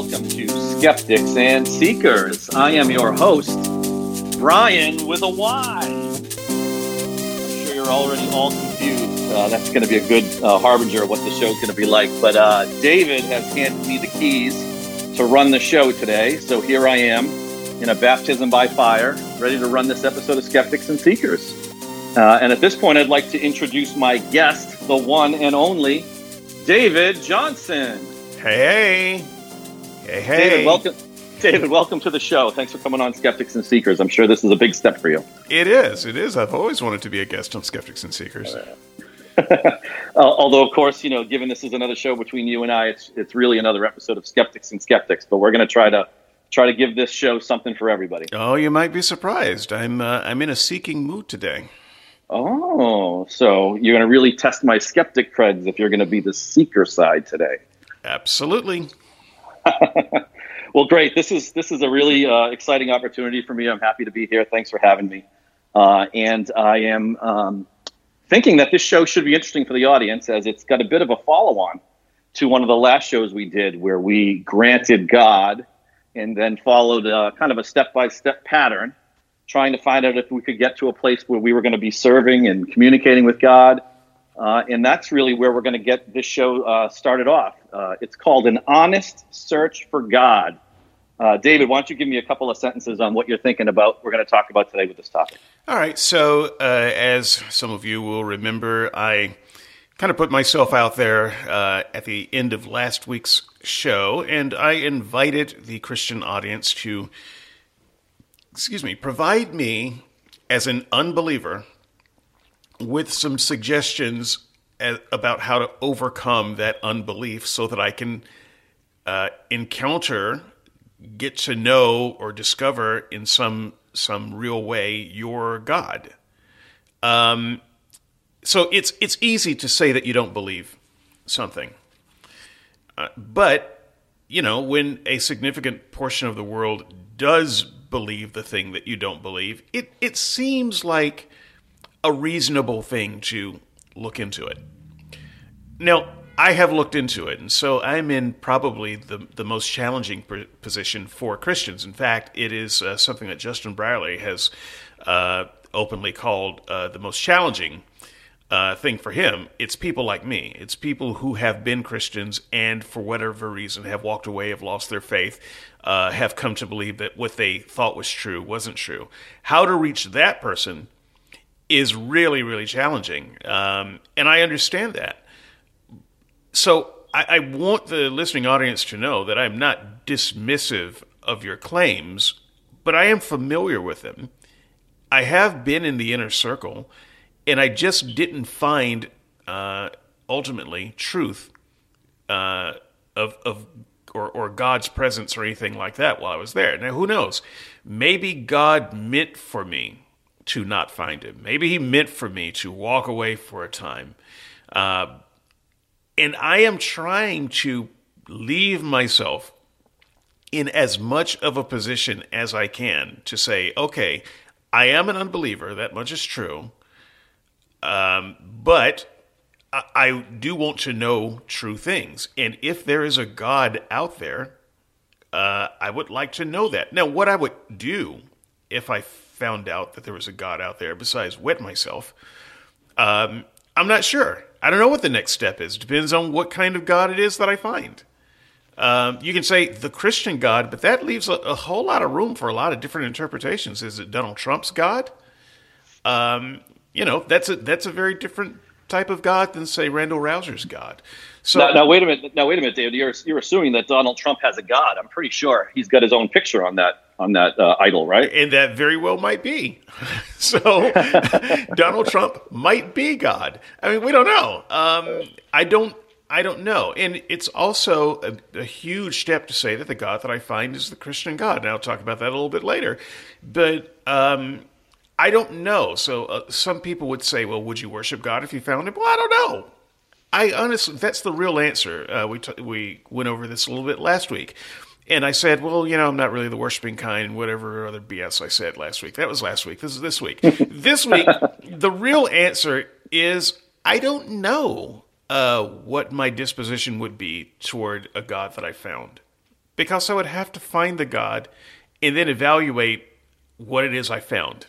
Welcome to Skeptics and Seekers. I am your host, Brian with a Y. I'm sure you're already all confused. Uh, that's going to be a good uh, harbinger of what the show's going to be like. But uh, David has handed me the keys to run the show today. So here I am in a baptism by fire, ready to run this episode of Skeptics and Seekers. Uh, and at this point, I'd like to introduce my guest, the one and only David Johnson. Hey, hey, hey, David, welcome. David, welcome to the show. Thanks for coming on Skeptics and Seekers. I'm sure this is a big step for you. It is. It is. I've always wanted to be a guest on Skeptics and Seekers. uh, although, of course, you know, given this is another show between you and I, it's it's really another episode of Skeptics and Skeptics. But we're going to try to try to give this show something for everybody. Oh, you might be surprised. I'm uh, I'm in a seeking mood today. Oh, so you're going to really test my skeptic creds if you're going to be the seeker side today. Absolutely. well, great. This is this is a really uh, exciting opportunity for me. I'm happy to be here. Thanks for having me. Uh, and I am um, thinking that this show should be interesting for the audience as it's got a bit of a follow-on to one of the last shows we did, where we granted God and then followed kind of a step-by-step pattern, trying to find out if we could get to a place where we were going to be serving and communicating with God. Uh, and that's really where we're going to get this show uh, started off. Uh, it's called An Honest Search for God. Uh, David, why don't you give me a couple of sentences on what you're thinking about? We're going to talk about today with this topic. All right. So, uh, as some of you will remember, I kind of put myself out there uh, at the end of last week's show, and I invited the Christian audience to, excuse me, provide me as an unbeliever with some suggestions about how to overcome that unbelief so that I can uh, encounter, get to know, or discover in some some real way your God. Um, so it's it's easy to say that you don't believe something, uh, but you know when a significant portion of the world does believe the thing that you don't believe, it it seems like a reasonable thing to look into it. Now, I have looked into it, and so I'm in probably the, the most challenging position for Christians. In fact, it is uh, something that Justin Brierley has uh, openly called uh, the most challenging uh, thing for him. It's people like me. It's people who have been Christians and, for whatever reason, have walked away, have lost their faith, uh, have come to believe that what they thought was true wasn't true. How to reach that person is really, really challenging. Um, and I understand that. So I, I, want the listening audience to know that I'm not dismissive of your claims, but I am familiar with them. I have been in the inner circle, and I just didn't find uh, ultimately truth uh, of, of or, or God's presence or anything like that while I was there. Now, who knows? Maybe God meant for me to not find him. Maybe he meant for me to walk away for a time. Uh, and I am trying to leave myself in as much of a position as I can to say, okay, I am an unbeliever. That much is true. Um, but I, I do want to know true things. And if there is a God out there, uh, I would like to know that. Now, what I would do if I found out that there was a God out there besides wet myself, um, I'm not sure. I don't know what the next step is. Depends on what kind of God it is that I find. Um, you can say the Christian God, but that leaves a, a, whole lot of room for a lot of different interpretations. Is it Donald Trump's God? Um, you know, that's a that's a very different type of God than say Randal Rauser's God. So now, now, wait a minute. Now wait a minute, David. You're you're assuming that Donald Trump has a God. I'm pretty sure he's got his own picture on that on that uh, idol, right? And that very well might be. so Donald Trump might be God. I mean, we don't know. Um, I don't. I don't know. And it's also a, a, huge step to say that the God that I find is the Christian God. And I'll talk about that a little bit later. But um, I don't know. So uh, some people would say, well, would you worship God if you found him? Well, I don't know. I honestly, that's the real answer. Uh, we, t- we went over this a little bit last week. And I said, well, you know, I'm not really the worshiping kind, whatever other BS I said last week. That was last week. This is this week. this week, the real answer is I don't know. uh, what my disposition would be toward a God that I found. Because I would have to find the God and then evaluate what it is I found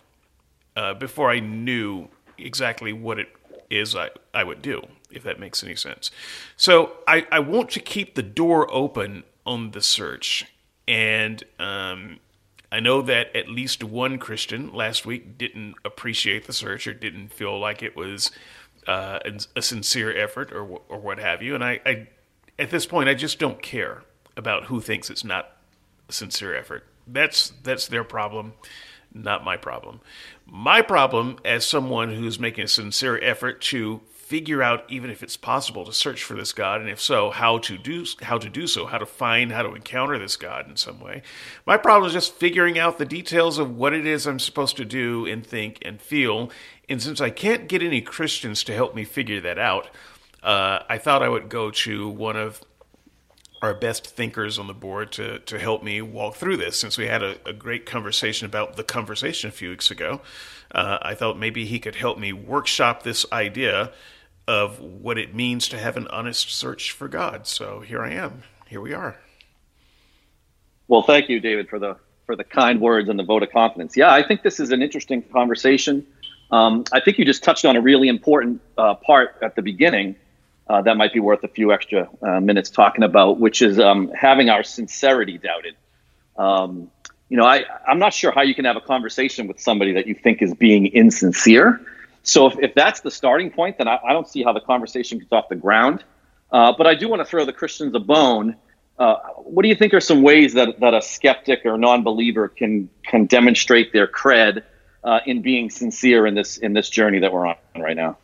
uh, before I knew exactly what it is I, I would do, if that makes any sense. So I, I want to keep the door open on the search. And um, I know that at least one Christian last week didn't appreciate the search or didn't feel like it was uh, a sincere effort or or what have you. And I, I, at this point, I just don't care about who thinks it's not a sincere effort. That's that's their problem, not my problem. My problem, as someone who's making a sincere effort to figure out even if it's possible to search for this God, and if so, how to do how to do so, how to find, how to encounter this God in some way. My problem is just figuring out the details of what it is I'm supposed to do and think and feel. And since I can't get any Christians to help me figure that out, uh, I thought I would go to one of our best thinkers on the board to to help me walk through this. Since we had a, a great conversation about the conversation a few weeks ago, uh, I thought maybe he could help me workshop this idea of what it means to have an honest search for God. So here I am. Here we are. Well, thank you, David, for the for the kind words and the vote of confidence. Yeah, I think this is an interesting conversation. Um, I think you just touched on a really important uh, part at the beginning uh, that might be worth a few extra uh, minutes talking about, which is um, having our sincerity doubted. Um, you know, I, I'm not sure how you can have a conversation with somebody that you think is being insincere. So if, if that's the starting point, then I, I don't see how the conversation gets off the ground. Uh, but I do want to throw the Christians a bone. Uh, what do you think are some ways that, that a skeptic or non-believer can can demonstrate their cred uh, in being sincere in this in this journey that we're on right now?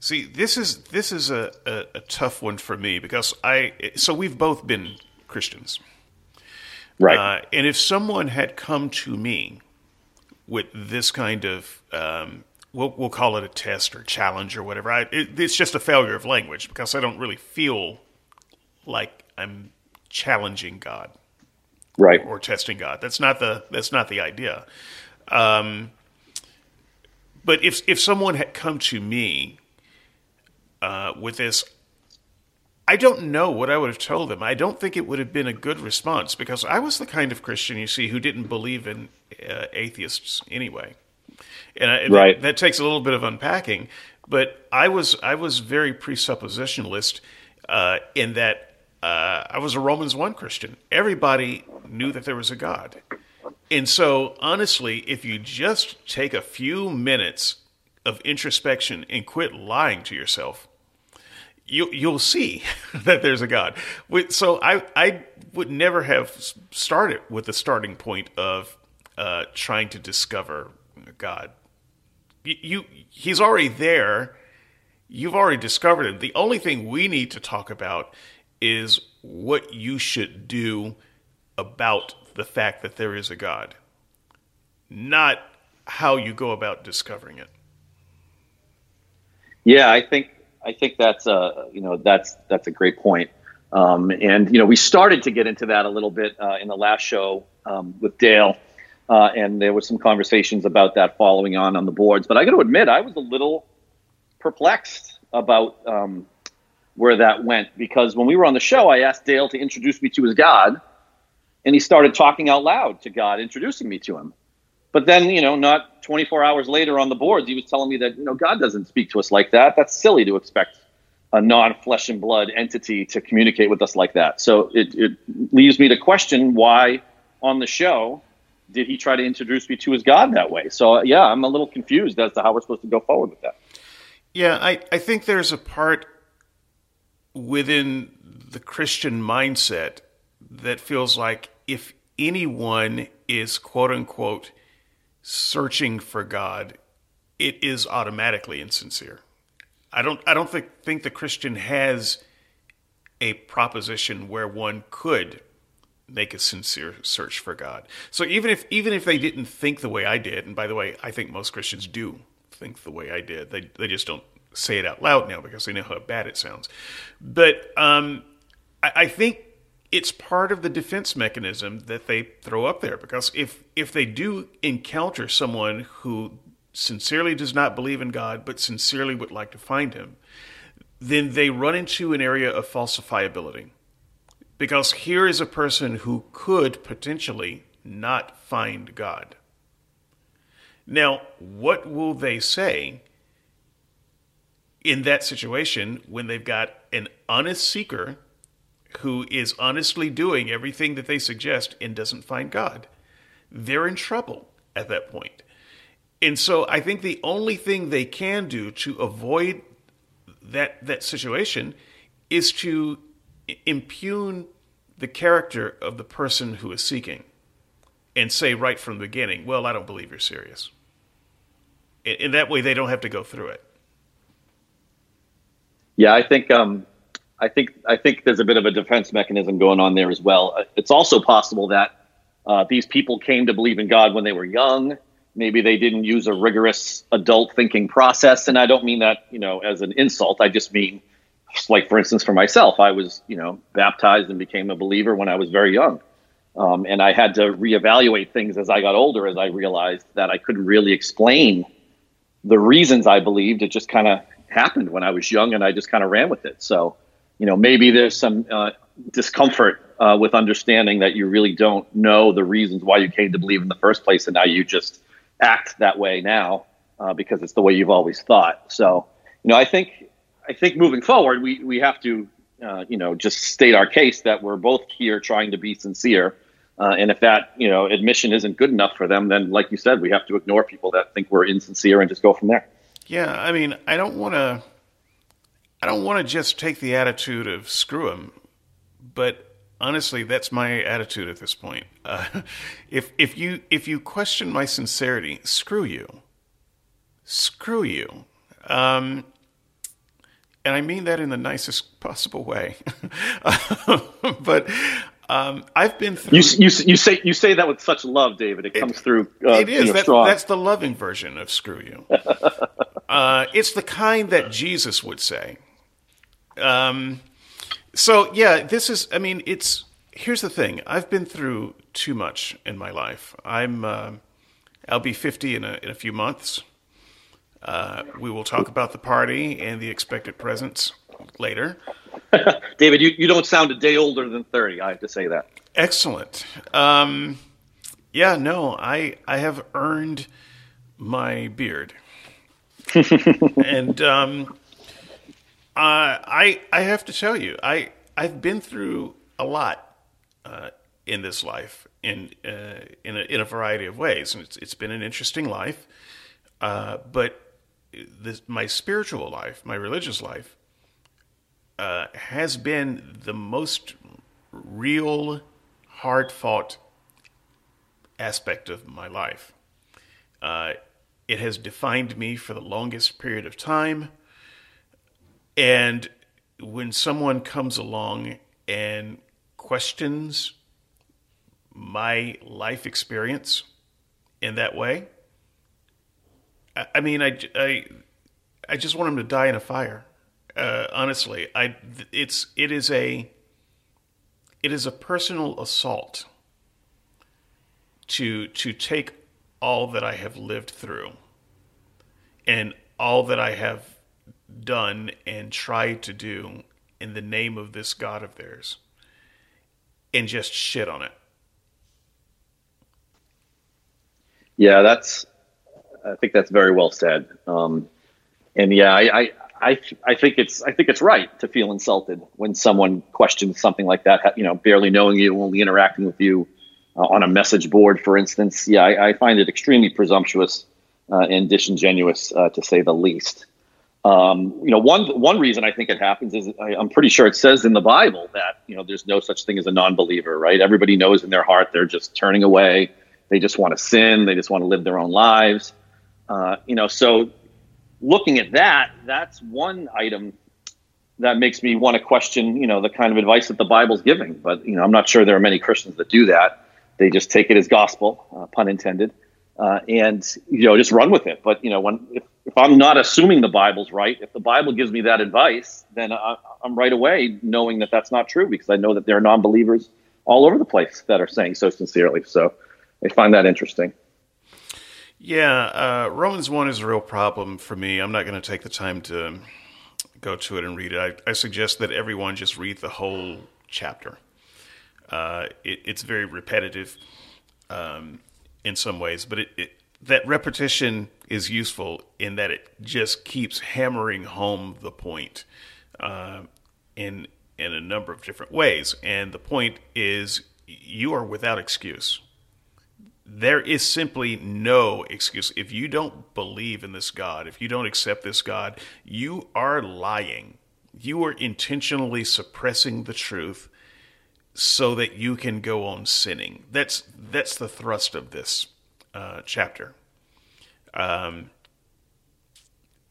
See, this is this is a, a, a tough one for me because I so we've both been Christians, right? Uh, and if someone had come to me with this kind of um, we'll we'll call it a test or challenge or whatever. I, it, it's just a failure of language because I don't really feel like I'm challenging God, right, or, or testing God. That's not the that's not the idea. Um, but if if someone had come to me uh, with this, I don't know what I would have told them. I don't think it would have been a good response because I was the kind of Christian you see who didn't believe in uh, atheists anyway, and, I, right. that, that, takes a little bit of unpacking. But I was I was very presuppositionalist uh, in that uh, I was a Romans one Christian. Everybody knew that there was a God, and so honestly, if you just take a few minutes of introspection and quit lying to yourself you you'll see that there's a God. So I I would never have started with the starting point of uh, trying to discover God. You, you he's already there. You've already discovered him. The only thing we need to talk about is what you should do about the fact that there is a God, not how you go about discovering it. Yeah, I think I think that's a you know that's that's a great point. Um, and you know we started to get into that a little bit uh, in the last show um, with Dale, uh, and there was some conversations about that following on on the boards. But I got to admit, I was a little perplexed about um, where that went because when we were on the show, I asked Dale to introduce me to his God, and he started talking out loud to God, introducing me to him. But then, you know, not 24 hours later on the boards, he was telling me that, you know, God doesn't speak to us like that. That's silly to expect a non flesh and blood entity to communicate with us like that. So it, it leaves me to question why on the show did he try to introduce me to his God that way? So, yeah, I'm a little confused as to how we're supposed to go forward with that. Yeah, I, I think there's a part within the Christian mindset that feels like if anyone is quote unquote searching for God, it is automatically insincere. I don't I don't think think the Christian has a proposition where one could make a sincere search for God. So even if even if they didn't think the way I did, and by the way, I think most Christians do think the way I did. They they just don't say it out loud now because they know how bad it sounds. But um, I, I think it's part of the defense mechanism that they throw up there because if if they do encounter someone who sincerely does not believe in God, but sincerely would like to find Him, then they run into an area of falsifiability. Because here is a person who could potentially not find God. Now, what will they say in that situation when they've got an honest seeker who is honestly doing everything that they suggest and doesn't find God? They're in trouble at that point. And so I think the only thing they can do to avoid that that situation is to impugn the character of the person who is seeking and say right from the beginning, well, I don't believe you're serious. In that way, they don't have to go through it. Yeah, I think um, I think I think there's a bit of a defense mechanism going on there as well. Uh, it's also possible that uh, these people came to believe in God when they were young. Maybe they didn't use a rigorous adult thinking process, and I don't mean that you know as an insult. I just mean, like for instance, for myself, I was you know baptized and became a believer when I was very young. Um, and I had to reevaluate things as I got older, as I realized that I couldn't really explain the reasons I believed. It just kind of happened when I was young, and I just kind of ran with it. So, you know, maybe there's some uh, discomfort uh, with understanding that you really don't know the reasons why you came to believe in the first place, and now you just act that way now uh, because it's the way you've always thought. So, you know, I think I think moving forward, we we have to, uh, you know, just state our case that we're both here trying to be sincere uh, and if that you know admission isn't good enough for them, then like you said, we have to ignore people that think we're insincere and just go from there. Yeah, I mean, I don't want to. I don't want to just take the attitude of screw them, but honestly, that's my attitude at this point. Uh, if if you if you question my sincerity, screw you, screw you. Um, and I mean that in the nicest possible way. but um, I've been through. You, you, you, say you say that with such love, David. It comes through. Uh, it is. That, that's the loving version of "screw you." uh, it's the kind that Jesus would say. Um, so yeah, this is. I mean, it's. Here's the thing. I've been through too much in my life. I'm. Uh, I'll be 50 in a in a few months. Uh, we will talk about the party and the expected presents later. David, you, you don't sound a day older than 30. I have to say that. Excellent. Um, yeah, no, I I have earned my beard, and um, uh, I I have to tell you, I I've been through a lot uh, in this life in uh, in a, in a variety of ways, and it's it's been an interesting life, uh, but this, my spiritual life, my religious life, uh, has been the most real, hard fought aspect of my life. Uh, it has defined me for the longest period of time. And when someone comes along and questions my life experience in that way, I, mean, I, I, I just want them to die in a fire. Uh, honestly, I it's it is a it is a personal assault to to take all that I have lived through and all that I have done and tried to do in the name of this God of theirs and just shit on it. Yeah, that's. I think that's very well said. Um, and yeah, I, I, I, I think it's I think it's right to feel insulted when someone questions something like that. You know, barely knowing you, only interacting with you uh, on a message board, for instance. Yeah, I, I find it extremely presumptuous uh, and disingenuous, uh, to say the least. Um, you know, one one reason I think it happens is I, I'm pretty sure it says in the Bible that you know there's no such thing as a non-believer, right? Everybody knows in their heart they're just turning away. They just want to sin. They just want to live their own lives. Uh, you know, so looking at that, that's one item that makes me want to question, you know, the kind of advice that the Bible's giving. But you know, I'm not sure there are many Christians that do that. They just take it as gospel, uh, pun intended, uh, and you know, just run with it. But you know, when if, if I'm not assuming the Bible's right, if the Bible gives me that advice, then I, I'm right away knowing that that's not true because I know that there are non-believers all over the place that are saying so sincerely. So I find that interesting. Yeah, uh, Romans 1 is a real problem for me. I'm not going to take the time to go to it and read it. I, I suggest that everyone just read the whole chapter. Uh, it, it's very repetitive um, in some ways, but it, it, that repetition is useful in that it just keeps hammering home the point uh, in in a number of different ways. And the point is, you are without excuse. There is simply no excuse. If you don't believe in this God, if you don't accept this God, you are lying. You are intentionally suppressing the truth so that you can go on sinning. That's that's the thrust of this uh, chapter. Um,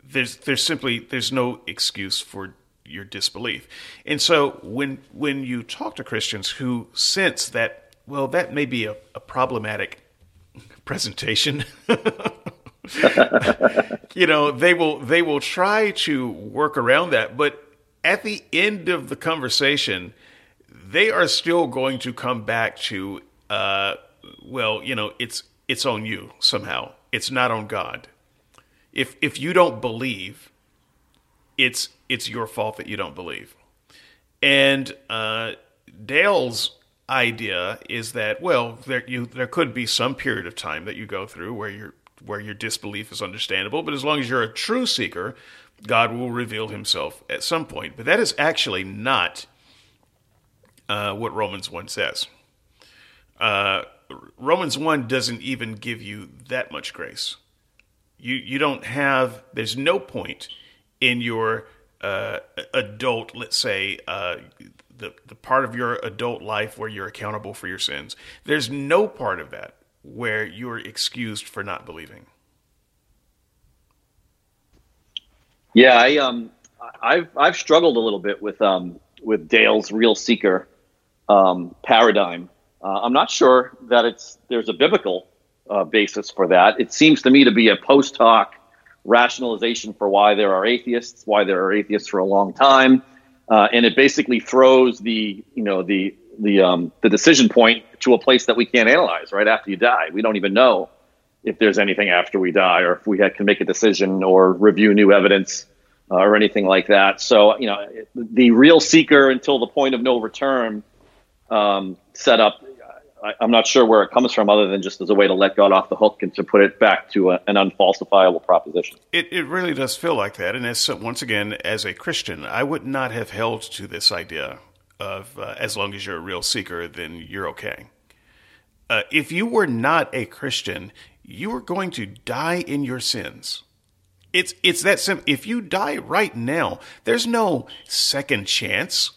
there's there's simply there's no excuse for your disbelief, and so when when you talk to Christians who sense that well that may be a, a problematic presentation. you know they will they will try to work around that but at the end of the conversation they are still going to come back to, uh, well, you know, it's it's on you somehow. It's not on God. If if you don't believe, it's it's your fault that you don't believe. And uh, Dale's idea is that well, there you there could be some period of time that you go through where your where your disbelief is understandable, but as long as you're a true seeker, God will reveal Himself at some point. But that is actually not uh, what Romans 1 says. Uh, Romans 1 doesn't even give you that much grace. You, you don't have, there's no point in your uh, adult, let's say, uh, the, the part of your adult life where you're accountable for your sins. There's no part of that where you're excused for not believing. Yeah, I um, I've I've struggled a little bit with um with Dale's real seeker um, paradigm. Uh, I'm not sure that it's there's a biblical uh, basis for that. It seems to me to be a post hoc rationalization for why there are atheists, why there are atheists for a long time, uh, and it basically throws the you know the the um, the decision point to a place that we can't analyze right after you die. We don't even know if there's anything after we die, or if we can make a decision or review new evidence. Uh, or anything like that. So, you know, the real seeker until the point of no return um, set up. I, am not sure where it comes from, other than just as a way to let God off the hook and to put it back to a, an unfalsifiable proposition. It, it really does feel like that. And as once again, as a Christian, I would not have held to this idea of uh, as long as you're a real seeker, then you're okay. Uh, if you were not a Christian, you are going to die in your sins. It's it's that simple. If you die right now, there's no second chance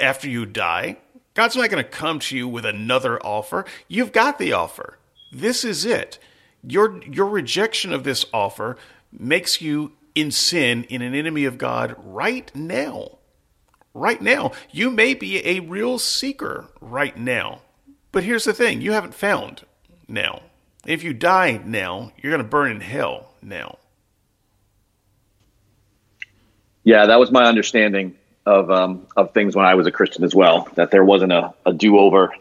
after you die. God's not going to come to you with another offer. You've got the offer. This is it. Your, your rejection of this offer makes you in sin, in an enemy of God right now. Right now. You may be a real seeker right now. But here's the thing you haven't found now. If you die now, you're going to burn in hell now. Yeah, that was my understanding of um, of things when I was a Christian as well. That there wasn't a, a do over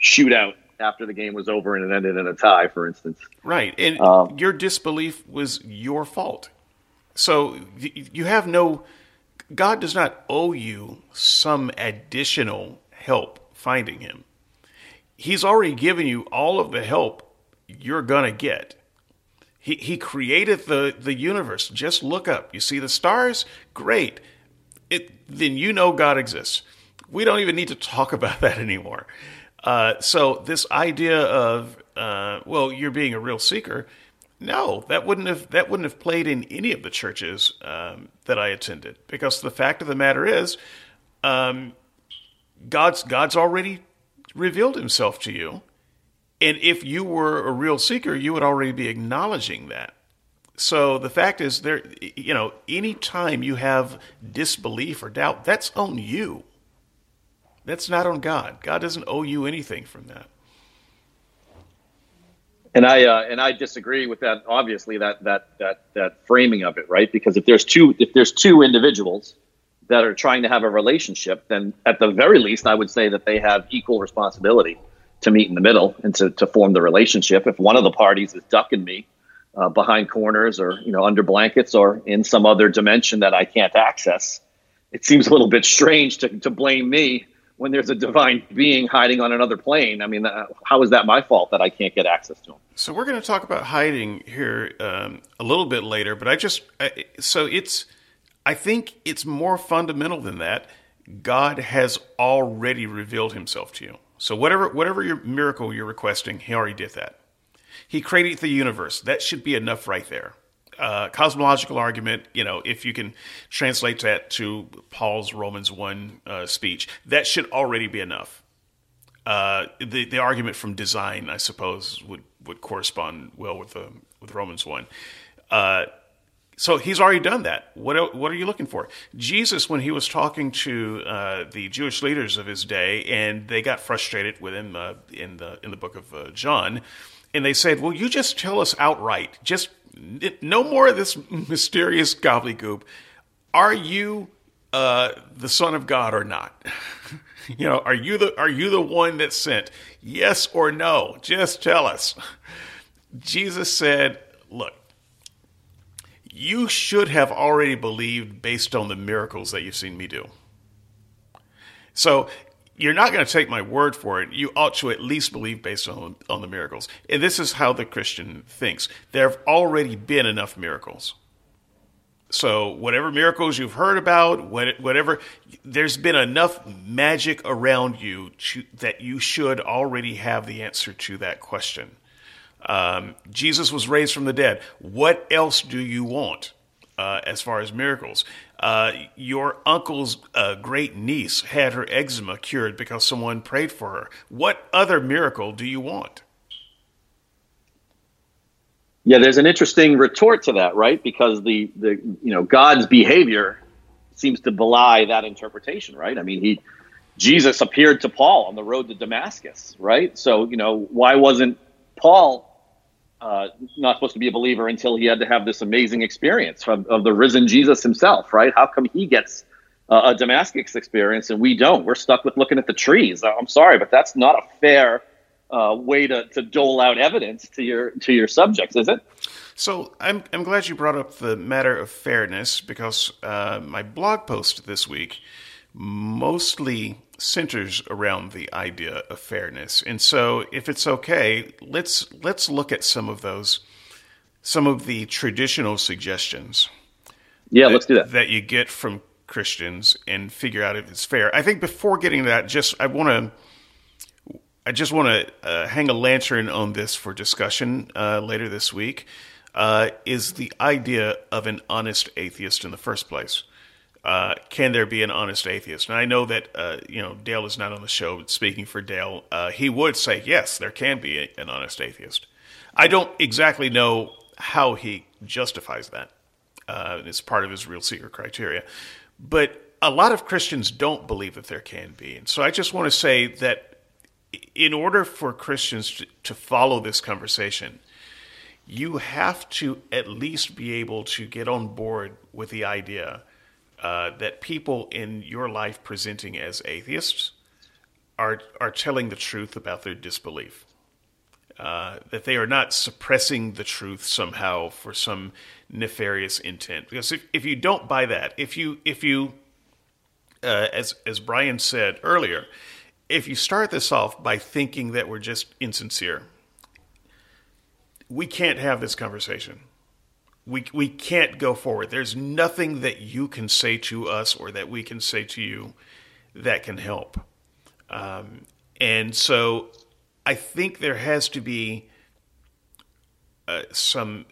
shootout after the game was over and it ended in a tie, for instance. Right, and um, your disbelief was your fault. So you have no. God does not owe you some additional help finding Him. He's already given you all of the help you're gonna get. He He created the the universe. Just look up. You see the stars? Great it, then you know God exists. We don't even need to talk about that anymore. Uh, so this idea of uh, well, you're being a real seeker. No, that wouldn't have that wouldn't have played in any of the churches um, that I attended because the fact of the matter is, um, God's God's already revealed Himself to you, and if you were a real seeker, you would already be acknowledging that. So the fact is, there, you know, any time you have disbelief or doubt, that's on you. That's not on God. God doesn't owe you anything from that. And I uh, and I disagree with that. Obviously, that that that that framing of it, right? Because if there's two if there's two individuals that are trying to have a relationship, then at the very least, I would say that they have equal responsibility to meet in the middle and to, to form the relationship. If one of the parties is ducking me uh, behind corners or you know under blankets or in some other dimension that I can't access. It seems a little bit strange to, to blame me when there's a divine being hiding on another plane. I mean, uh, how is that my fault that I can't get access to him? So we're going to talk about hiding here um, a little bit later, but I just I, so it's I think it's more fundamental than that. God has already revealed Himself to you. So whatever whatever your miracle you're requesting, He already did that. He created the universe. That should be enough right there. Uh, cosmological argument, you know, if you can translate that to Paul's Romans 1 uh, speech, that should already be enough. Uh, the, the argument from design, I suppose, would, would correspond well with, the, with Romans 1. Uh, so he's already done that. What, what are you looking for? Jesus, when he was talking to uh, the Jewish leaders of his day, and they got frustrated with him uh, in, the, in the book of John, and they said, Well, you just tell us outright, just no more of this mysterious gobbledygook. Are you uh, the Son of God or not? you know, are you the are you the one that sent? Yes or no? Just tell us. Jesus said, Look, you should have already believed based on the miracles that you've seen me do. So you're not going to take my word for it. You ought to at least believe based on, on the miracles. And this is how the Christian thinks. There have already been enough miracles. So, whatever miracles you've heard about, whatever, there's been enough magic around you to, that you should already have the answer to that question. Um, Jesus was raised from the dead. What else do you want uh, as far as miracles? Uh, your uncle's uh, great niece had her eczema cured because someone prayed for her. What other miracle do you want? Yeah, there's an interesting retort to that, right? Because the the you know God's behavior seems to belie that interpretation, right? I mean, he Jesus appeared to Paul on the road to Damascus, right? So you know why wasn't Paul uh, not supposed to be a believer until he had to have this amazing experience of, of the risen Jesus himself, right? How come he gets uh, a Damascus experience and we don't? We're stuck with looking at the trees. I'm sorry, but that's not a fair uh, way to, to dole out evidence to your to your subjects, is it? So I'm I'm glad you brought up the matter of fairness because uh, my blog post this week mostly centers around the idea of fairness. And so if it's okay, let's let's look at some of those some of the traditional suggestions. Yeah, that, let's do that. That you get from Christians and figure out if it's fair. I think before getting to that, just I want to I just want to uh, hang a lantern on this for discussion uh, later this week. Uh, is the idea of an honest atheist in the first place? Uh, can there be an honest atheist? And I know that uh, you know Dale is not on the show. But speaking for Dale, uh, he would say yes, there can be a, an honest atheist. I don't exactly know how he justifies that. Uh, it's part of his real seeker criteria, but a lot of Christians don't believe that there can be. And so I just want to say that in order for Christians to, to follow this conversation, you have to at least be able to get on board with the idea uh, that people in your life presenting as atheists are are telling the truth about their disbelief. Uh, that they are not suppressing the truth somehow for some nefarious intent. Because if, if you don't buy that, if you if you uh, as as Brian said earlier, if you start this off by thinking that we're just insincere, we can't have this conversation we we can't go forward. There's nothing that you can say to us or that we can say to you that can help. Um, and so, I think there has to be uh, some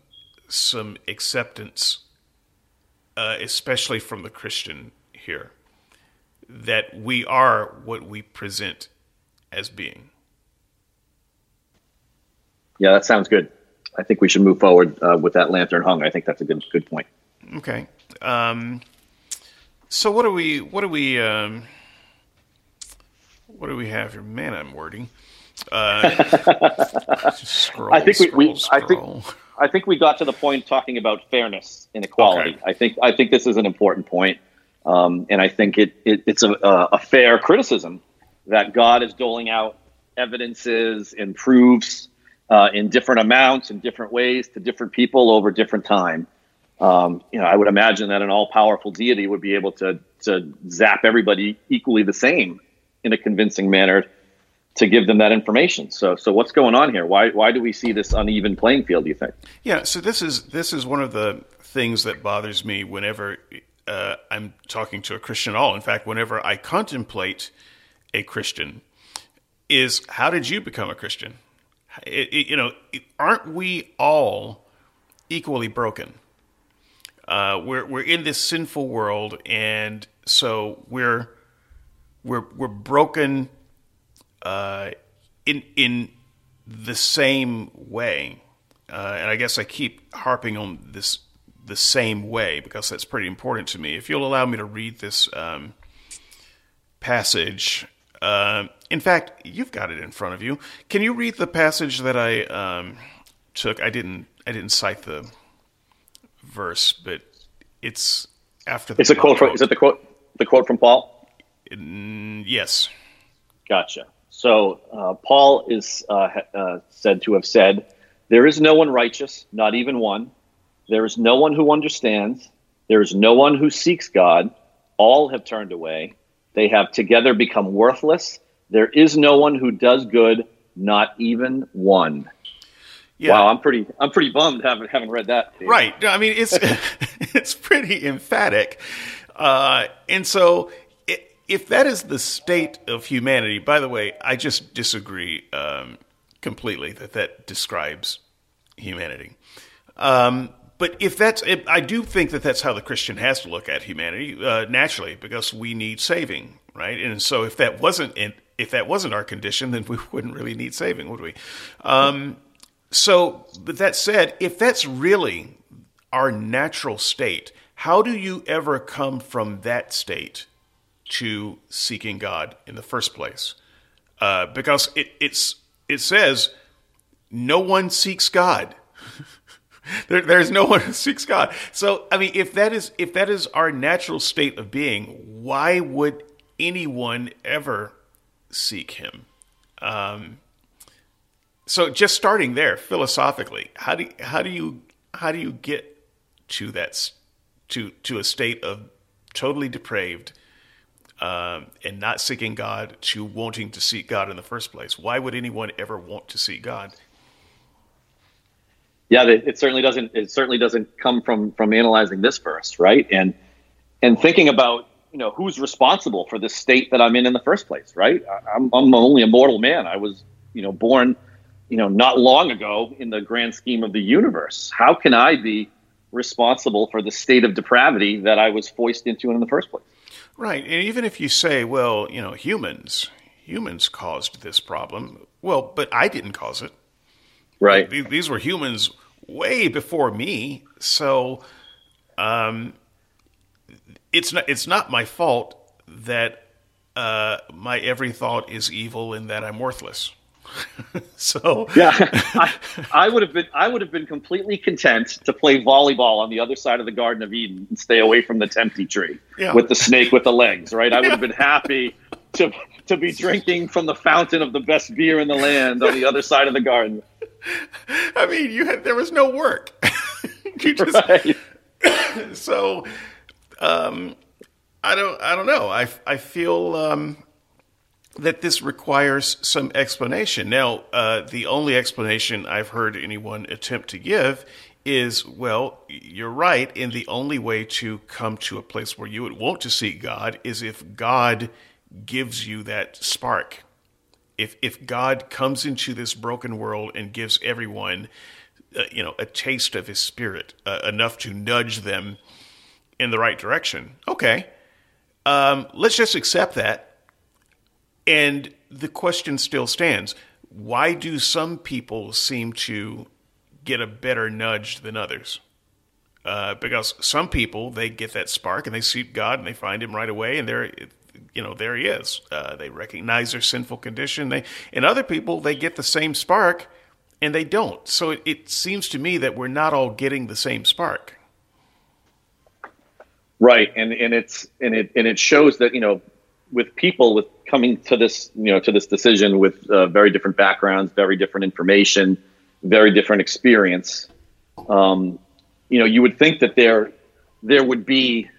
some acceptance, uh, especially from the Christian here, that we are what we present as being. Yeah, that sounds good. I think we should move forward uh, with that lantern hung. I think that's a good good point. Okay. Um, so what do we what do we um, what do we have here? Man, I'm wording. Uh, scroll, I think we, scroll, we scroll. I think I think we got to the point talking about fairness inequality. Okay. I think I think this is an important point, um, and I think it, it it's a, a fair criticism that God is doling out evidences and proofs uh, in different amounts in different ways to different people over different time. Um, you know, I would imagine that an all-powerful deity would be able to to zap everybody equally the same in a convincing manner to give them that information. So, so what's going on here? Why why do we see this uneven playing field? Do you think? Yeah. So this is this is one of the things that bothers me whenever uh, I'm talking to a Christian at all. In fact, whenever I contemplate a Christian, is how did you become a Christian? It, it, you know, aren't we all equally broken? Uh, we're we're in this sinful world, and so we're we're we're broken uh, in in the same way. Uh, and I guess I keep harping on this the same way because that's pretty important to me. If you'll allow me to read this um, passage, uh, in fact, you've got it in front of you. Can you read the passage that I um, took? I didn't. I didn't cite the verse, but it's after the. It's a quote. From, is it the quote? The quote from Paul. Mm, yes. Gotcha. So uh, Paul is uh, uh, said to have said, "There is no one righteous, not even one. There is no one who understands. There is no one who seeks God. All have turned away. They have together become worthless. There is no one who does good, not even one. Yeah. Wow, I'm pretty I'm pretty bummed having haven't read that. Dave. Right. I mean, it's it's pretty emphatic, uh, and so if that is the state of humanity, by the way, I just disagree um, completely that that describes humanity. Um, but if that's, if, I do think that that's how the Christian has to look at humanity uh, naturally, because we need saving, right? And so if that wasn't in, if that wasn't our condition, then we wouldn't really need saving, would we? Um, so, but that said, if that's really our natural state, how do you ever come from that state to seeking God in the first place? Uh, because it, it's it says no one seeks God. there, there's no one who seeks God. So, I mean, if that is if that is our natural state of being, why would anyone ever seek Him? Um, so, just starting there philosophically, how do how do you how do you get to that to to a state of totally depraved um, and not seeking God to wanting to seek God in the first place? Why would anyone ever want to seek God? Yeah, it certainly doesn't. It certainly doesn't come from from analyzing this verse, right? And and thinking about you know who's responsible for the state that I'm in in the first place, right? I'm, I'm only a mortal man. I was you know born you know not long ago in the grand scheme of the universe. How can I be responsible for the state of depravity that I was foisted into in the first place? Right, and even if you say, well, you know, humans humans caused this problem, well, but I didn't cause it. Right. These were humans way before me, so um, it's not it's not my fault that uh, my every thought is evil and that I'm worthless. so yeah, I, I, would have been I would have been completely content to play volleyball on the other side of the Garden of Eden and stay away from the tempty tree yeah. with the snake with the legs. Right, I would have been happy to to be drinking from the fountain of the best beer in the land on the other side of the garden. I mean, you had there was no work. you just right. so um, I don't I don't know. I I feel um, that this requires some explanation. Now, uh, the only explanation I've heard anyone attempt to give is well, you're right, and the only way to come to a place where you would want to seek God is if God gives you that spark if if God comes into this broken world and gives everyone, uh, you know, a taste of His Spirit, uh, enough to nudge them in the right direction, okay, um, let's just accept that. And the question still stands: Why do some people seem to get a better nudge than others? Uh, because some people they get that spark and they seek God and they find Him right away, and they're you know, there he is. Uh, they recognize their sinful condition. They, and other people, they get the same spark and they don't. So it, it seems to me that we're not all getting the same spark. Right. And, and it's, and it, and it shows that, you know, with people with coming to this, you know, to this decision with uh, very different backgrounds, very different information, very different experience. Um, you know, you would think that there there would be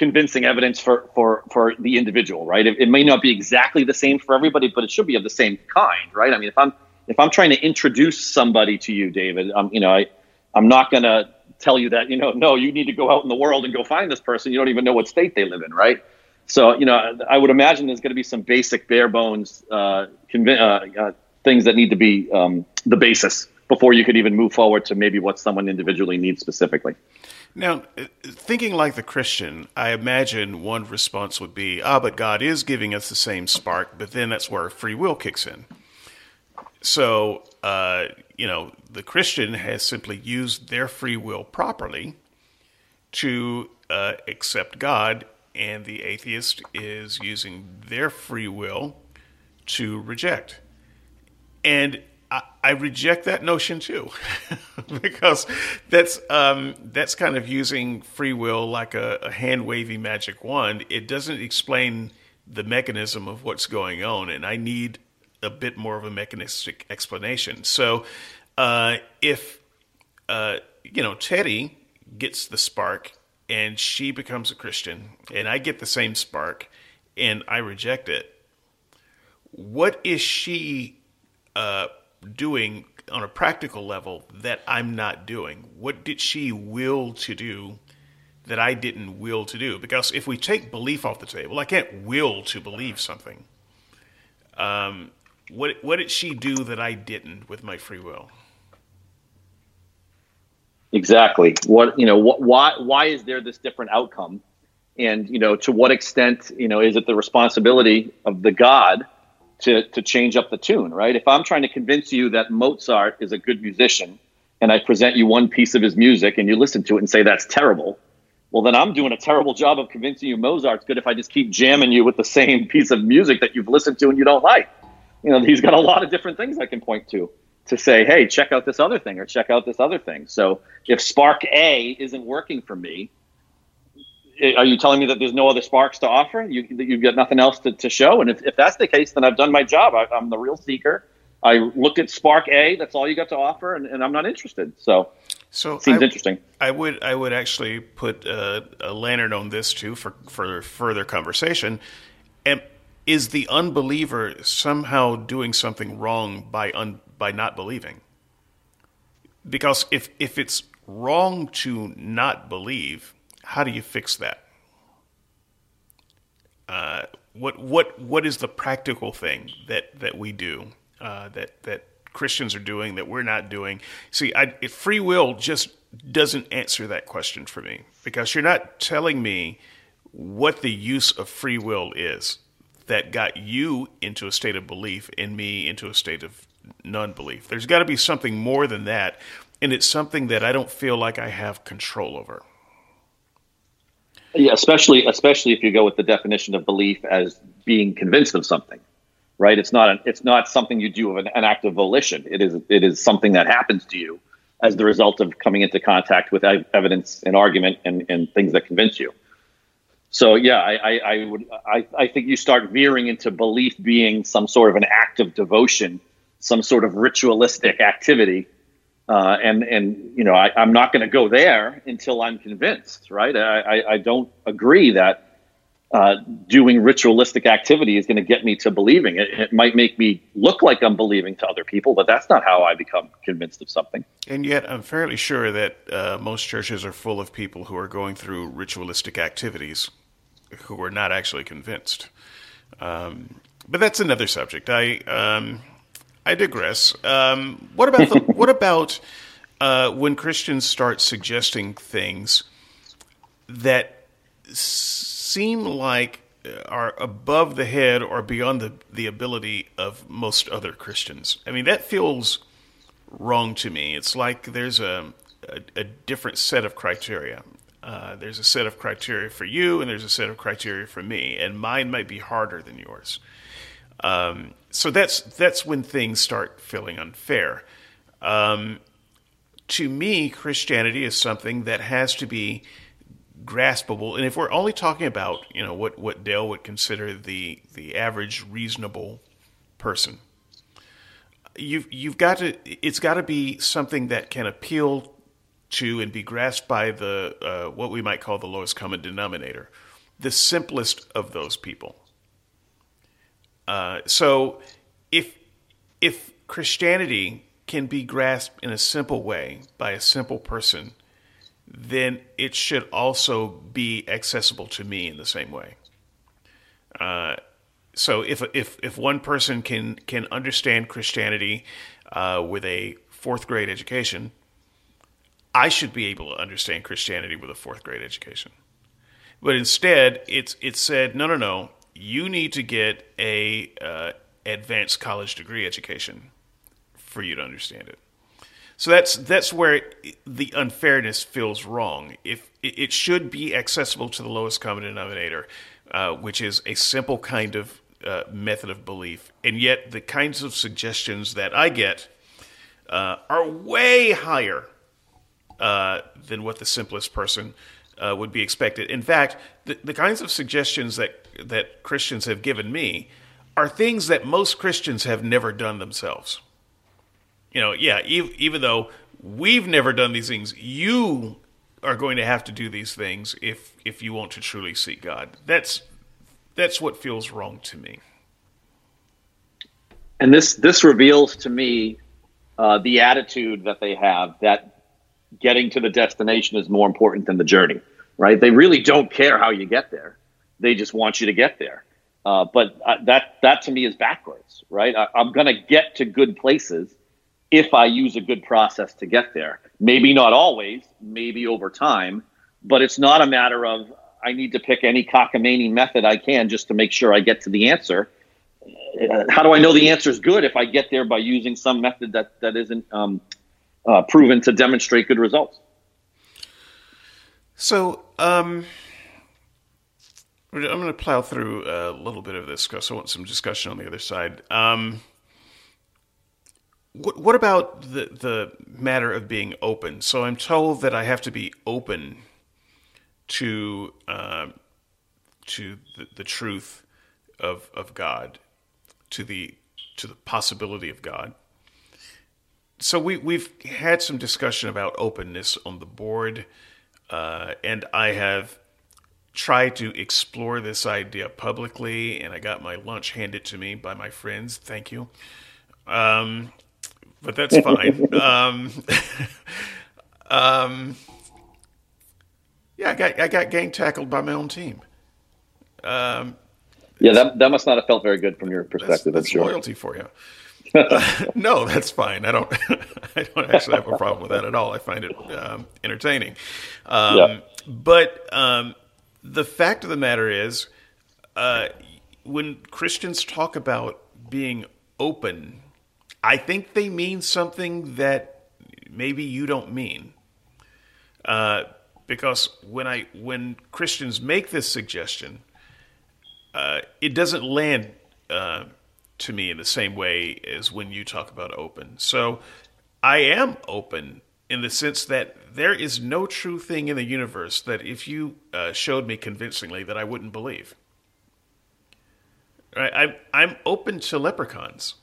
convincing evidence for for for the individual, right? It, it, may not be exactly the same for everybody, but it should be of the same kind, right? I mean, if I'm if I'm trying to introduce somebody to you, David, um, you know, I I'm not going to tell you that you know, no, you need to go out in the world and go find this person. You don't even know what state they live in, right? So, you know, I would imagine there's going to be some basic bare bones uh, conv- uh, uh, things that need to be um, the basis before you could even move forward to maybe what someone individually needs specifically. Now, thinking like the Christian, I imagine one response would be, ah, but God is giving us the same spark, but then that's where free will kicks in. So, uh, you know, the Christian has simply used their free will properly to uh, accept God and the atheist is using their free will to reject. And I, reject that notion too, because that's um, that's kind of using free will like a, a hand wavy magic wand. It doesn't explain the mechanism of what's going on, and I need a bit more of a mechanistic explanation. So, uh, if uh, you know Teddy gets the spark and she becomes a Christian, and I get the same spark, and I reject it, what is she uh, doing on a practical level that I'm not doing? What did she will to do that I didn't will to do? Because if we take belief off the table, I can't will to believe something. Um, what what did she do that I didn't with my free will? Exactly. What you know? What, why why is there this different outcome? And you know, to what extent you know is it the responsibility of the God to to change up the tune? Right. If I'm trying to convince you that Mozart is a good musician, and I present you one piece of his music, and you listen to it and say that's terrible, well, then I'm doing a terrible job of convincing you Mozart's good if I just keep jamming you with the same piece of music that you've listened to and you don't like. You know, he's got a lot of different things I can point to to say, hey, check out this other thing or check out this other thing. So if Spark A isn't working for me, are you telling me that there's no other sparks to offer? You, you've got nothing else to, to show? And if, if that's the case, then I've done my job. I, am the real seeker. I look at Spark A, that's all you got to offer, and, and I'm not interested. So, so seems I, interesting. I would I would actually put a, a lantern on this too for, for further conversation. And is the unbeliever somehow doing something wrong by un, by not believing. Because if if it's wrong to not believe, how do you fix that? Uh, what what what is the practical thing that that we do uh, that that Christians are doing that we're not doing? See, I, free will just doesn't answer that question for me because you're not telling me what the use of free will is that got you into a state of belief and me into a state of non belief. There's got to be something more than that, and it's something that I don't feel like I have control over. Yeah, especially especially if you go with the definition of belief as being convinced of something, right? It's not an, it's not something you do of an, an act of volition. It is it is something that happens to you as the result of coming into contact with evidence and argument and, and things that convince you. So yeah, I, I, I would I, I think you start veering into belief being some sort of an act of devotion some sort of ritualistic activity. Uh, and and you know I, am not going to go there until I'm convinced, right? I, I, I don't agree that uh, doing ritualistic activity is going to get me to believing. It, it might make me look like I'm believing to other people, but that's not how I become convinced of something. And yet, I'm fairly sure that uh, most churches are full of people who are going through ritualistic activities who are not actually convinced. Um, but that's another subject. I um, I digress. Um, what about the, what about uh, when Christians start suggesting things that seem like are above the head or beyond the, the ability of most other Christians? I mean, that feels wrong to me. It's like there's a, a, a different set of criteria. Uh, there's a set of criteria for you, and there's a set of criteria for me, and mine might be harder than yours. Um, so that's that's when things start feeling unfair. Um, to me, Christianity is something that has to be graspable. And if we're only talking about, you know, what, what Dale would consider the the average reasonable person, you've you've got to it's got to be something that can appeal to and be grasped by the uh, what we might call the lowest common denominator, the simplest of those people. Uh, so if if Christianity can be grasped in a simple way by a simple person, then it should also be accessible to me in the same way. Uh, so if if if one person can can understand Christianity uh, with a fourth grade education, I should be able to understand Christianity with a fourth grade education. But instead, it's it's said no no no you need to get a uh, advanced college degree education for you to understand it. So that's that's where it, the unfairness feels wrong. If it should be accessible to the lowest common denominator, uh, which is a simple kind of uh, method of belief, and yet the kinds of suggestions that I get uh, are way higher uh, than what the simplest person uh, would be expected. In fact, the, the kinds of suggestions that that Christians have given me are things that most Christians have never done themselves. You know, yeah, even, even though we've never done these things, you are going to have to do these things if if you want to truly seek God. That's that's what feels wrong to me. And this this reveals to me uh, the attitude that they have that getting to the destination is more important than the journey. Right? They really don't care how you get there. They just want you to get there. Uh, but uh, that that to me is backwards, right? I, I'm going to get to good places if I use a good process to get there. Maybe not always, maybe over time, but it's not a matter of I need to pick any cockamamie method I can just to make sure I get to the answer. Uh, how do I know the answer is good if I get there by using some method that that isn't um, uh, proven to demonstrate good results? So. Um I'm going to plow through a little bit of this because I want some discussion on the other side. Um, what, what about the the matter of being open? So I'm told that I have to be open to uh, to the, the truth of of God, to the to the possibility of God. So we we've had some discussion about openness on the board, uh, and I have try to explore this idea publicly, and I got my lunch handed to me by my friends. Thank you. Um, but that's fine. um, um, yeah, I got I got gang tackled by my own team. Um, yeah, that that must not have felt very good from your perspective. That's, that's sure. loyalty for you. Uh, no, that's fine. I don't. I don't actually have a problem with that at all. I find it um, entertaining. Um, yeah. But um, the fact of the matter is, uh, when Christians talk about being open, I think they mean something that maybe you don't mean. Uh, because when I when Christians make this suggestion, uh, it doesn't land uh, to me in the same way as when you talk about open. So I am open in the sense that there is no true thing in the universe that if you uh, showed me convincingly that I wouldn't believe. Right? I'm, I'm open to leprechauns.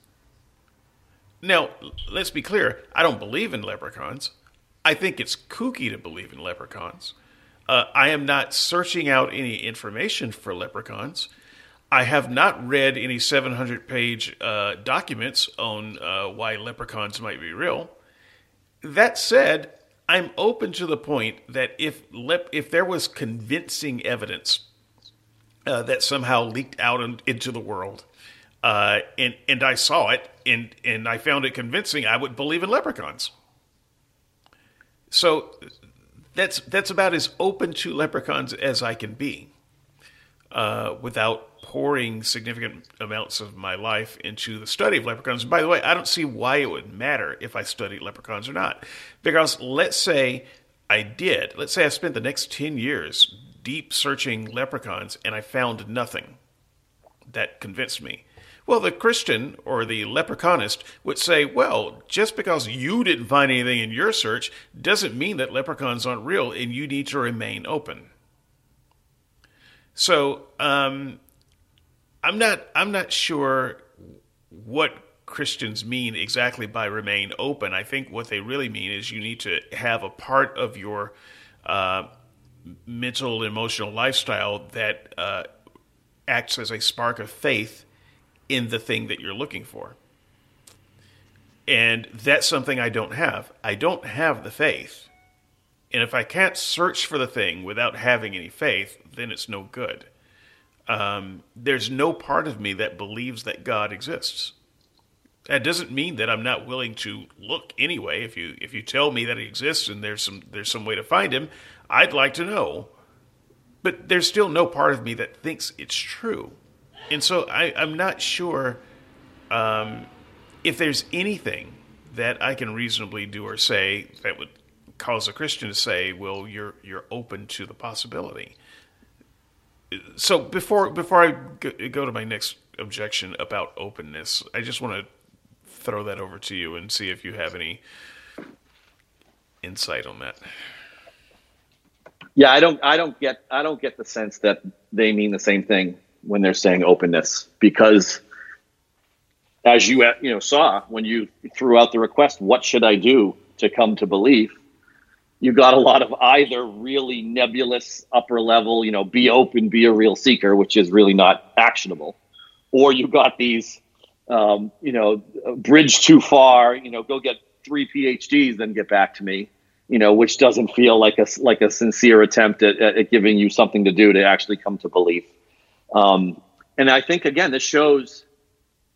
Now, let's be clear. I don't believe in leprechauns. I think it's kooky to believe in leprechauns. Uh, I am not searching out any information for leprechauns. I have not read any 700 page uh, documents on uh, why leprechauns might be real. That said, I'm open to the point that if if there was convincing evidence uh, that somehow leaked out in, into the world, uh, and and I saw it and and I found it convincing, I would believe in leprechauns. So that's that's about as open to leprechauns as I can be, uh, without pouring significant amounts of my life into the study of leprechauns. And by the way, I don't see why it would matter if I studied leprechauns or not. Because let's say I did, let's say I spent the next 10 years deep searching leprechauns and I found nothing that convinced me. Well, the Christian or the leprechaunist would say, well, just because you didn't find anything in your search doesn't mean that leprechauns aren't real and you need to remain open. So, um, I'm not I'm not sure what Christians mean exactly by remain open. I think what they really mean is you need to have a part of your uh, mental emotional lifestyle that uh, acts as a spark of faith in the thing that you're looking for. And that's something I don't have. I don't have the faith. And if I can't search for the thing without having any faith, then it's no good. Um, there's no part of me that believes that God exists. That doesn't mean that I'm not willing to look anyway. If you if you tell me that he exists and there's some there's some way to find him, I'd like to know. But there's still no part of me that thinks it's true, and so I, I'm not sure um, if there's anything that I can reasonably do or say that would cause a Christian to say, "Well, you're you're open to the possibility." So before before I go to my next objection about openness, I just want to throw that over to you and see if you have any insight on that. Yeah, I don't I don't get I don't get the sense that they mean the same thing when they're saying openness because as you you know saw when you threw out the request what should I do to come to belief you got a lot of either really nebulous upper level you know be open be a real seeker which is really not actionable or you got these um, you know, bridge too far, you know, go get three PhDs, then get back to me, you know, which doesn't feel like a, like a sincere attempt at, at giving you something to do to actually come to belief. Um, and I think, again, this shows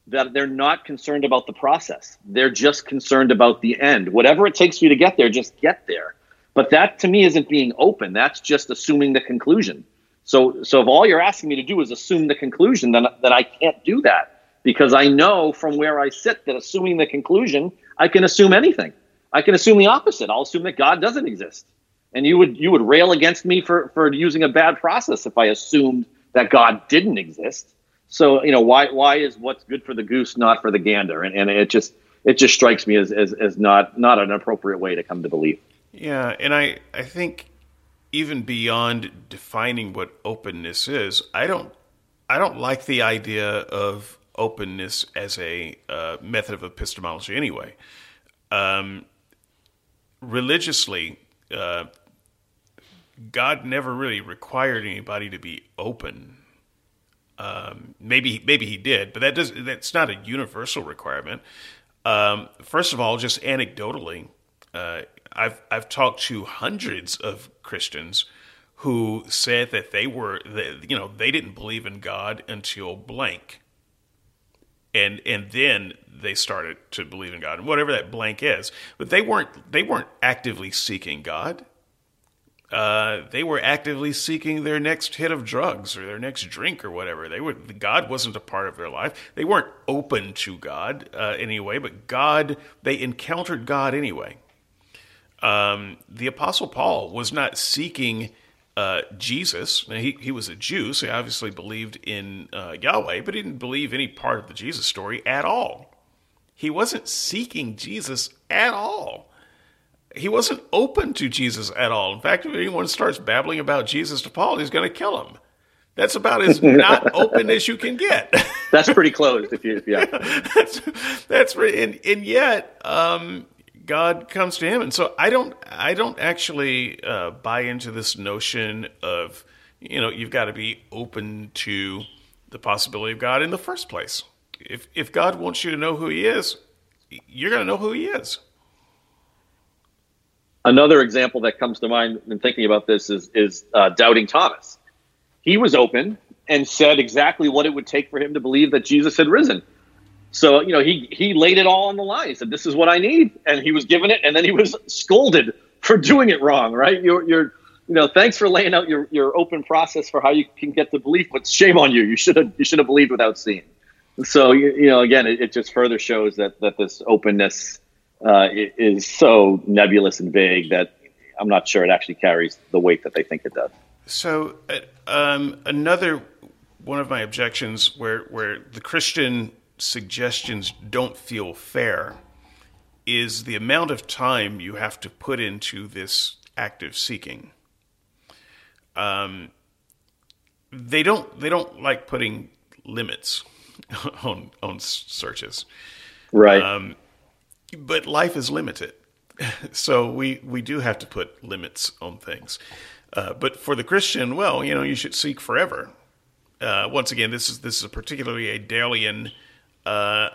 that they're not concerned about the process. They're just concerned about the end. Whatever it takes for you to get there, just get there. But that to me isn't being open. That's just assuming the conclusion. So, so if all you're asking me to do is assume the conclusion, then, then I can't do that because I know from where I sit that assuming the conclusion, I can assume anything. I can assume the opposite. I'll assume that God doesn't exist. And you would you would rail against me for for using a bad process if I assumed that God didn't exist. So you know why why is what's good for the goose not for the gander? And, and it just it just strikes me as, as as not not an appropriate way to come to belief. Yeah, and I I think even beyond defining what openness is, I don't I don't like the idea of openness as a uh, method of epistemology anyway. Um, religiously, uh, God never really required anybody to be open. Um, maybe maybe he did, but that does that's not a universal requirement. Um, first of all, just anecdotally, uh, I've I've talked to hundreds of Christians who said that they were that, you know they didn't believe in God until blank and and then they started to believe in God and whatever that blank is. But they weren't they weren't actively seeking God. Uh, they were actively seeking their next hit of drugs or their next drink or whatever. They were God wasn't a part of their life. They weren't open to God uh, anyway, but God they encountered God anyway. Um, the Apostle Paul was not seeking uh, Jesus. He, he was a Jew, so he obviously believed in uh, Yahweh, but he didn't believe any part of the Jesus story at all. He wasn't seeking Jesus at all. He wasn't open to Jesus at all. In fact, if anyone starts babbling about Jesus to Paul, he's going to kill him. That's about as not open as you can get. that's pretty closed, if you, yeah. that's that's and and yet, um, God comes to him, and so I don't I don't actually uh, buy into this notion of you know you've got to be open to the possibility of God in the first place. If if God wants you to know who He is, you're going to know who He is. Another example that comes to mind in thinking about this is is uh, doubting Thomas. He was open and said exactly what it would take for him to believe that Jesus had risen. So, you know, he he laid it all on the line. He said, "This is what I need," and he was given it, and then he was scolded for doing it wrong. Right? You're you're you know, thanks for laying out your, your open process for how you can get the belief, but shame on you. You should have you should have believed without seeing. So you, you know, again, it, it, just further shows that that this openness uh, is so nebulous and vague that I'm not sure it actually carries the weight that they think it does. So uh, um, another one of my objections, where where the Christian suggestions don't feel fair is the amount of time you have to put into this active seeking. Um, they don't they don't like putting limits on on searches. Right. Um, but life is limited. so we, we do have to put limits on things. Uh, but for the Christian, well, you know, you should seek forever. Uh, once again, this is this is a particularly a Dalian uh,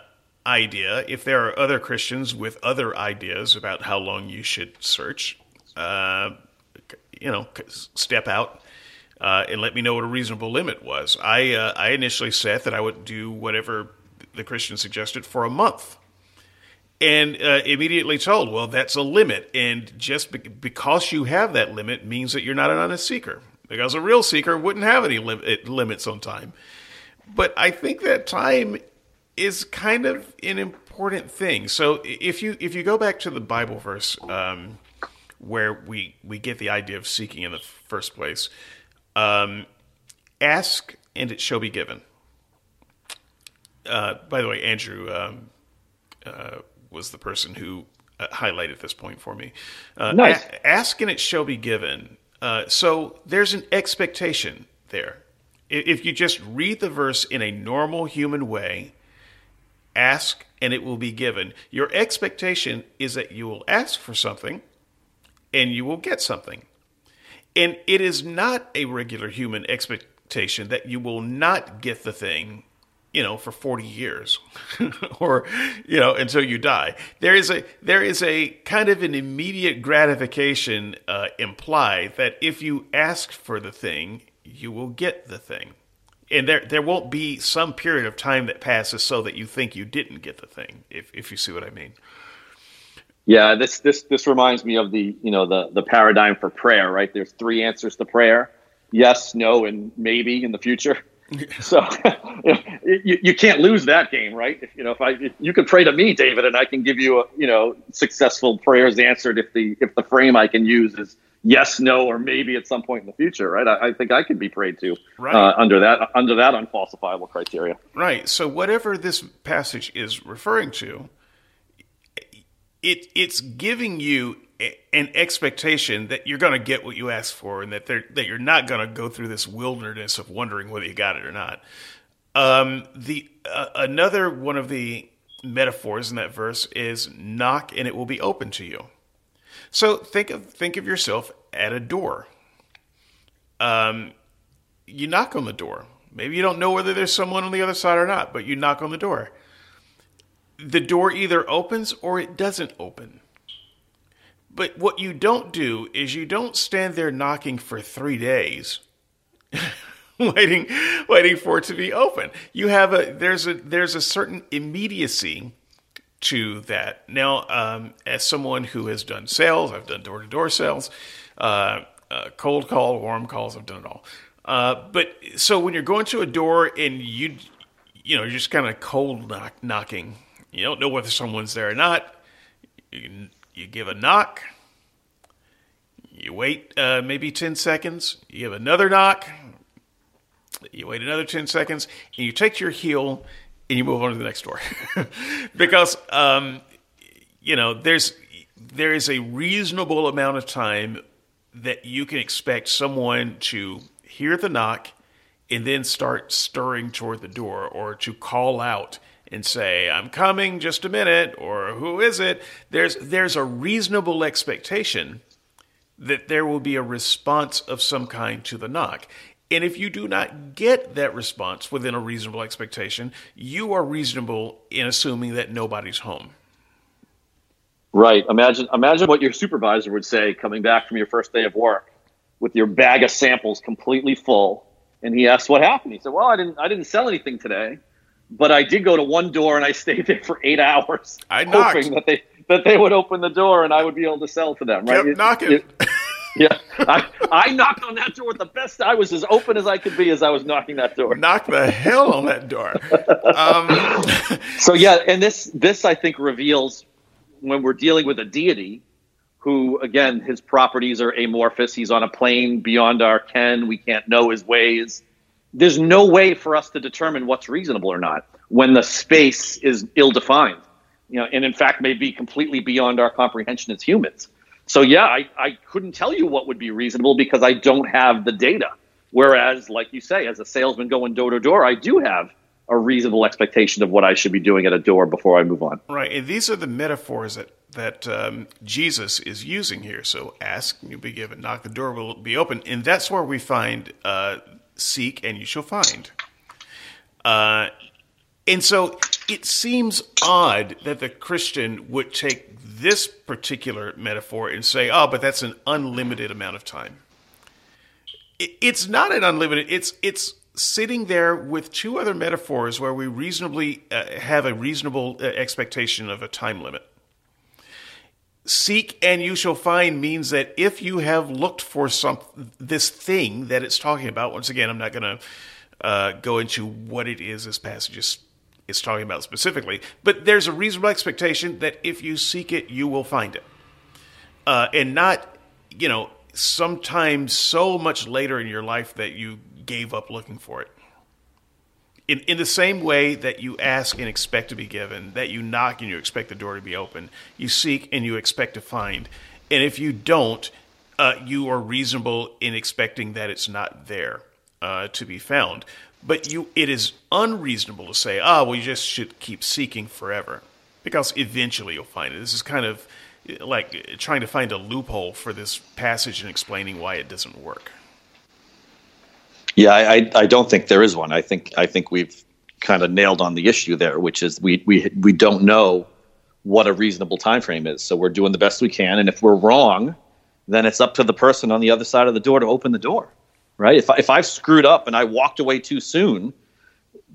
idea. If there are other Christians with other ideas about how long you should search, uh, you know, step out uh, and let me know what a reasonable limit was. I uh, I initially said that I would do whatever the Christian suggested for a month, and uh, immediately told, well, that's a limit, and just be- because you have that limit means that you're not an honest seeker. Because a real seeker wouldn't have any lim- limits on time. But I think that time is kind of an important thing. So if you if you go back to the Bible verse um, where we we get the idea of seeking in the first place, um, ask and it shall be given. Uh, by the way, Andrew um, uh, was the person who uh, highlighted this point for me. Uh, nice. A- ask and it shall be given. Uh, so there's an expectation there. If you just read the verse in a normal human way, ask and it will be given. Your expectation is that you will ask for something and you will get something. And it is not a regular human expectation that you will not get the thing, you know, for 40 years or, you know, until you die. There is a, there is a kind of an immediate gratification uh, implied that if you ask for the thing, you will get the thing. And there, there won't be some period of time that passes so that you think you didn't get the thing, if, if you see what I mean. Yeah, this this this reminds me of the you know the the paradigm for prayer, right? There's three answers to prayer: yes, no, and maybe in the future. so you, you can't lose that game, right? If, you know, if I if you could pray to me, David, and I can give you a you know successful prayers answered if the if the frame I can use is yes, no, or maybe at some point in the future, right? I, I think I could be prayed to right. uh, under that under that unfalsifiable criteria. Right. So whatever this passage is referring to it it's giving you an expectation that you're going to get what you ask for, and that that you're not going to go through this wilderness of wondering whether you got it or not. Um, the uh, another one of the metaphors in that verse is knock and it will be open to you. So think of think of yourself at a door. Um, you knock on the door. Maybe you don't know whether there's someone on the other side or not, but you knock on the door the door either opens or it doesn't open. But what you don't do is you don't stand there knocking for three days, waiting, waiting for it to be open. You have a there's a there's a certain immediacy to that. Now, um, as someone who has done sales, I've done door to door sales, uh, uh, cold call, warm calls, I've done it all. Uh, but so when you're going to a door and you, you know, you're just kind of cold knock, knocking, you don't know whether someone's there or not. You, you give a knock. You wait uh, maybe 10 seconds. You give another knock. You wait another 10 seconds. And you take your heel and you move on to the next door. because, um, you know, there's, there is a reasonable amount of time that you can expect someone to hear the knock and then start stirring toward the door or to call out and say, I'm coming, just a minute, or who is it? There's, there's a reasonable expectation that there will be a response of some kind to the knock. And if you do not get that response within a reasonable expectation, you are reasonable in assuming that nobody's home. Right. Imagine imagine what your supervisor would say coming back from your first day of work with your bag of samples completely full. And he asked what happened. He said, Well, I didn't I didn't sell anything today but I did go to one door and I stayed there for eight hours, I knocked. hoping that they that they would open the door and I would be able to sell to them. Right? Kept knocking. It, yeah, I, I knocked on that door with the best. I was as open as I could be as I was knocking that door. Knock the hell on that door. Um. so yeah, and this this I think reveals when we're dealing with a deity who again his properties are amorphous. He's on a plane beyond our ken. We can't know his ways there's no way for us to determine what's reasonable or not when the space is ill defined you know and in fact may be completely beyond our comprehension as humans so yeah I, I couldn't tell you what would be reasonable because i don't have the data whereas like you say as a salesman going door to door i do have a reasonable expectation of what I should be doing at a door before I move on. Right, and these are the metaphors that that um, Jesus is using here. So ask and you'll be given, knock the door will be open, and that's where we find uh, seek and you shall find. Uh, and so it seems odd that the Christian would take this particular metaphor and say, "Oh, but that's an unlimited amount of time." It's not an unlimited. It's it's sitting there with two other metaphors where we reasonably uh, have a reasonable uh, expectation of a time limit. Seek and you shall find means that if you have looked for some this thing that it's talking about, once again, I'm not going to uh, go into what it is this passage is, is talking about specifically, but there's a reasonable expectation that if you seek it, you will find it, uh, and not you know sometime so much later in your life that you gave up looking for it. In, in the same way that you ask and expect to be given, that you knock and you expect the door to be open, you seek and you expect to find. And if you don't, uh, you are reasonable in expecting that it's not there uh, to be found. But you, it is unreasonable to say, ah, oh, well, you just should keep seeking forever, because eventually you'll find it. This is kind of like trying to find a loophole for this passage and explaining why it doesn't work. Yeah, I, I don't think there is one. I think I think we've kind of nailed on the issue there, which is we we we don't know what a reasonable time frame is. So we're doing the best we can, and if we're wrong, then it's up to the person on the other side of the door to open the door, right? If I, if I've screwed up and I walked away too soon,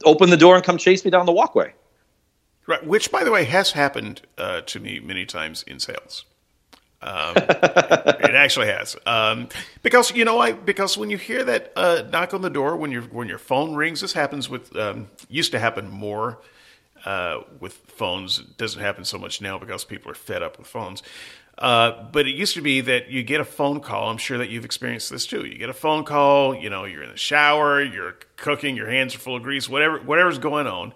open the door and come chase me down the walkway. Right, which by the way has happened uh, to me many times in sales. Um, it actually has, um, because you know, I because when you hear that uh, knock on the door when your when your phone rings, this happens with um, used to happen more uh, with phones. It doesn't happen so much now because people are fed up with phones. Uh, but it used to be that you get a phone call. I'm sure that you've experienced this too. You get a phone call. You know, you're in the shower, you're cooking, your hands are full of grease, whatever whatever's going on,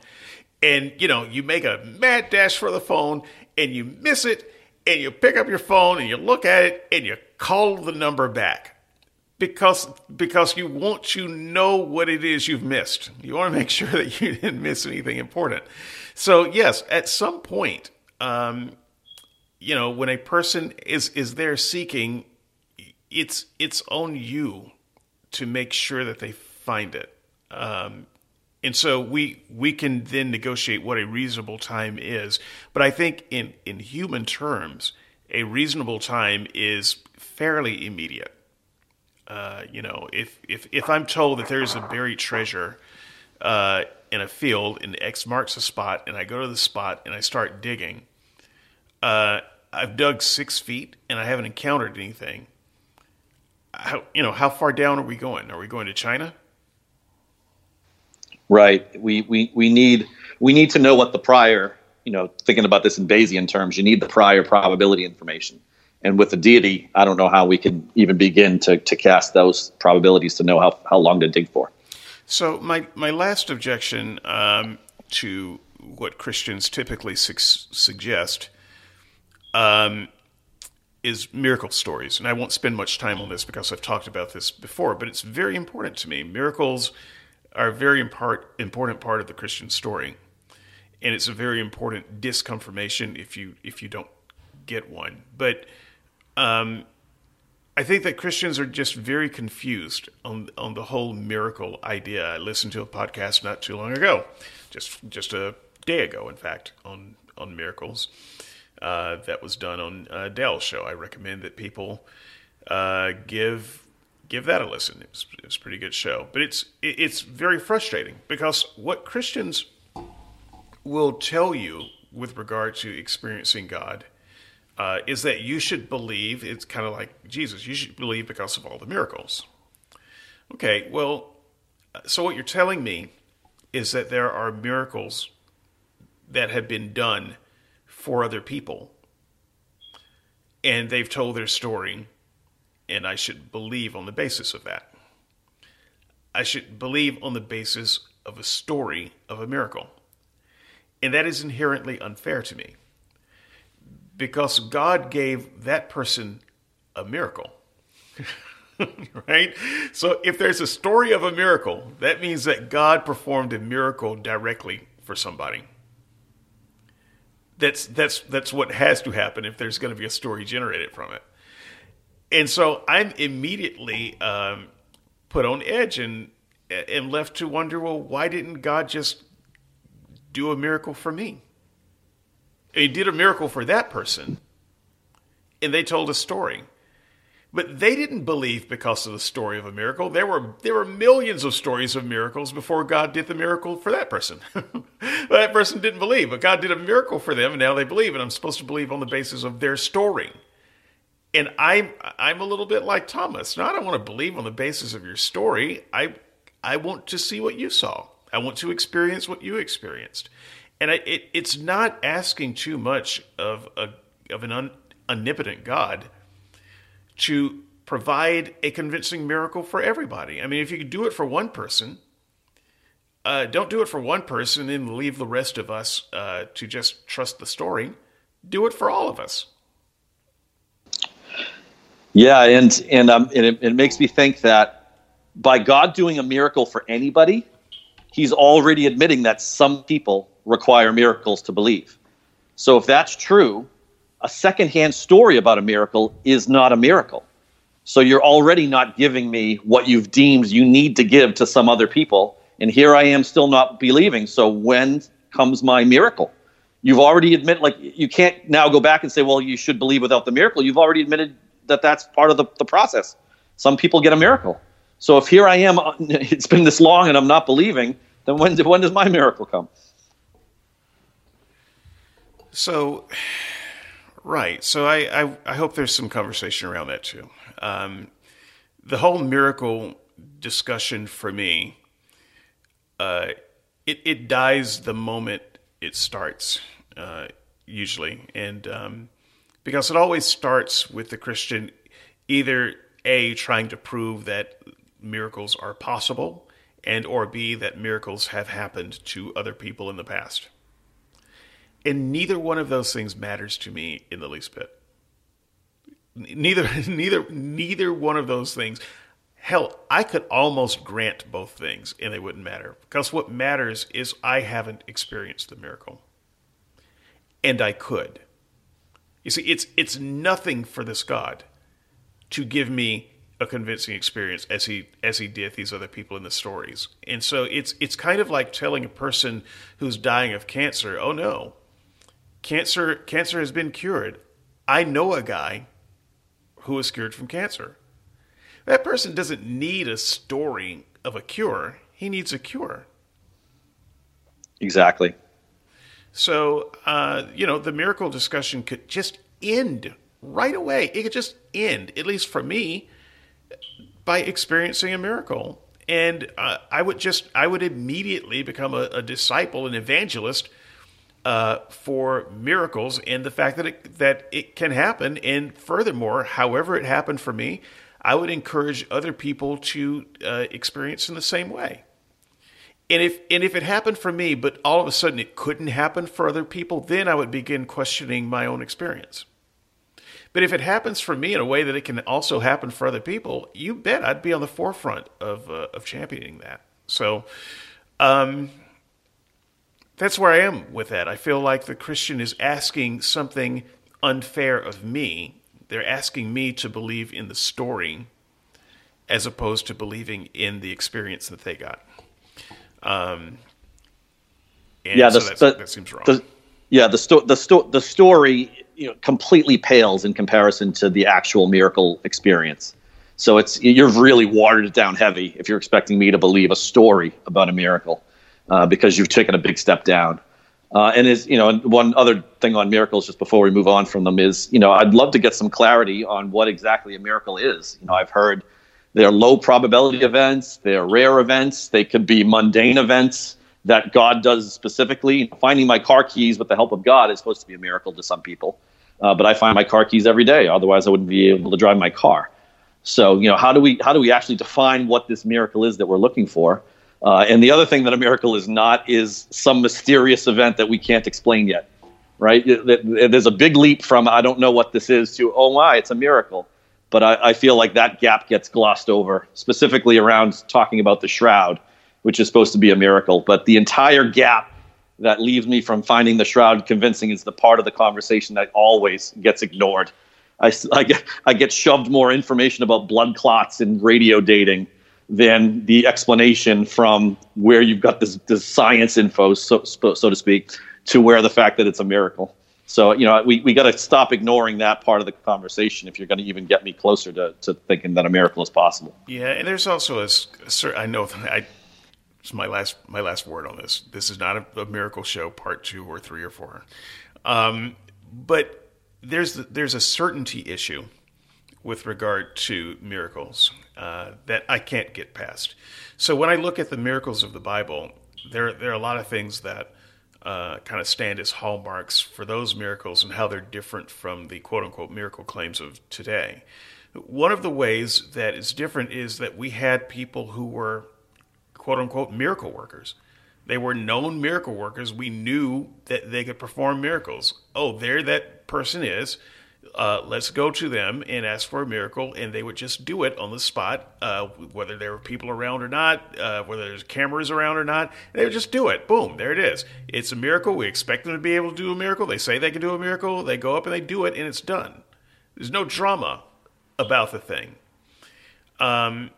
and you know you make a mad dash for the phone and you miss it and you pick up your phone and you look at it and you call the number back because because you want to know what it is you've missed. You want to make sure that you didn't miss anything important. So yes, at some point, um, you know, when a person is is there seeking, it's it's on you to make sure that they find it. Um, and so we we can then negotiate what a reasonable time is. But I think in in human terms, a reasonable time is fairly immediate. Uh, you know, if if if I'm told that there's a buried treasure uh, in a field and X marks a spot, and I go to the spot and I start digging, uh, I've dug six feet and I haven't encountered anything. How you know how far down are we going? Are we going to China? Right. We, we, we need we need to know what the prior, you know, thinking about this in Bayesian terms, you need the prior probability information. And with the deity, I don't know how we can even begin to, to cast those probabilities to know how, how long to dig for. So my, my last objection um, to what Christians typically su- suggest um, is miracle stories. And I won't spend much time on this because I've talked about this before, but it's very important to me. Miracles – are a very important part of the Christian story, and it's a very important disconfirmation if you if you don't get one. But um, I think that Christians are just very confused on on the whole miracle idea. I listened to a podcast not too long ago, just just a day ago, in fact, on on miracles. Uh, that was done on uh, Dell's show. I recommend that people uh, give give that a listen. It was, it a pretty good show, but it's it's very frustrating because what Christians will tell you with regard to experiencing God uh, is that you should believe. It's kind of like Jesus. You should believe because of all the miracles. Okay, well, so what you're telling me is that there are miracles that have been done for other people, and they've told their story and I should believe on the basis of that. I should believe on the basis of a story of a miracle. And that is inherently unfair to me because God gave that person a miracle. right? So if there's a story of a miracle, that means that God performed a miracle directly for somebody. That's that's that's what has to happen if there's going to be a story generated from it. And so I'm immediately um, put on edge and and left to wonder, well, why didn't God just do a miracle for me? He did a miracle for that person, and they told a story. But they didn't believe because of the story of a miracle. There were there were millions of stories of miracles before God did the miracle for that person. that person didn't believe, but God did a miracle for them, and now they believe. And I'm supposed to believe on the basis of their story. And I'm I'm a little bit like Thomas. Now I don't want to believe on the basis of your story. I I want to see what you saw. I want to experience what you experienced. And I, it, it's not asking too much of a of an un, omnipotent God to provide a convincing miracle for everybody. I mean, if you could do it for one person, uh, don't do it for one person and leave the rest of us uh, to just trust the story. Do it for all of us. Yeah, and and um, and it, it makes me think that by God doing a miracle for anybody, He's already admitting that some people require miracles to believe. So if that's true, a secondhand story about a miracle is not a miracle. So you're already not giving me what you've deemed you need to give to some other people. And here I am still not believing. So when comes my miracle? You've already admitted, like, you can't now go back and say, well, you should believe without the miracle. You've already admitted that that's part of the, the process. Some people get a miracle. So if here I am, it's been this long and I'm not believing, then when, when does my miracle come? So Right. So I, I, I, hope there's some conversation around that too. Um, the whole miracle discussion for me, uh, it, it dies the moment it starts, uh, usually. And um, because it always starts with the Christian either A, trying to prove that miracles are possible, and or B, that miracles have happened to other people in the past. And neither one of those things matters to me in the least bit. Neither, neither, neither one of those things. Hell, I could almost grant both things and they wouldn't matter. Because what matters is I haven't experienced the miracle. And I could. You see, it's it's nothing for this God to give me a convincing experience as he as he did these other people in the stories. And so it's it's kind of like telling a person who's dying of cancer, "Oh no, cancer cancer has been cured. I know a guy who was cured from cancer. That person doesn't need a story of a cure. He needs a cure. Exactly. So, uh, you know, the miracle discussion could just end right away. It could just end, at least for me, by experiencing a miracle. And uh, I would just, I would immediately become a, a disciple, an evangelist uh, for miracles and the fact that it, that it can happen. And furthermore, however it happened for me, I would encourage other people to uh, experience in the same way. And if and if it happened for me, but all of a sudden it couldn't happen for other people, then I would begin questioning my own experience. But if it happens for me in a way that it can also happen for other people, you bet I'd be on the forefront of uh, of championing that. So, um, that's where I am with that. I feel like the Christian is asking something unfair of me. They're asking me to believe in the story as opposed to believing in the experience that they got. Um, yeah, the, so the, that seems wrong. The, yeah, the, sto- the, sto- the story you know, completely pales in comparison to the actual miracle experience. So it's you've really watered it down heavy if you're expecting me to believe a story about a miracle uh, because you've taken a big step down. Uh, and is you know one other thing on miracles just before we move on from them is you know I'd love to get some clarity on what exactly a miracle is. You know I've heard they're low probability events, they're rare events, they could be mundane events that God does specifically. Finding my car keys with the help of God is supposed to be a miracle to some people, uh, but I find my car keys every day. Otherwise, I wouldn't be able to drive my car. So you know how do we how do we actually define what this miracle is that we're looking for? Uh, and the other thing that a miracle is not is some mysterious event that we can't explain yet, right? There's a big leap from I don't know what this is to oh my, it's a miracle. but I, I feel like that gap gets glossed over, specifically around talking about the shroud, which is supposed to be a miracle. But the entire gap that leaves me from finding the shroud convincing is the part of the conversation that always gets ignored. I, I, get, I get shoved more information about blood clots and radio dating than the explanation from where you've got this, this science info, so, so to speak, to where the fact that it's a miracle. So, you know, we, we got to stop ignoring that part of the conversation if you're going to even get me closer to, to thinking that a miracle is possible. Yeah, and there's also a, a I know I it's my last my last word on this. This is not a, a miracle show, part two or three or four. Um, but there's there's a certainty issue with regard to miracles uh, that I can't get past. So when I look at the miracles of the Bible, there there are a lot of things that uh, kind of stand as hallmarks for those miracles and how they're different from the quote unquote miracle claims of today. One of the ways that is different is that we had people who were quote unquote miracle workers. They were known miracle workers. We knew that they could perform miracles. Oh, there that person is. Uh, let's go to them and ask for a miracle, and they would just do it on the spot, uh, whether there were people around or not, uh, whether there's cameras around or not. They would just do it. Boom, there it is. It's a miracle. We expect them to be able to do a miracle. They say they can do a miracle. They go up and they do it, and it's done. There's no drama about the thing. Um,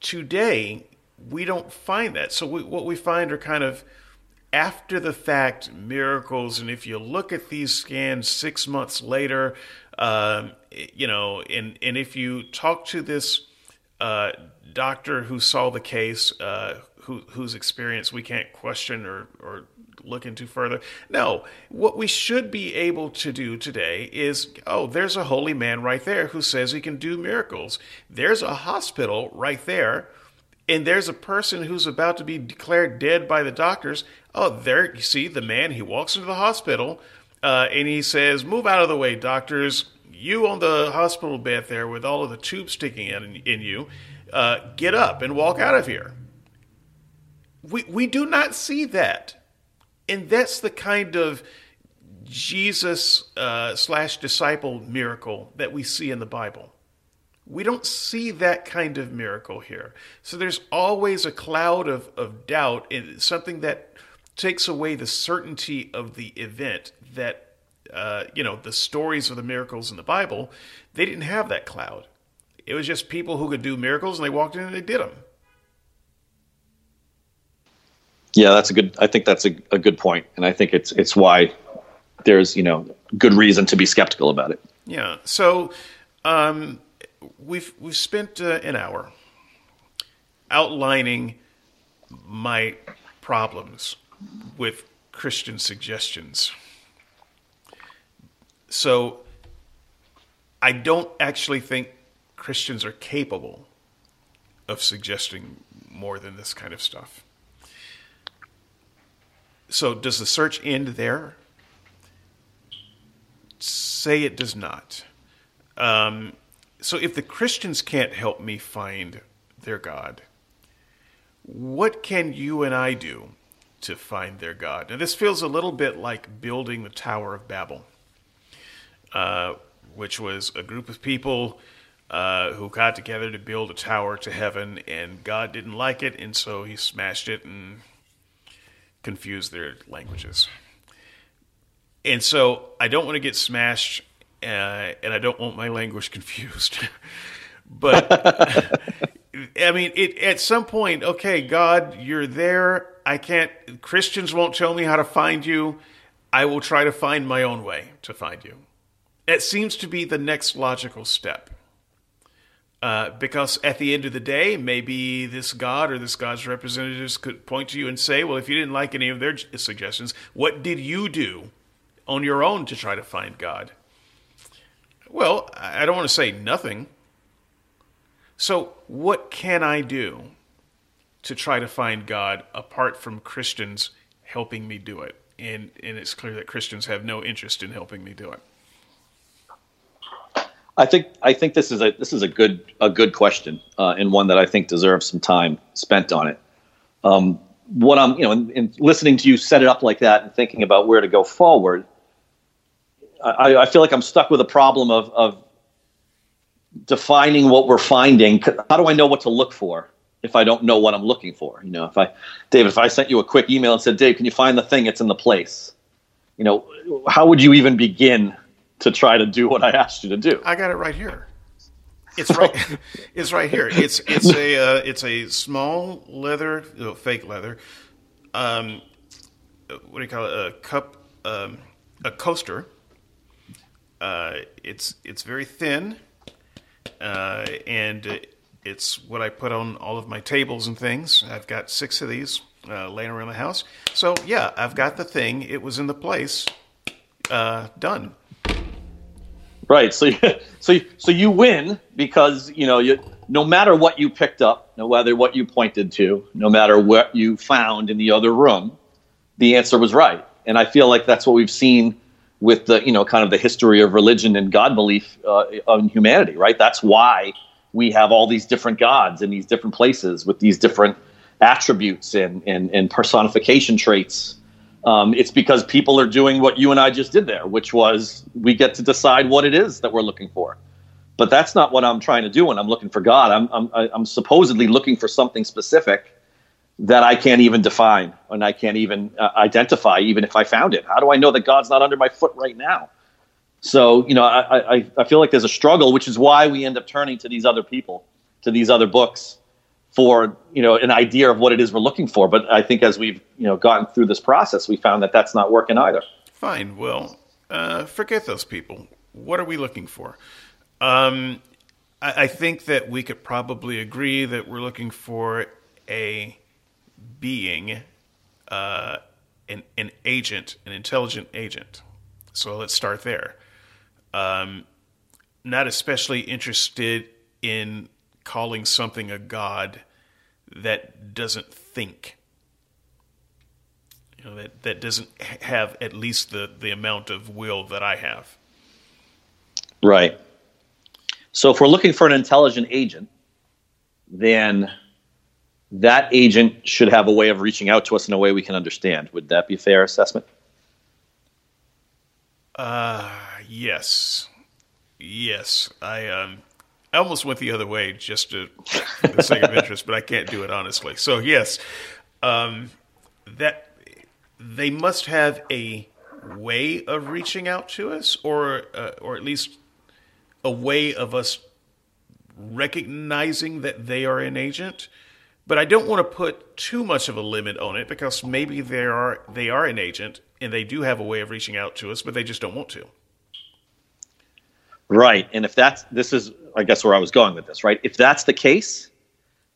today, we don't find that. So we, what we find are kind of after the fact miracles. And if you look at these scans six months later, um, you know, and and if you talk to this uh, doctor who saw the case, uh, who, whose experience we can't question or or look into further. No, what we should be able to do today is oh, there's a holy man right there who says he can do miracles. There's a hospital right there and there's a person who's about to be declared dead by the doctors. Oh, there you see the man. He walks into the hospital uh, and he says, "Move out of the way, doctors. You on the hospital bed there with all of the tubes sticking in, in you. Uh, get up and walk out of here." We we do not see that, and that's the kind of Jesus uh, slash disciple miracle that we see in the Bible. We don't see that kind of miracle here. So there's always a cloud of, of doubt, and something that takes away the certainty of the event that, uh, you know, the stories of the miracles in the Bible, they didn't have that cloud. It was just people who could do miracles and they walked in and they did them. Yeah, that's a good. I think that's a, a good point, and I think it's it's why there's you know good reason to be skeptical about it. Yeah. So, um, we've we've spent uh, an hour outlining my problems with Christian suggestions. So I don't actually think Christians are capable of suggesting more than this kind of stuff. So does the search end there? Say it does not. Um, so if the Christians can't help me find their God, what can you and I do to find their God? Now, this feels a little bit like building the Tower of Babel, uh, which was a group of people uh, who got together to build a tower to heaven, and God didn't like it, and so he smashed it and confused their languages. And so I don't want to get smashed uh, and I don't want my language confused. but I mean, it, at some point, okay, God, you're there. I can't. Christians won't tell me how to find you. I will try to find my own way to find you. It seems to be the next logical step. Uh, because at the end of the day, maybe this God or this God's representatives could point to you and say, well, if you didn't like any of their suggestions, what did you do on your own to try to find God? Well, I don't want to say nothing. So, what can I do to try to find God apart from Christians helping me do it? And, and it's clear that Christians have no interest in helping me do it. I think I think this is a this is a good a good question uh, and one that I think deserves some time spent on it. Um, what I'm you know in, in, listening to you set it up like that and thinking about where to go forward, I, I, feel like I'm stuck with a problem of, of defining what we're finding. How do I know what to look for if I don't know what I'm looking for? You know, if I, David, if I sent you a quick email and said, Dave, can you find the thing? It's in the place. You know, how would you even begin to try to do what I asked you to do? I got it right here. It's right. it's right here. It's it's a uh, it's a small leather, fake leather. Um, what do you call it? A cup, um, a coaster. Uh, it's it's very thin, uh, and it's what I put on all of my tables and things. I've got six of these uh, laying around the house. So yeah, I've got the thing. It was in the place. Uh, done. Right. So, so, so you win because you know you. No matter what you picked up, no matter what you pointed to, no matter what you found in the other room, the answer was right. And I feel like that's what we've seen with the you know kind of the history of religion and God belief uh, on humanity. Right. That's why we have all these different gods in these different places with these different attributes and, and, and personification traits um, it's because people are doing what you and I just did there, which was we get to decide what it is that we're looking for. But that's not what I'm trying to do when I'm looking for God. I'm, I'm, I'm supposedly looking for something specific that I can't even define and I can't even uh, identify, even if I found it. How do I know that God's not under my foot right now? So, you know, I, I, I feel like there's a struggle, which is why we end up turning to these other people, to these other books for you know an idea of what it is we're looking for. But I think as we've you know gotten through this process, we found that that's not working either. Fine. Well, uh, forget those people. What are we looking for? Um, I, I think that we could probably agree that we're looking for a being, uh, an, an agent, an intelligent agent. So let's start there. Um, not especially interested in calling something a god that doesn't think. You know, that, that doesn't have at least the, the amount of will that I have. Right. So if we're looking for an intelligent agent, then that agent should have a way of reaching out to us in a way we can understand. Would that be a fair assessment? Uh, yes. Yes. I um I almost went the other way just to, for the sake of interest, but I can't do it honestly. So yes, um, that they must have a way of reaching out to us, or uh, or at least a way of us recognizing that they are an agent. But I don't want to put too much of a limit on it because maybe they are they are an agent and they do have a way of reaching out to us, but they just don't want to. Right. And if that's, this is, I guess, where I was going with this, right? If that's the case,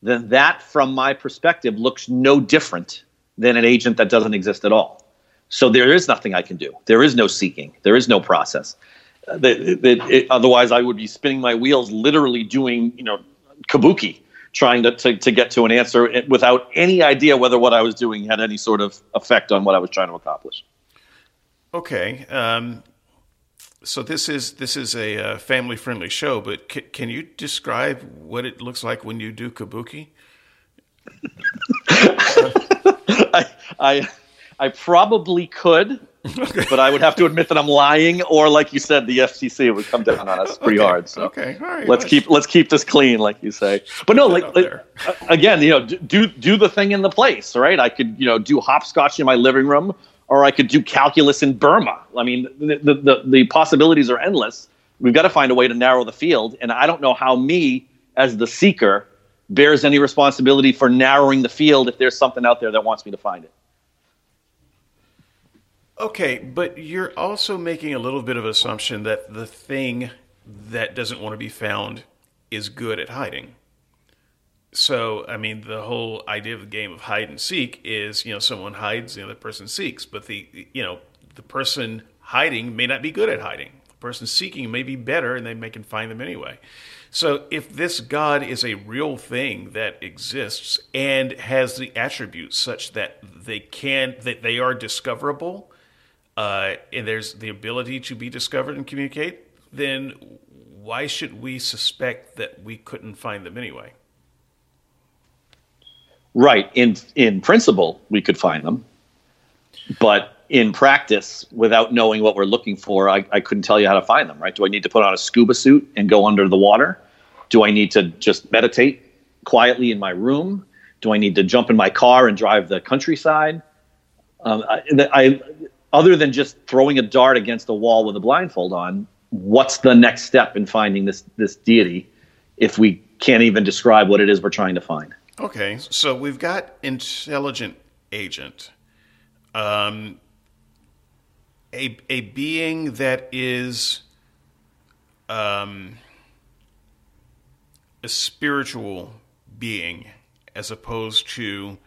then that, from my perspective, looks no different than an agent that doesn't exist at all. So there is nothing I can do. There is no seeking. There is no process. Uh, it, otherwise, I would be spinning my wheels, literally doing, you know, kabuki, trying to, to, to get to an answer without any idea whether what I was doing had any sort of effect on what I was trying to accomplish. Okay. Um, so this is this is a uh, family friendly show, but c- can you describe what it looks like when you do kabuki? I, I I probably could, okay. but I would have to admit that I'm lying, or like you said, the FCC would come down on us pretty okay. hard. So okay, all right. Let's keep let's keep this clean, like you say. But no, like, like uh, again, you know, do do the thing in the place, right? I could you know do hopscotch in my living room or I could do calculus in Burma. I mean, the, the, the possibilities are endless. We've got to find a way to narrow the field. And I don't know how me, as the seeker, bears any responsibility for narrowing the field if there's something out there that wants me to find it. Okay, but you're also making a little bit of assumption that the thing that doesn't want to be found is good at hiding. So, I mean, the whole idea of the game of hide and seek is, you know, someone hides, the other person seeks. But the, you know, the person hiding may not be good at hiding. The person seeking may be better, and they may can find them anyway. So, if this God is a real thing that exists and has the attributes such that they can that they are discoverable, uh, and there's the ability to be discovered and communicate, then why should we suspect that we couldn't find them anyway? Right. In in principle, we could find them, but in practice, without knowing what we're looking for, I, I couldn't tell you how to find them. Right? Do I need to put on a scuba suit and go under the water? Do I need to just meditate quietly in my room? Do I need to jump in my car and drive the countryside? Um, I, I, other than just throwing a dart against a wall with a blindfold on, what's the next step in finding this this deity if we can't even describe what it is we're trying to find? Okay, so we've got intelligent agent, um, a a being that is um, a spiritual being as opposed to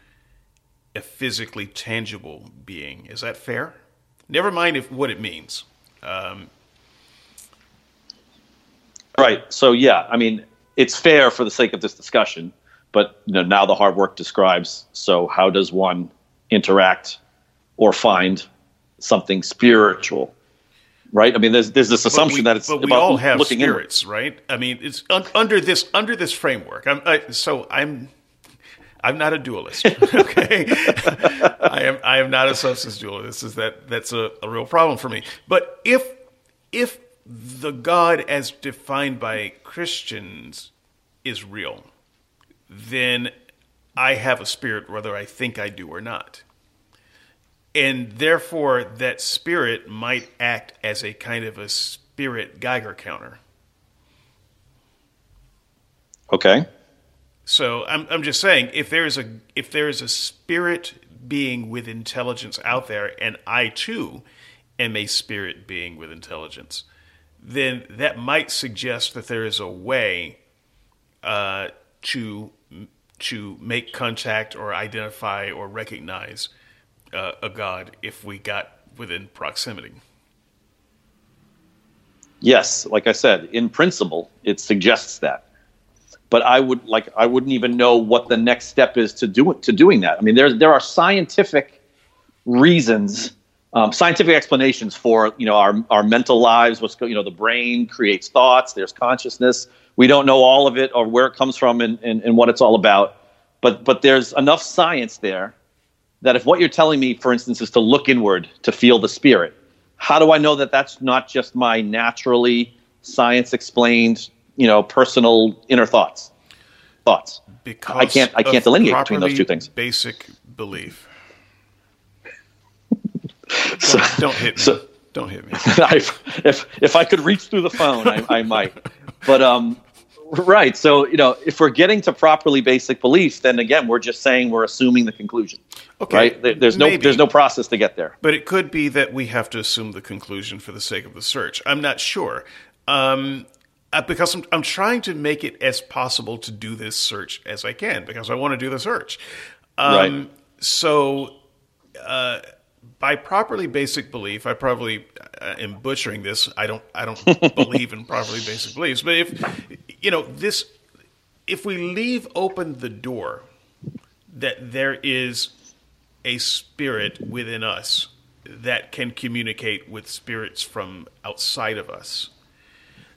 a physically tangible being. Is that fair? Never mind if what it means. Um, right. So yeah, I mean, it's fair for the sake of this discussion, but you know, now the hard work describes. So how does one interact or find something spiritual? Right. I mean, there's there's this assumption we, that it's but we about all have looking spirits, right? I mean, it's un, under this under this framework. I'm, I, so I'm I'm not a dualist. Okay, I am. I am not a substance dualist. This is that. That's a, a real problem for me. But if if the God as defined by Christians is real, then I have a spirit, whether I think I do or not. And therefore, that spirit might act as a kind of a spirit Geiger counter. Okay. So I'm I'm just saying if there's a if there's a spirit being with intelligence out there, and I too am a spirit being with intelligence, then that might suggest that there is a way uh, to to make contact or identify or recognize uh, a god if we got within proximity. Yes, like I said, in principle, it suggests that but I would like I wouldn't even know what the next step is to do to doing that. I mean, there there are scientific reasons, um, scientific explanations for you know our our mental lives. What's you know the brain creates thoughts. There's consciousness. We don't know all of it or where it comes from and, and, and what it's all about. But but there's enough science there that if what you're telling me, for instance, is to look inward to feel the spirit, how do I know that that's not just my naturally science explained you know personal inner thoughts. Thoughts. Because i can't i can't delineate between those two things. basic belief. So, don't, don't, hit me. So, don't hit me. If if i could reach through the phone I, I might. But um right. So you know if we're getting to properly basic beliefs then again we're just saying we're assuming the conclusion okay. right? There's no Maybe. there's no process to get there. But it could be that we have to assume the conclusion for the sake of the search. I'm not sure. Um, uh, because I'm, I'm trying to make it as possible to do this search as I can because I want to do the search. Um, right. So, uh, by properly basic belief, I probably uh, am butchering this. I don't. I don't believe in properly basic beliefs. But if you know this, if we leave open the door that there is a spirit within us that can communicate with spirits from outside of us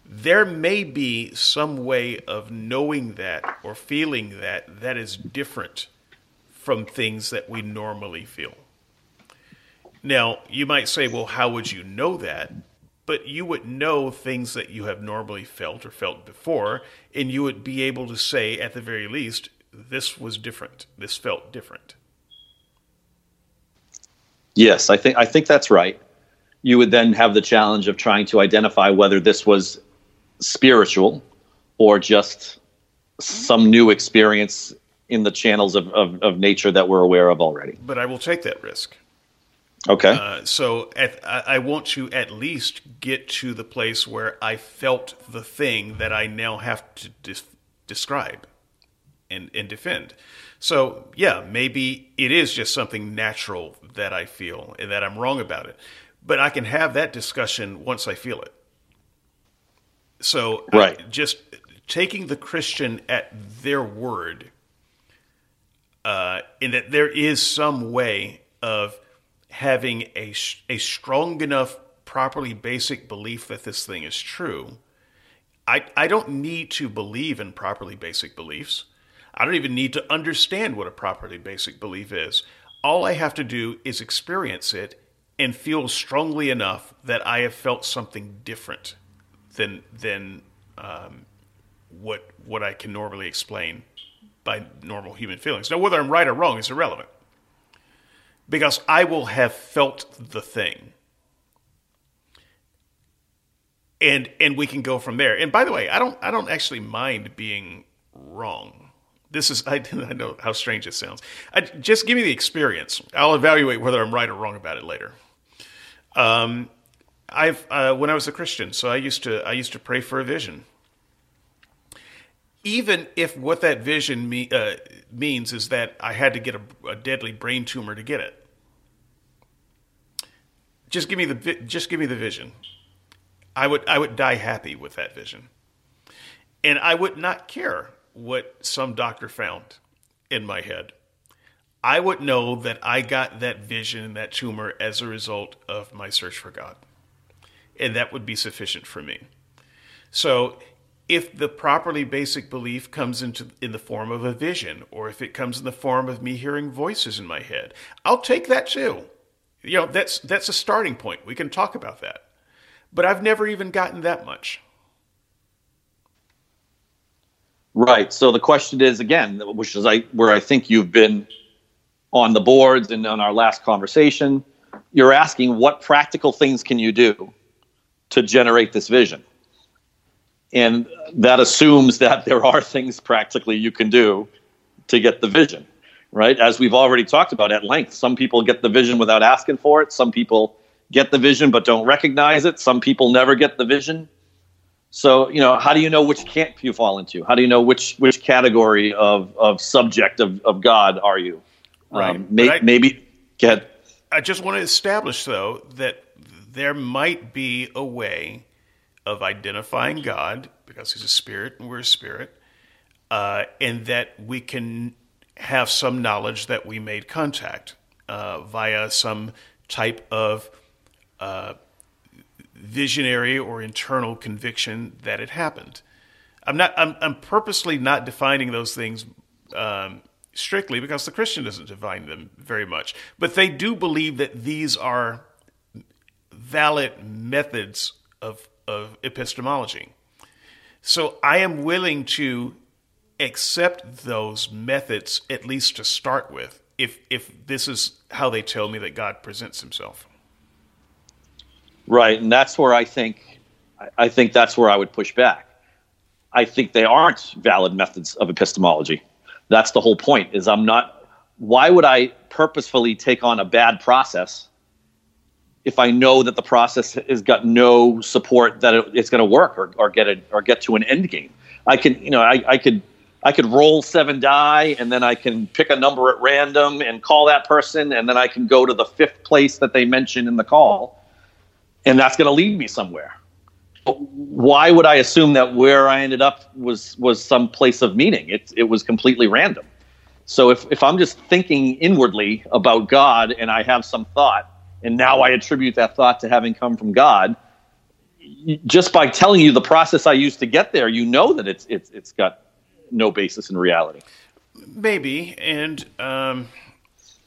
there may be some way of knowing that or feeling that that is different from things that we normally feel. Now, you might say, well, how would you know that? But you would know things that you have normally felt or felt before, and you would be able to say, at the very least, this was different. This felt different. Yes, I think I think that's right. You would then have the challenge of trying to identify whether this was spiritual or just some new experience in the channels of, of, of, nature that we're aware of already. But I will take that risk. Okay. Uh, so at, I want to at least get to the place where I felt the thing that I now have to dis- describe and, and defend. So, yeah, maybe it is just something natural that I feel and that I'm wrong about it. But I can have that discussion once I feel it. So, right. I, just taking the Christian at their word, uh, in that there is some way of having a a strong enough, properly basic belief that this thing is true. I I don't need to believe in properly basic beliefs. I don't even need to understand what a properly basic belief is. All I have to do is experience it and feel strongly enough that I have felt something different than than um, what what I can normally explain by normal human feelings. Now, whether I'm right or wrong is irrelevant because I will have felt the thing. And and we can go from there. And by the way, I don't I don't actually mind being wrong. This is I, I know how strange it sounds. I, just give me the experience. I'll evaluate whether I'm right or wrong about it later. Um, I've uh, when I was a Christian, so I used to I used to pray for a vision. Even if what that vision me, uh, means is that I had to get a, a deadly brain tumor to get it, just give me the just give me the vision. I would I would die happy with that vision. And I would not care what some doctor found in my head. I would know that I got that vision, and that tumor, as a result of my search for God. And that would be sufficient for me. So if the properly basic belief comes into in the form of a vision, or if it comes in the form of me hearing voices in my head, I'll take that too. You know, that's that's a starting point. We can talk about that. But I've never even gotten that much. Right. So the question is again, which is I where I think you've been on the boards and on our last conversation, you're asking what practical things can you do to generate this vision? And that assumes that there are things practically you can do to get the vision, right? As we've already talked about at length, some people get the vision without asking for it. Some people get the vision but don't recognize it. Some people never get the vision. So, you know, how do you know which camp you fall into? How do you know which which category of, of subject of, of God are you? Right. Um, may, I, maybe get. I just want to establish, though, that there might be a way of identifying God because He's a spirit and we're a spirit, uh, and that we can have some knowledge that we made contact uh, via some type of uh, visionary or internal conviction that it happened. I'm not. I'm, I'm purposely not defining those things um, strictly because the Christian doesn't define them very much, but they do believe that these are valid methods of of epistemology. So I am willing to accept those methods at least to start with if if this is how they tell me that God presents himself. Right, and that's where I think I think that's where I would push back. I think they aren't valid methods of epistemology. That's the whole point is I'm not why would I purposefully take on a bad process if I know that the process has got no support that it, it's going to work or, or get it or get to an end game. I can, you know, I, I could I could roll seven die and then I can pick a number at random and call that person and then I can go to the fifth place that they mentioned in the call, and that's going to lead me somewhere. Why would I assume that where I ended up was was some place of meaning? It it was completely random. So if if I'm just thinking inwardly about God and I have some thought and now I attribute that thought to having come from God. Just by telling you the process I used to get there, you know that it's it's it's got no basis in reality. Maybe, and um,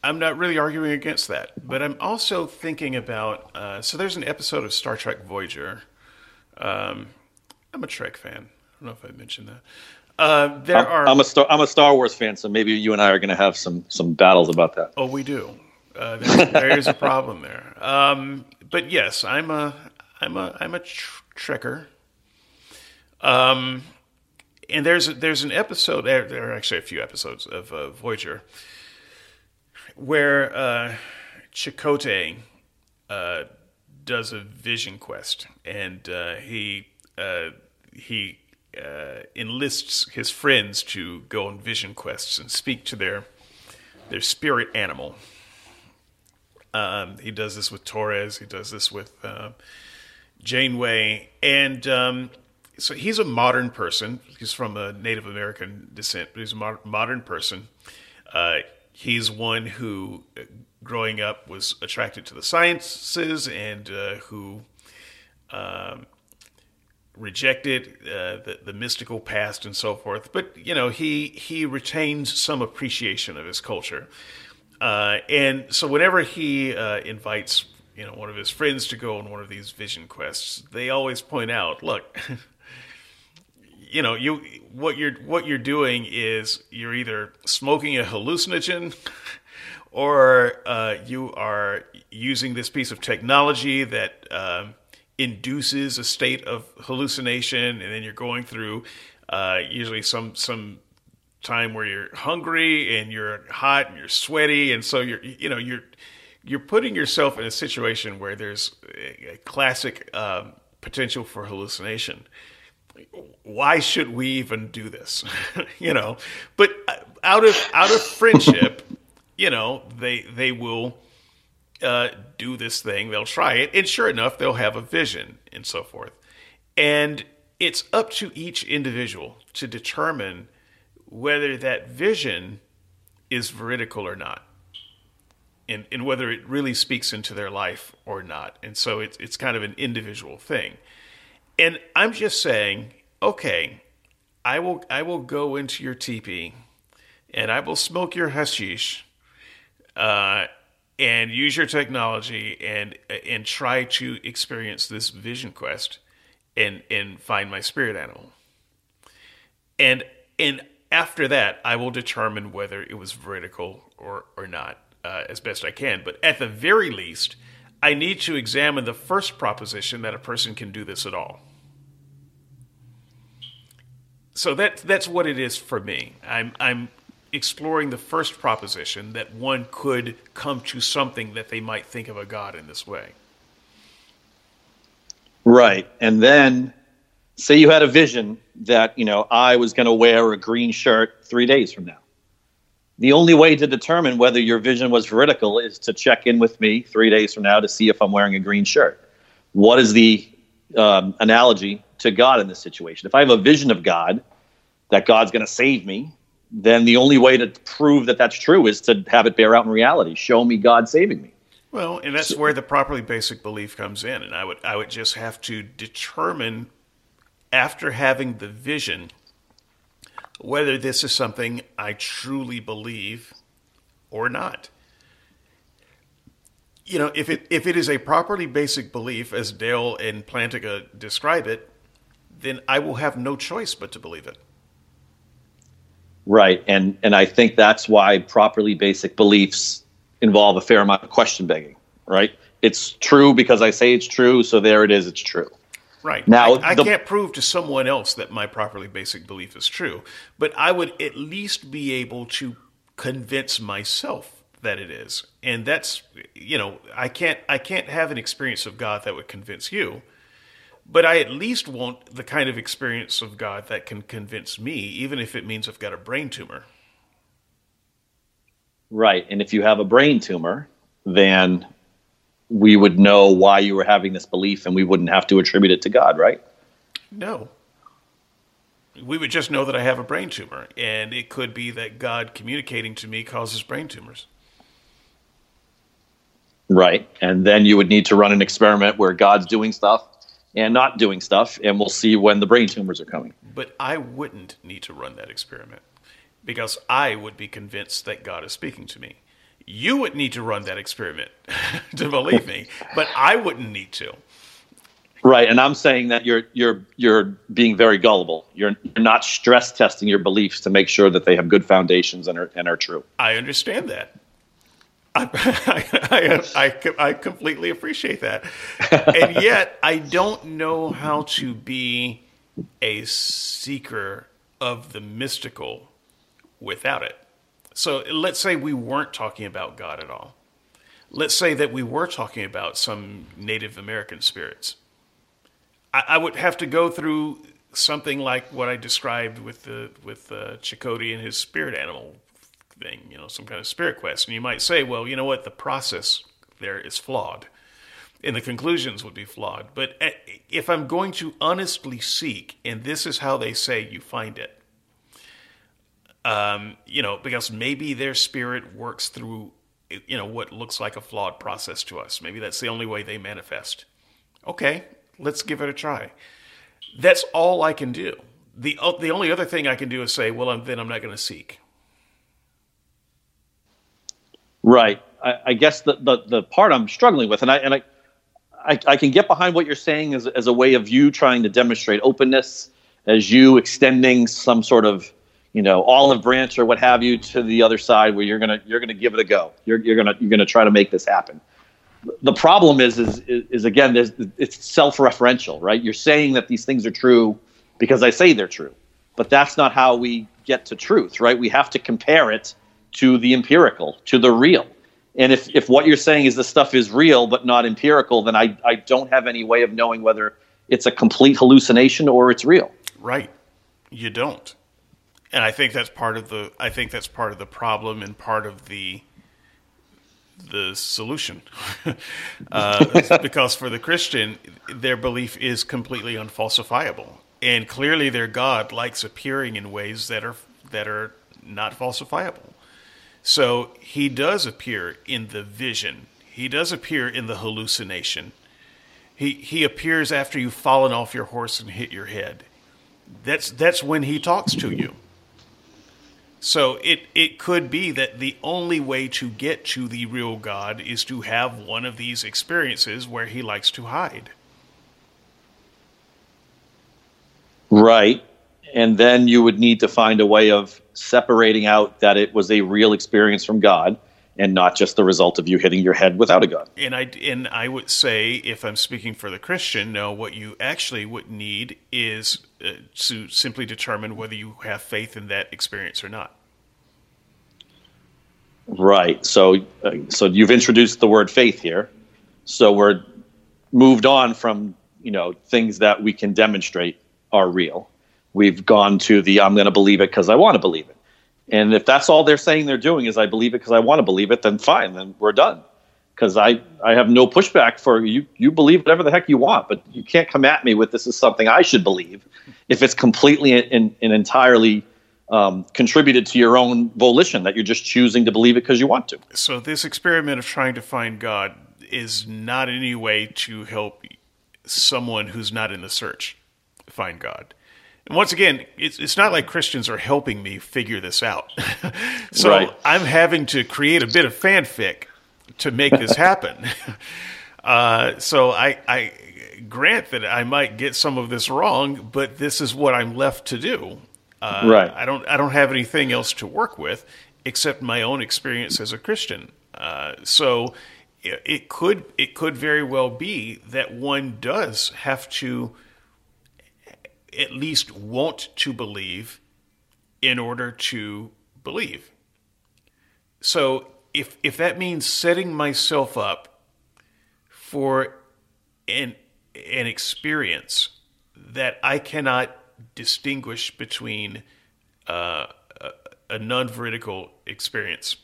I'm not really arguing against that, but I'm also thinking about. Uh, so there's an episode of Star Trek Voyager. Um, I'm a Trek fan. I don't know if I mentioned that. Uh, there I'm, are. I'm a Star. I'm a Star Wars fan, so maybe you and I are going to have some some battles about that. Oh, we do. Uh, there, is a problem there. Um, but yes, I'm a I'm a I'm a tr- trekker. Um, and there's there's an episode there. There are actually a few episodes of uh, Voyager where uh, Chakotay uh, does a vision quest, and uh, he uh, he uh, enlists his friends to go on vision quests and speak to their their spirit animal. Um, he does this with Torres. He does this with uh, Janeway, and um, so he's a modern person. He's from a Native American descent, but he's a mod- modern person. Uh, he's one who, uh, growing up, was attracted to the sciences and uh, who um, rejected uh, the, the mystical past and so forth. But you know, he he retains some appreciation of his culture. Uh, and so whenever he uh, invites, you know, one of his friends to go on one of these vision quests, they always point out, look, you know, you what you're what you're doing is you're either smoking a hallucinogen, or uh, you are using this piece of technology that uh, induces a state of hallucination, and then you're going through uh, usually some some time where you're hungry and you're hot and you're sweaty, and so you're you know you're you're putting yourself in a situation where there's a classic um, potential for hallucination. Why should we even do this? you know, but uh, out of out of friendship, you know, they they will uh, do this thing. They'll try it, and sure enough, they'll have a vision and so forth. And it's up to each individual to determine whether that vision is veridical or not and, and whether it really speaks into their life or not. And so it's, it's kind of an individual thing. And I'm just saying, okay, I will, I will go into your teepee and I will smoke your hashish uh, and use your technology and, and try to experience this vision quest and, and find my spirit animal. And, and after that, I will determine whether it was veridical or, or not uh, as best I can. But at the very least, I need to examine the first proposition that a person can do this at all. So that that's what it is for me. I'm I'm exploring the first proposition that one could come to something that they might think of a god in this way. Right. And then say you had a vision that, you know, I was going to wear a green shirt 3 days from now the only way to determine whether your vision was veridical is to check in with me three days from now to see if I'm wearing a green shirt. What is the um, analogy to God in this situation? If I have a vision of God, that God's going to save me, then the only way to prove that that's true is to have it bear out in reality. Show me God saving me. Well, and that's where the properly basic belief comes in, and I would I would just have to determine after having the vision whether this is something I truly believe or not. You know, if it if it is a properly basic belief, as Dale and Plantinga describe it, then I will have no choice but to believe it. Right, and and I think that's why properly basic beliefs involve a fair amount of question begging. Right, it's true because I say it's true, so there it is. It's true. Right. Now, I, I the, can't prove to someone else that my properly basic belief is true, but I would at least be able to convince myself that it is. And that's, you know, I can't I can't have an experience of God that would convince you, but I at least want the kind of experience of God that can convince me, even if it means I've got a brain tumor. Right. And if you have a brain tumor, then we would know why you were having this belief and we wouldn't have to attribute it to God, right? No. We would just know that I have a brain tumor, and it could be that God communicating to me causes brain tumors. Right. And then you would need to run an experiment where God's doing stuff and not doing stuff, and we'll see when the brain tumors are coming. But I wouldn't need to run that experiment because I would be convinced that God is speaking to me. You would need to run that experiment to believe me, but I wouldn't need to. Right, and I'm saying that you're you're you're being very gullible. You're, you're not stress testing your beliefs to make sure that they have good foundations and are and are true. I understand that. I, I, I, I, completely appreciate that. and yet, I don't know how to be a seeker of the mystical without it. So let's say we weren't talking about God at all. Let's say that we were talking about some Native American spirits. I, I would have to go through something like what I described with the with uh, Chakotay and his spirit animal thing, you know, some kind of spirit quest. And you might say, well, you know what, the process there is flawed, and the conclusions would be flawed. But eh, if I'm going to honestly seek, and this is how they say you find it, um, you know, because maybe their spirit works through, you know, what looks like a flawed process to us. Maybe that's the only way they manifest. Okay, let's give it a try. That's all I can do. the The only other thing I can do is say, well, I'm, then I'm not going to seek. Right. I, I guess the, the the part I'm struggling with, and I and I, I, I can get behind what you're saying as as a way of you trying to demonstrate openness as you extending some sort of you know olive branch or what have you to the other side where you're gonna you're gonna give it a go. You're, you're gonna you're gonna try to make this happen. The problem is is is, is again it's self-referential, right? You're saying that these things are true because I say they're true, but that's not how we get to truth, right? We have to compare it to the empirical, to the real. And if, if what you're saying is this stuff is real but not empirical, then I, I don't have any way of knowing whether it's a complete hallucination or it's real. Right. You don't. And I think that's part of the I think that's part of the problem and part of the the solution. uh, because for the Christian, their belief is completely unfalsifiable. And clearly their God likes appearing in ways that are that are not falsifiable. So he does appear in the vision. He does appear in the hallucination. He he appears after you've fallen off your horse and hit your head. That's that's when he talks to you. So it it could be that the only way to get to the real God is to have one of these experiences where he likes to hide. Right. And then you would need to find a way of separating out that it was a real experience from God and not just the result of you hitting your head without a gun. And I and I would say, if I'm speaking for the Christian, no, what you actually would need is uh, to simply determine whether you have faith in that experience or not. Right. So, uh, so you've introduced the word faith here. So we're moved on from you know things that we can demonstrate are real we've gone to the I'm going to believe it because I want to believe it. And if that's all they're saying they're doing is I believe it because I want to believe it, then fine, then we're done. Because I, I have no pushback for you. You believe whatever the heck you want, but you can't come at me with this is something I should believe if it's completely and, and entirely um, contributed to your own volition that you're just choosing to believe it because you want to. So this experiment of trying to find God is not any way to help someone who's not in the search find God. And once again, it's, it's not like Christians are helping me figure this out. so right. I'm having to create a bit of fanfic to make this happen. uh, so I, I grant that I might get some of this wrong, but this is what I'm left to do. Uh, right. I don't I don't have anything else to work with except my own experience as a Christian. Uh, so it could it could very well be that one does have to at least want to believe in order to believe. So if if that means setting myself up for an an experience that I cannot distinguish between uh, a, a non-veridical experience,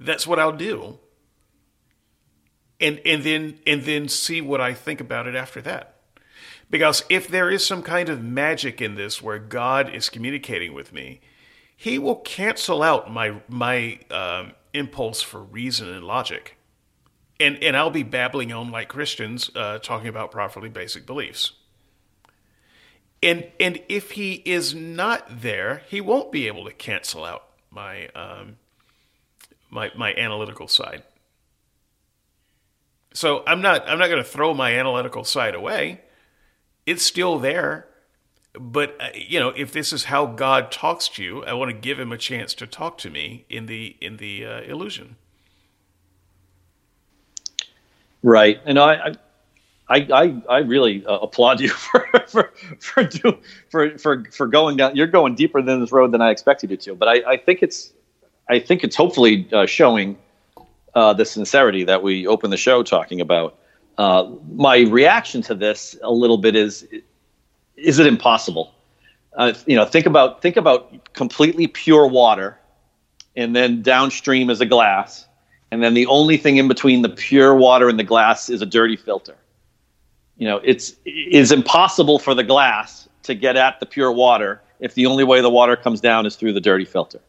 that's what I'll do. And and then and then see what I think about it after that. Because if there is some kind of magic in this where God is communicating with me, He will cancel out my my um, impulse for reason and logic, and and I'll be babbling on like Christians, uh, talking about properly basic beliefs. And and if He is not there, He won't be able to cancel out my um, my my analytical side. So I'm not I'm not going to throw my analytical side away it's still there. But uh, you know, if this is how God talks to you, I want to give Him a chance to talk to me in the in the uh, illusion. Right, and I, I, I, I really uh, applaud you for for for, do, for for for going down. You're going deeper than this road than I expected you to. But I, I think it's, I think it's hopefully uh, showing uh, the sincerity that we opened the show talking about. Uh, my reaction to this a little bit is is it impossible? Uh, you know think about think about completely pure water and then downstream is a glass and then the only thing in between the pure water and the glass is a dirty filter. You know it's is impossible for the glass to get at the pure water if the only way the water comes down is through the dirty filter.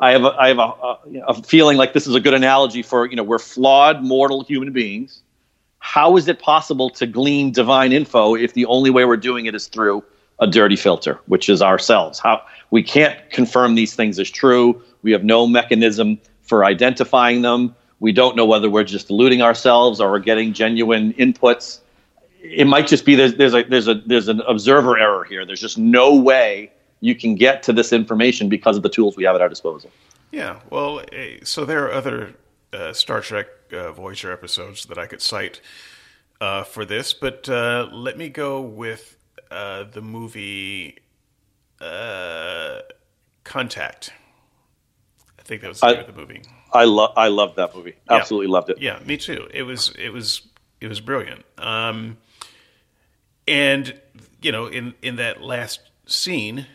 I have a, I have a, a, a feeling like this is a good analogy for you know we're flawed mortal human beings how is it possible to glean divine info if the only way we're doing it is through a dirty filter, which is ourselves? How we can't confirm these things as true. We have no mechanism for identifying them. We don't know whether we're just deluding ourselves or we're getting genuine inputs. it might just be there's there's a there's a there's an observer error here. There's just no way you can get to this information because of the tools we have at our disposal. Yeah, well, eh, so there are other uh, Star Trek uh, Voyager episodes that I could cite uh, for this, but uh, let me go with uh, the movie uh, Contact. I think that was the I- name of the movie. I love I loved that movie. Absolutely loved it. Yeah, me too. It was it was it was brilliant. Um, and you know, in in that last scene,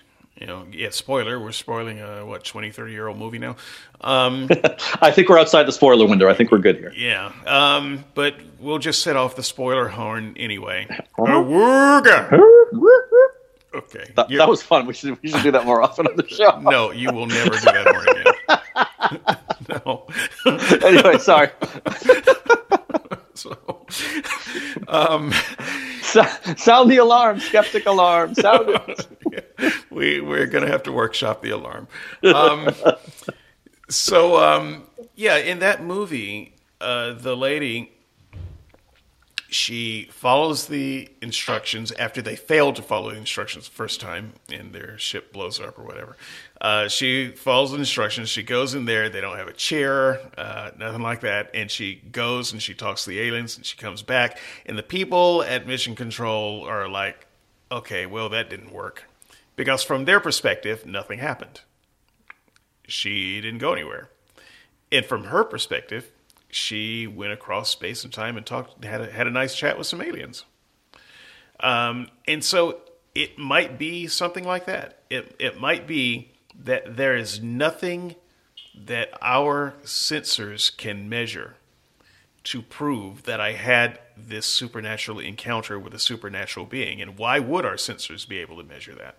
you know, yeah, spoiler, we're spoiling a what 20, 30 year old movie now. Um, I think we're outside the spoiler window. I think we're good here. yeah, um, but we'll just set off the spoiler horn anyway. Okay. That, that was fun. We should we should do that more often on the show. no, you will never do that horn again. no. anyway, sorry. So, So- sound the alarm, skeptic alarm. Sound it. we we're gonna have to workshop the alarm. Um, so um, yeah, in that movie, uh, the lady she follows the instructions after they fail to follow the instructions the first time and their ship blows up or whatever. Uh, she follows the instructions. She goes in there. They don't have a chair, uh, nothing like that. And she goes and she talks to the aliens and she comes back. And the people at Mission Control are like, okay, well, that didn't work. Because from their perspective, nothing happened. She didn't go anywhere. And from her perspective, she went across space and time and talked, had a, had a nice chat with some aliens. Um, and so it might be something like that. It it might be that there is nothing that our sensors can measure to prove that I had this supernatural encounter with a supernatural being. And why would our sensors be able to measure that?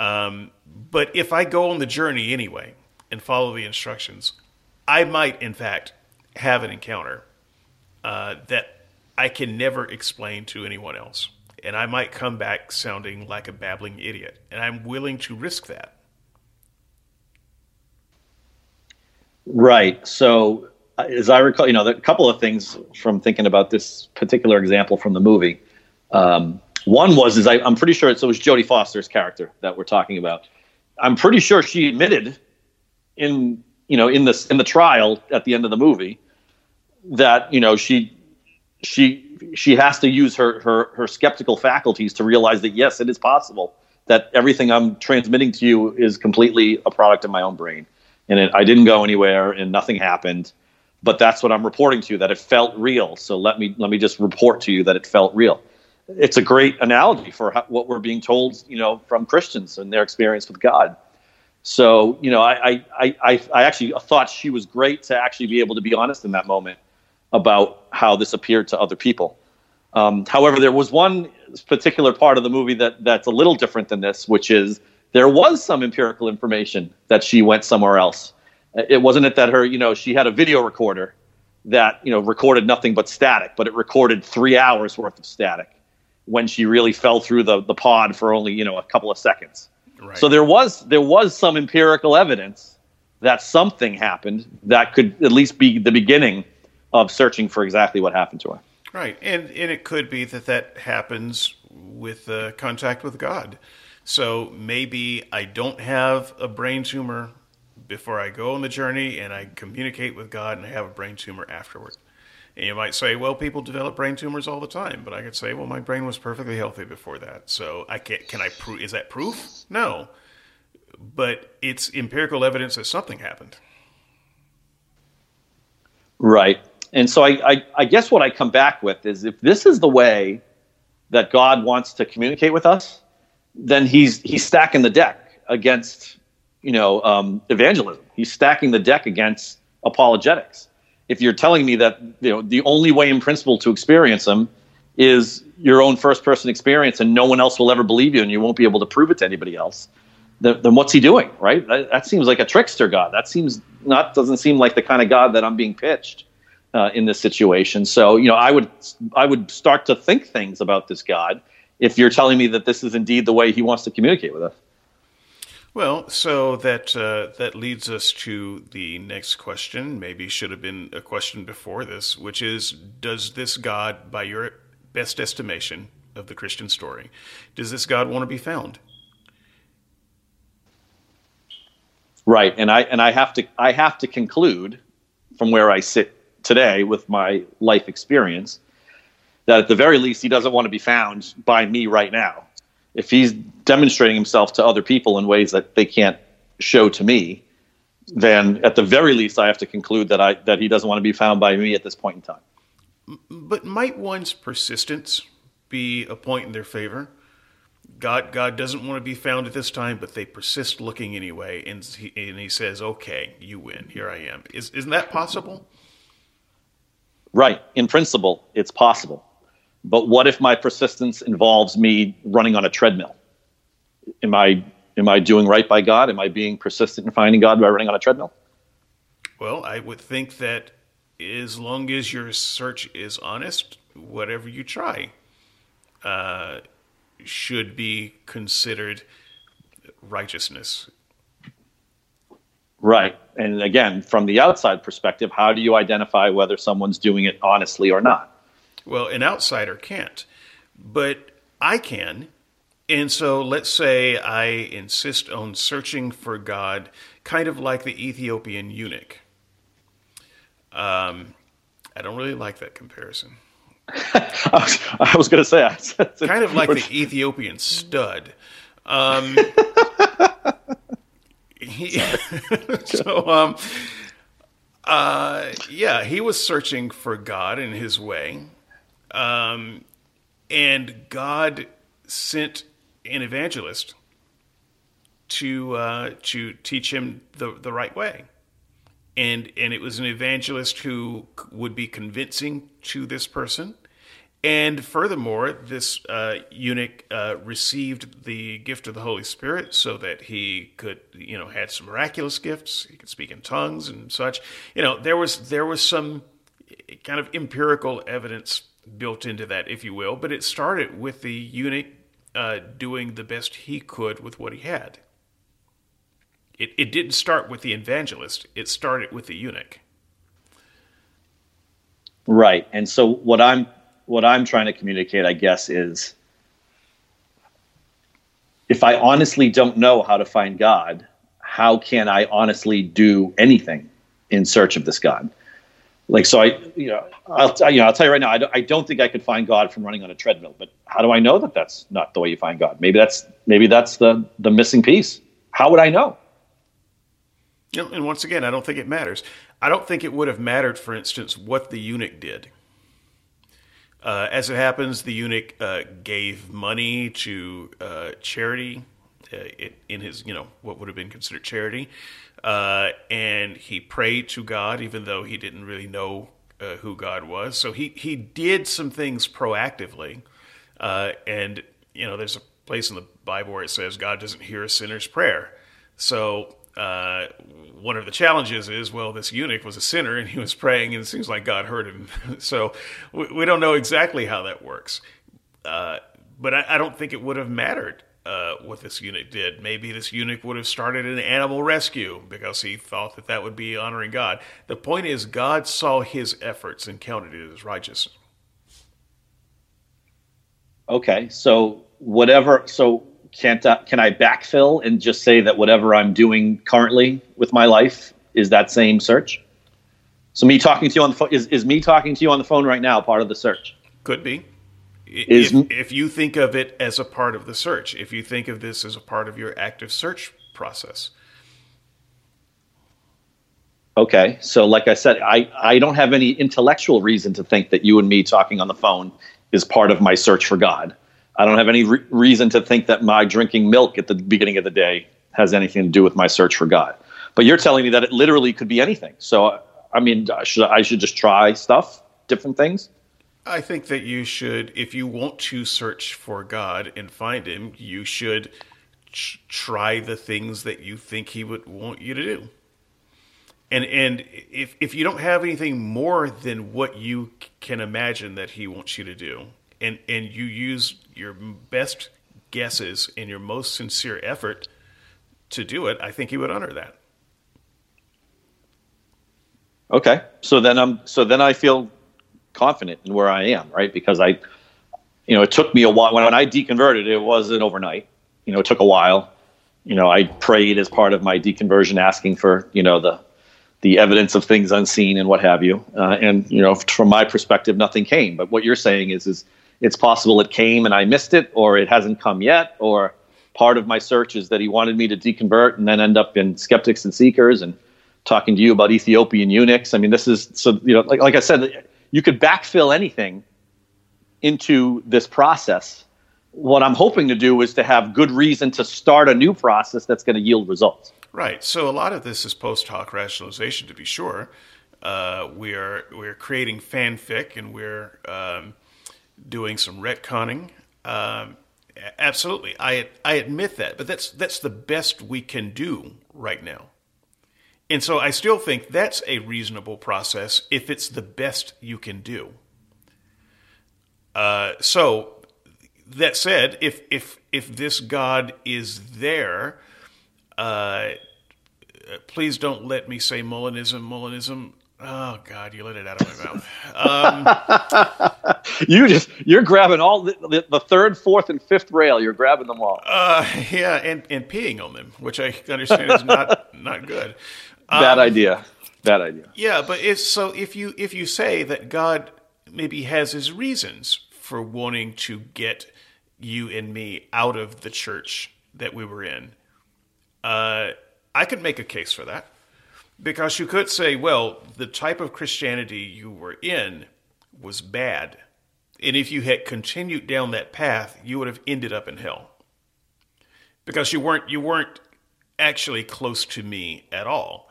Um, but if I go on the journey anyway and follow the instructions, I might, in fact, have an encounter uh, that I can never explain to anyone else. And I might come back sounding like a babbling idiot. And I'm willing to risk that. Right. So, uh, as I recall, you know, a couple of things from thinking about this particular example from the movie. Um, one was, is I, I'm pretty sure it was Jodie Foster's character that we're talking about. I'm pretty sure she admitted in, you know, in this in the trial at the end of the movie that you know she she she has to use her her her skeptical faculties to realize that yes, it is possible that everything I'm transmitting to you is completely a product of my own brain and it, I didn't go anywhere and nothing happened. But that's what I'm reporting to you that it felt real. So let me let me just report to you that it felt real. It's a great analogy for how, what we're being told, you know, from Christians and their experience with God. So you know, I I, I I actually thought she was great to actually be able to be honest in that moment about how this appeared to other people. Um, however, there was one particular part of the movie that that's a little different than this, which is there was some empirical information that she went somewhere else. It wasn't it that her, you know, she had a video recorder that you know recorded nothing but static, but it recorded three hours worth of static when she really fell through the, the pod for only you know a couple of seconds. Right. So there was there was some empirical evidence that something happened that could at least be the beginning of searching for exactly what happened to her. Right, and and it could be that that happens with uh, contact with God. So maybe I don't have a brain tumor before I go on the journey, and I communicate with God, and I have a brain tumor afterward. And you might say, well, people develop brain tumors all the time, but I could say, well, my brain was perfectly healthy before that. So I can't, can I prove? Is that proof? No, but it's empirical evidence that something happened. Right. And so I, I, I guess what I come back with is if this is the way that God wants to communicate with us, then he's he's stacking the deck against you know um, evangelism. He's stacking the deck against apologetics. If you're telling me that you know the only way in principle to experience them is your own first person experience, and no one else will ever believe you, and you won't be able to prove it to anybody else, then, then what's he doing? Right? That, that seems like a trickster God. That seems not doesn't seem like the kind of God that I'm being pitched uh, in this situation. So, you know, I would I would start to think things about this God if you're telling me that this is indeed the way He wants to communicate with us. Well, so that uh, that leads us to the next question. Maybe should have been a question before this, which is: Does this God, by your best estimation of the Christian story, does this God want to be found? Right, and I and I have to I have to conclude from where I sit today with my life experience that at the very least he doesn't want to be found by me right now. If he's demonstrating himself to other people in ways that they can't show to me, then at the very least I have to conclude that I that he doesn't want to be found by me at this point in time. But might one's persistence be a point in their favor? God, God doesn't want to be found at this time, but they persist looking anyway, and he, and he says, "Okay, you win. Here I am." Is isn't that possible? Right. In principle, it's possible. But what if my persistence involves me running on a treadmill? Am I am I doing right by God? Am I being persistent in finding God by running on a treadmill? Well, I would think that as long as your search is honest, whatever you try uh, should be considered righteousness. Right. And again, from the outside perspective, how do you identify whether someone's doing it honestly or not? Well, an outsider can't, but I can. And so let's say I insist on searching for God, kind of like the Ethiopian eunuch. Um, I don't really like that comparison. I was, was going to say, kind of like the Ethiopian stud. Um, he, so, um, uh, yeah, he was searching for God in his way, um, and God sent an evangelist to uh, to teach him the the right way and and it was an evangelist who would be convincing to this person and furthermore, this uh, eunuch uh, received the gift of the Holy Spirit so that he could, you know, had some miraculous gifts. He could speak in tongues and such. You know, there was there was some kind of empirical evidence built into that, if you will. But it started with the eunuch uh, doing the best he could with what he had. It it didn't start with the evangelist. It started with the eunuch. Right. And so what I'm what I'm trying to communicate, I guess, is if I honestly don't know how to find God, how can I honestly do anything in search of this God? Like, so I, you know, I'll, you know, I'll tell you right now, I don't, I don't think I could find God from running on a treadmill, but how do I know that that's not the way you find God? Maybe that's, maybe that's the, the missing piece. How would I know? Know, and once again, I don't think it matters. I don't think it would have mattered, for instance, what the eunuch did. Uh, as it happens, the eunuch uh, gave money to uh, charity uh, in his, you know, what would have been considered charity, uh, and he prayed to God, even though he didn't really know uh, who God was. So he he did some things proactively, and you know, there's a place in the Bible where it says God doesn't hear a sinner's prayer. So uh, one of the challenges is well, this eunuch was a sinner and he was praying, and it seems like God heard him. so we, we, don't know exactly how that works. Uh, but I, I, don't think it would have mattered uh, what this eunuch did. Maybe this eunuch would have started an animal rescue because he thought that that would be honoring God. The point is, God saw his efforts and counted it as righteous. Okay, so whatever, so can't uh, can I backfill and just say that whatever I'm doing currently with my life is that same search? So me talking to you on the phone is, is me talking to you on the phone right now part of the search? Could be. Is, if, if you think of it as a part of the search, if you think of this as a part of your active search process. Okay, so like I said, I, I don't have any intellectual reason to think that you and me talking on the phone is part of my search for God. I don't have any re- reason to think that my drinking milk at the beginning of the day has anything to do with my search for God. But you're telling me that it literally could be anything. So, I mean, should I should just try stuff, different things? I think that you should, if you want to search for God and find Him, you should ch- try the things that you think He would want you to do. And and if if you don't have anything more than what you can imagine that He wants you to do, and and you use your best guesses and your most sincere effort to do it, I think he would honor that. Okay, so then I'm so then I feel confident in where I am, right? Because I you know, it took me a while. When I deconverted, it wasn't overnight. You know, it took a while. You know, I prayed as part of my deconversion, asking for you know the the evidence of things unseen and what have you. Uh, and you know, from my perspective, nothing came. But what you're saying is, is it's possible it came and I missed it, or it hasn't come yet, or part of my search is that he wanted me to deconvert and then end up in skeptics and seekers and talking to you about Ethiopian eunuchs. I mean, this is so you know, like like I said, you could backfill anything into this process. What I'm hoping to do is to have good reason to start a new process that's going to yield results. Right. So a lot of this is post hoc rationalization, to be sure. Uh, we are we're creating fanfic and we're um, doing some retconning. Um, absolutely, I I admit that, but that's that's the best we can do right now. And so I still think that's a reasonable process if it's the best you can do. Uh, so that said, if if if this God is there uh, please don't let me say Molinism. Molinism. Oh God, you let it out of my mouth. Um, you just you're grabbing all the, the, the, third, fourth, and fifth rail. You're grabbing them all. Uh, yeah, and, and peeing on them, which I understand is not not good. Bad um, idea. Bad idea. Yeah, but if so, if you if you say that God maybe has his reasons for wanting to get you and me out of the church that we were in, uh, I could make a case for that because you could say, well, the type of Christianity you were in was bad. And if you had continued down that path, you would have ended up in hell. Because you weren't you weren't actually close to me at all.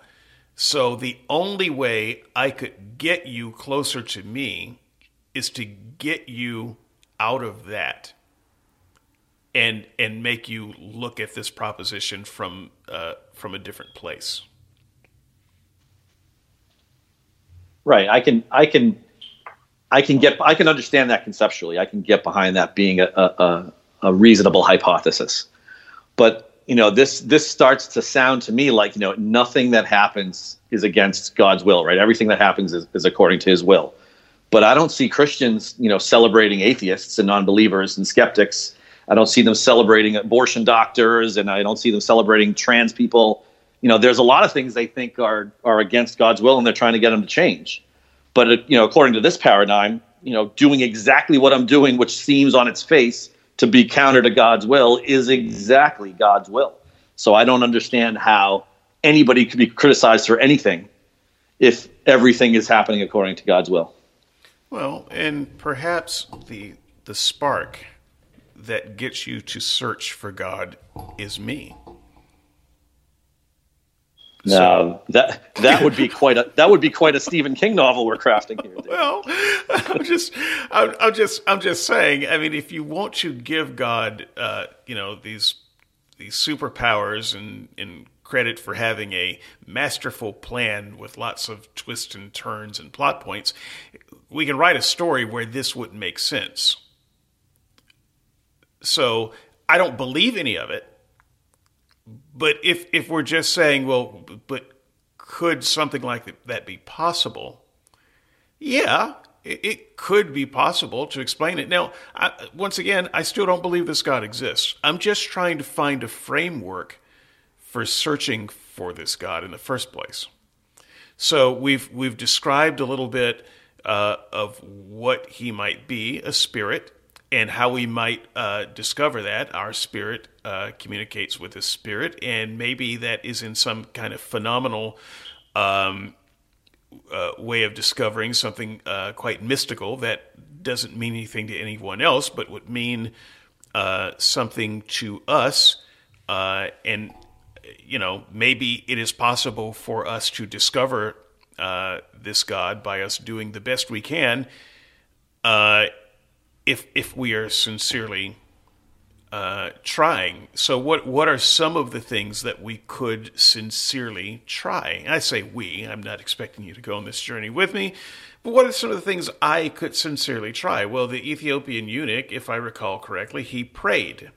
So the only way I could get you closer to me is to get you out of that and and make you look at this proposition from uh, from a different place. Right. I can I can I can get I can understand that conceptually. I can get behind that being a, a, a reasonable hypothesis. But you know this this starts to sound to me like you know nothing that happens is against God's will, right? Everything that happens is, is according to His will. But I don't see Christians, you know, celebrating atheists and non-believers and skeptics I don't see them celebrating abortion doctors, and I don't see them celebrating trans people. You know, there's a lot of things they think are are against God's will, and they're trying to get them to change. But uh, you know, according to this paradigm, you know, doing exactly what I'm doing, which seems on its face to be counter to God's will, is exactly God's will. So I don't understand how anybody could be criticized for anything if everything is happening according to God's will. Well, and perhaps the the spark that gets you to search for God is me. No, so, that that would be quite a that would be quite a Stephen King novel we're crafting here. Well, I'm just I'm, I'm, just I'm just saying. I mean, if you want to give God, uh, you know, these these superpowers and and credit for having a masterful plan with lots of twists and turns and plot points, we can write a story where this wouldn't make sense. So I don't believe any of it. But if if we're just saying, well, but could something like that be possible? Yeah, it, it could be possible to explain it. Now, I, once again, I still don't believe this God exists. I'm just trying to find a framework for searching for this God in the first place. So we've we've described a little bit uh, of what he might be, a spirit, and how we might uh, discover that our spirit uh, communicates with the spirit, and maybe that is in some kind of phenomenal um, uh, way of discovering something uh, quite mystical that doesn't mean anything to anyone else, but would mean uh, something to us, uh, and you know maybe it is possible for us to discover this God by us doing the best we can if if we are sincerely uh, trying. So, what what are some of the things that we could sincerely try? I say we. I'm not expecting you to go on this journey with me, but what are some of the things I could sincerely try? Well, the Ethiopian eunuch, if I recall correctly, he prayed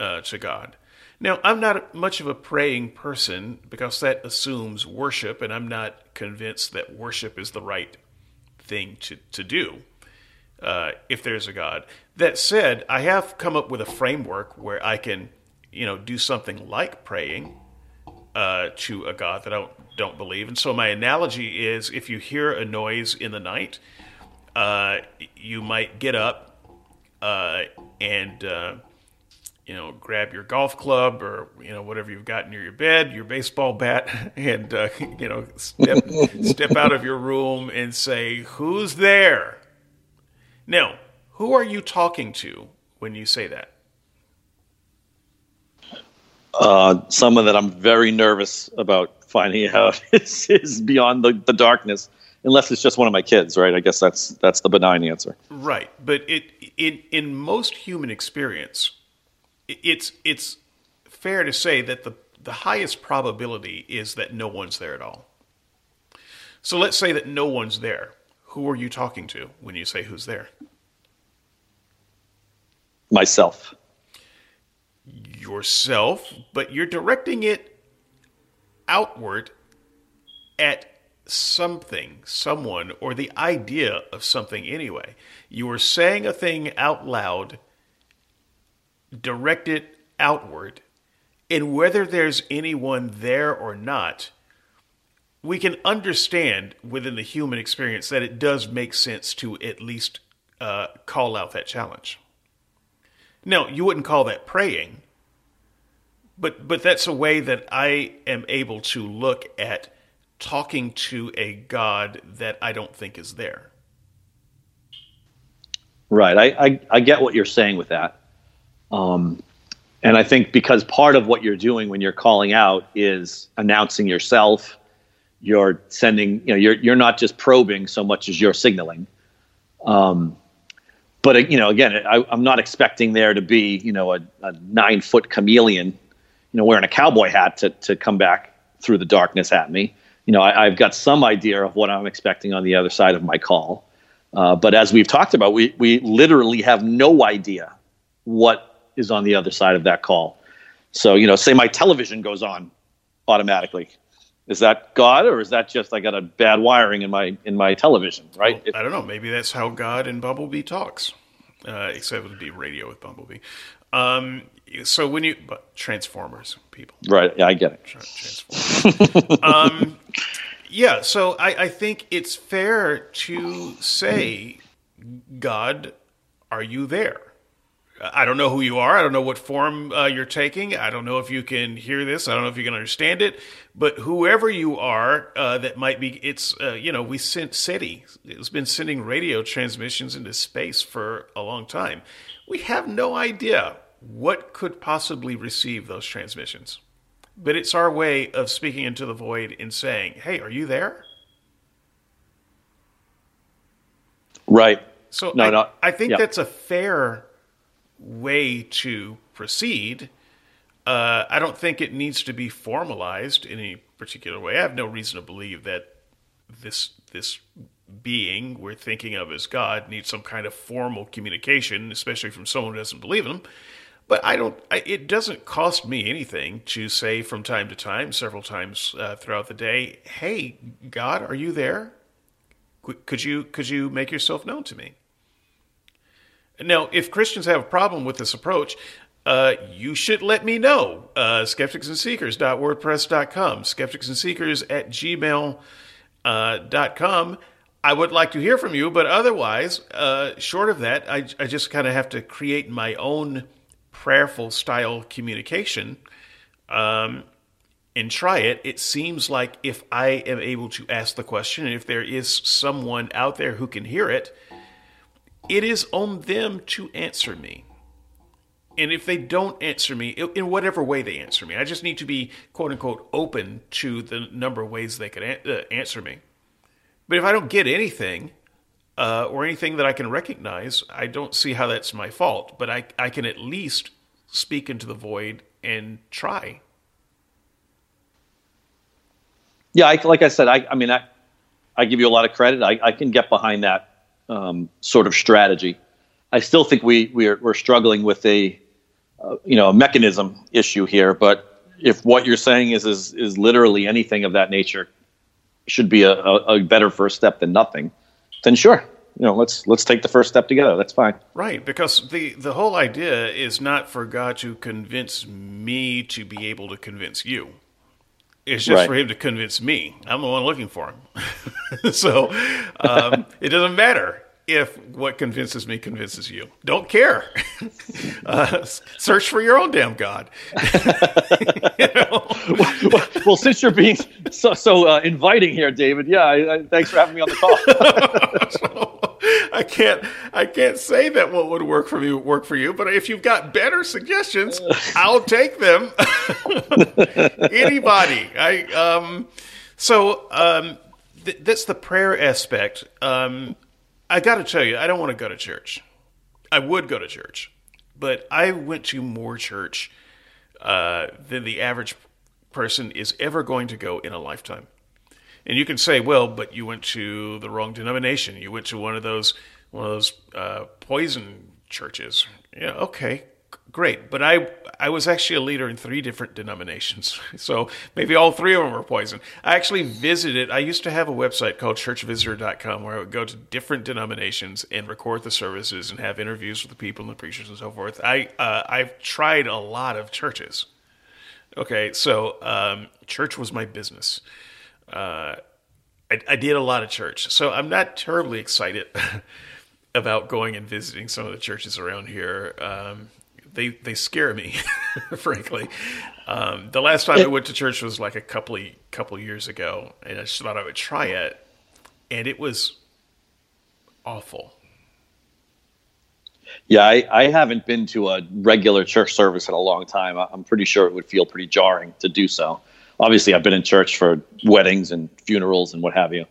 uh, to God. Now, I'm not much of a praying person because that assumes worship, and I'm not convinced that worship is the right thing to, to do. Uh, if there's a God. That said, I have come up with a framework where I can, you know, do something like praying uh, to a God that I don't, don't believe. And so my analogy is if you hear a noise in the night, uh, you might get up uh, and uh, you know grab your golf club or you know whatever you've got near your bed, your baseball bat, and uh, you know step step out of your room and say, "Who's there?" Now, who are you talking to when you say that? Uh, someone that I'm very nervous about finding out is, is beyond the, the darkness unless it's just one of my kids, right? I guess that's that's the benign answer. Right, but it in in most human experience, it's it's fair to say that the the highest probability is that no one's there at all. So let's say that no one's there. Who are you talking to when you say who's there? Myself. Yourself, but you're directing it outward at something, someone, or the idea of something anyway. You are saying a thing out loud, direct it outward, and whether there's anyone there or not, we can understand within the human experience that it does make sense to at least uh, call out that challenge. Now, you wouldn't call that praying, but but that's a way that I am able to look at talking to a God that I don't think is there. Right. I, I, I get what you're saying with that. Um, and I think because part of what you're doing when you're calling out is announcing yourself, you're sending, you know, you're, you're not just probing so much as you're signaling. Um, but, you know, again, I, am not expecting there to be, you know, a, a nine foot chameleon, you know, wearing a cowboy hat to, to come back through the darkness at me you know, I, have got some idea of what I'm expecting on the other side of my call. Uh, but as we've talked about, we, we literally have no idea what is on the other side of that call. So, you know, say my television goes on automatically. Is that God or is that just I got a bad wiring in my in my television, right? Well, I don't know. Maybe that's how God and Bumblebee talks. Uh, except it would be radio with Bumblebee. Um, so when you but Transformers people, right? Yeah, I get it. Transformers. um, yeah, so I, I think it's fair to say, God, are you there? I don't know who you are. I don't know what form uh, you're taking. I don't know if you can hear this. I don't know if you can understand it. But whoever you are, uh, that might be, it's, uh, you know, we sent SETI. It's been sending radio transmissions into space for a long time. We have no idea what could possibly receive those transmissions. But it's our way of speaking into the void and saying, hey, are you there? Right. So no, I, no. I think yeah. that's a fair way to proceed. Uh, I don't think it needs to be formalized in any particular way. I have no reason to believe that this this being we're thinking of as God needs some kind of formal communication, especially from someone who doesn't believe in him. But I don't. I, it doesn't cost me anything to say from time to time, several times uh, throughout the day, "Hey, God, are you there? Could you could you make yourself known to me?" Now, if Christians have a problem with this approach, uh, you should let me know. Uh, skepticsandseekers.wordpress.com, skepticsandseekers at gmail.com. Uh, I would like to hear from you, but otherwise, uh, short of that, I, I just kind of have to create my own prayerful style communication um, and try it, it seems like if I am able to ask the question, and if there is someone out there who can hear it, it is on them to answer me. And if they don't answer me, in whatever way they answer me, I just need to be quote unquote open to the number of ways they can uh, answer me. But if I don't get anything, uh, or anything that I can recognize, I don't see how that's my fault. But I, I can at least speak into the void and try. Yeah, I, like I said, I, I mean, I, I give you a lot of credit. I, I can get behind that um, sort of strategy. I still think we we're, we're struggling with a uh, you know a mechanism issue here. But if what you're saying is is is literally anything of that nature should be a, a, a better first step than nothing, then sure, You know, let's let's take the first step together. That's fine. Right, because the the whole idea is not for God to convince me to be able to convince you. It's just Right. for him to convince me. I'm the one looking for him. so um, it doesn't matter if what convinces me convinces you. Don't care. uh, search for your own damn God. you know? well, since you're being so so uh, inviting here, David, yeah, I, I, thanks for having me on the call. I can't I can't say that what would work for me would work for you, but if you've got better suggestions, I'll take them. Anybody. I um so um th- that's the prayer aspect. Um I got to tell you, I don't want to go to church. I would go to church, but I went to more church uh, than the average person is ever going to go in a lifetime. And you can say, well, but you went to the wrong denomination. You went to one of those one of those uh, poison churches. Yeah, okay, great. But I I was actually a leader in three different denominations, so maybe all three of them were poison. I actually visited. I used to have a website called ChurchVisitor.com where I would go to different denominations and record the services and have interviews with the people and the preachers and so forth. I uh, I've tried a lot of churches. Okay, so um, church was my business. Uh, I, I did a lot of church, so I'm not terribly excited about going and visiting some of the churches around here. Um, they they scare me, frankly. Um, the last time I went to church was like a couple of, couple years ago, and I just thought I would try it, and it was awful. Yeah, I, I haven't been to a regular church service in a long time. I'm pretty sure it would feel pretty jarring to do so. Obviously, I've been in church for weddings and funerals and what have you.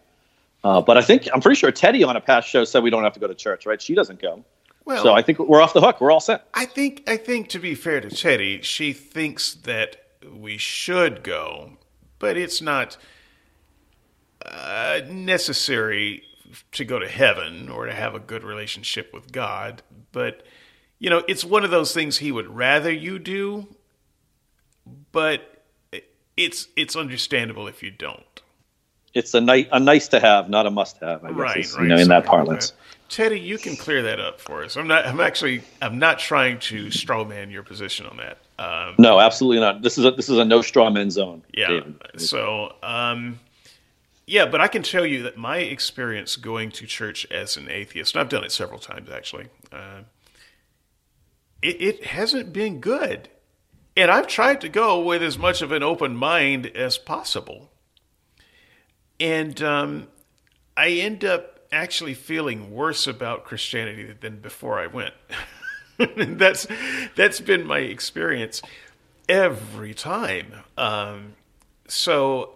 Uh, but I think I'm pretty sure Teddy on a past show said we don't have to go to church, right? She doesn't go. Well, so I think we're off the hook. We're all set. I think I think to be fair to Teddy, she thinks that we should go, but it's not uh, necessary to go to heaven or to have a good relationship with God. But you know, it's one of those things he would rather you do, but it's it's understandable if you don't. It's a nice, a nice to have, not a must have. I guess Right, is, right. You know, in that like parlance. that. Teddy, you can clear that up for us. I'm not. I'm actually. I'm not trying to strawman your position on that. Um, No, absolutely not. This is a this is a no straw man zone. Yeah. David. So, um, yeah, but I can tell you that my experience going to church as an atheist, and I've done it several times actually, uh, it, it hasn't been good. And I've tried to go with as much of an open mind as possible. And um, I end up actually feeling worse about Christianity than before I went. that's that's been my experience every time. Um, so,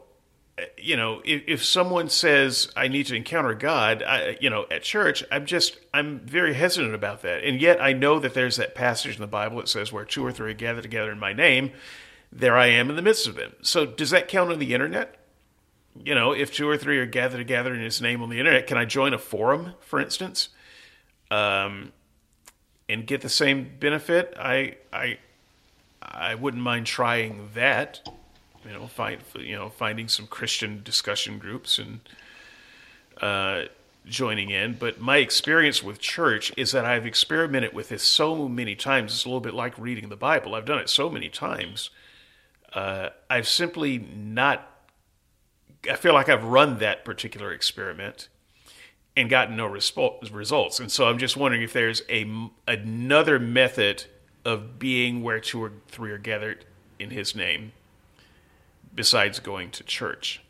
you know, if, if someone says I need to encounter God, I, you know, at church, I'm just I'm very hesitant about that. And yet, I know that there's that passage in the Bible that says, "Where two or three are gathered together in my name, there I am in the midst of them." So, does that count on the internet? You know, if two or three are gathered together in His name on the internet, can I join a forum, for instance? Um, and get the same benefit, I I I wouldn't mind trying that. You know, find you know finding some Christian discussion groups and uh, joining in. But my experience with church is that I've experimented with this so many times. It's a little bit like reading the Bible. I've done it so many times. Uh, I've simply not. I feel like I've run that particular experiment and gotten no respo- results. And so I'm just wondering if there's a another method of being where two or three are gathered in His name besides going to church.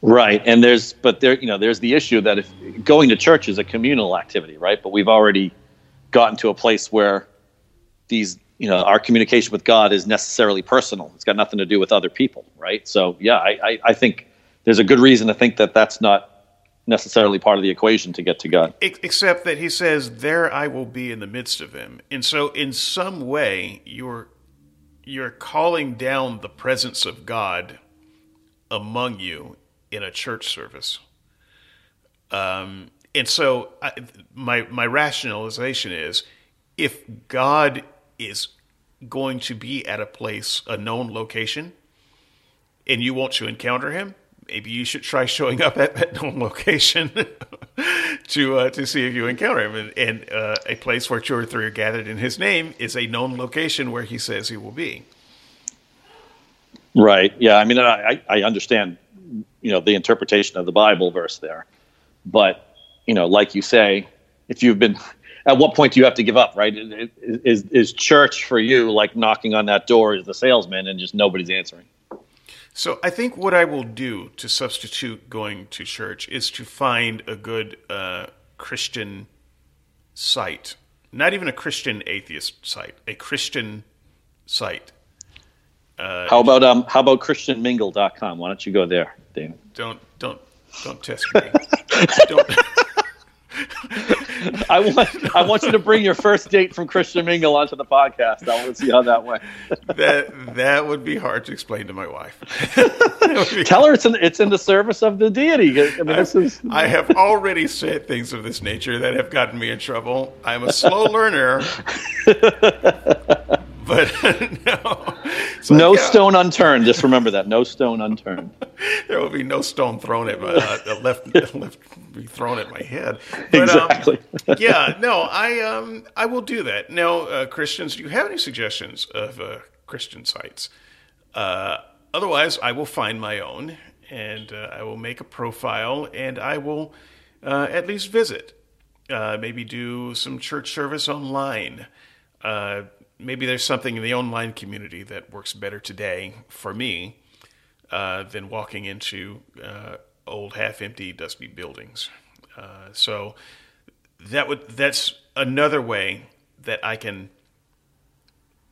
Right, and there's but there you know there's the issue that if going to church is a communal activity, right? But we've already gotten to a place where these you know our communication with God is necessarily personal. It's got nothing to do with other people, right? So yeah, I I, I think there's a good reason to think that that's not necessarily part of the equation to get to God. Except that he says, "There I will be in the midst of them," and so in some way you're you're calling down the presence of God among you in a church service. Um, and so I, my my rationalization is, if God is going to be at a place, a known location, and you want to encounter Him, maybe you should try showing up at that known location to uh, to see if you encounter him. And, and uh, a place where two or three are gathered in His name is a known location where He says He will be. Right. Yeah. I mean, I, I understand, you know, the interpretation of the Bible verse there, but you know, like you say, if you've been, at what point do you have to give up? Right? Is is church for you like knocking on that door as the salesman and just nobody's answering? So I think what I will do to substitute going to church is to find a good uh, Christian site, not even a Christian atheist site, a Christian site. Uh, how about um how about christianmingle.com? Why don't you go there, Dan? Don't don't don't test me. don't I want I want you to bring your first date from Christian Mingle onto the podcast. I want to see how that went. that that would be hard to explain to my wife. Tell her it's in it's in the service of the deity. I mean, this is. I have already said things of this nature that have gotten me in trouble. I'm a slow learner. but no. no stone unturned. Just remember that. No stone unturned. there will be no stone thrown at my uh, left, left be thrown at my head. But, um, exactly. Um, yeah. No. I um I will do that. Now, uh, Christians, do you have any suggestions of uh, Christian sites? Uh, otherwise, I will find my own, and uh, I will make a profile, and I will uh, at least visit. maybe do some church service online maybe there's something in the online community that works better today for me uh, than walking into uh, old, half-empty, dusty buildings. Uh, so that would that's another way that I can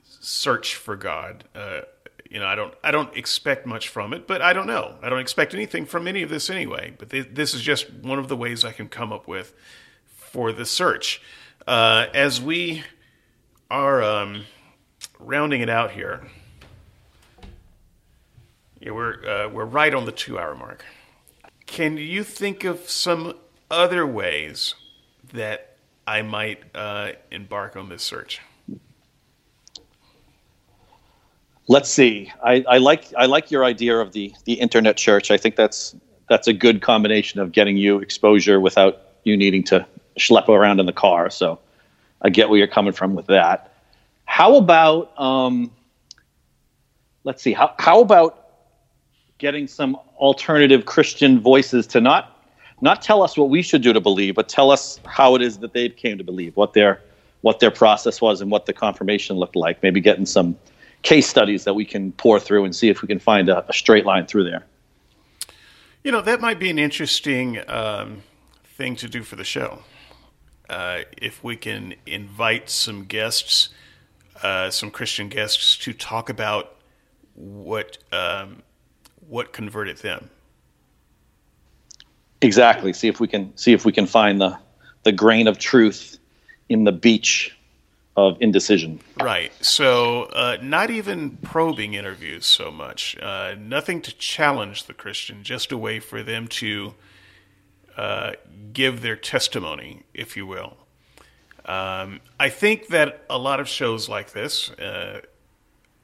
search for God. Uh, you know, I don't I don't expect much from it, but I don't know. I don't expect anything from any of this anyway. But th- this is just one of the ways I can come up with for the search. Uh, as we are um, rounding it out here. Yeah, we're uh, we're right on the two-hour mark. Can you think of some other ways that I might uh, embark on this search? Let's see. I, I, like I like your idea of the the internet church. I think that's that's a good combination of getting you exposure without you needing to schlep around in the car. So I get where you're coming from with that. How about um, let's see, how how about getting some alternative Christian voices to not not tell us what we should do to believe, but tell us how it is that they came to believe, what their what their process was and what the confirmation looked like. Maybe getting some case studies that we can pour through and see if we can find a, a straight line through there. You know, that might be an interesting um, thing to do for the show. Uh, if we can invite some guests, uh, some Christian guests, to talk about what um, what converted them. Exactly. See if we can see if we can find the the grain of truth in the beach of indecision. Right. So, uh, not even probing interviews so much. Uh, nothing to challenge the Christian, just a way for them to uh, give their testimony, if you will. Um, I think that a lot of shows like this uh,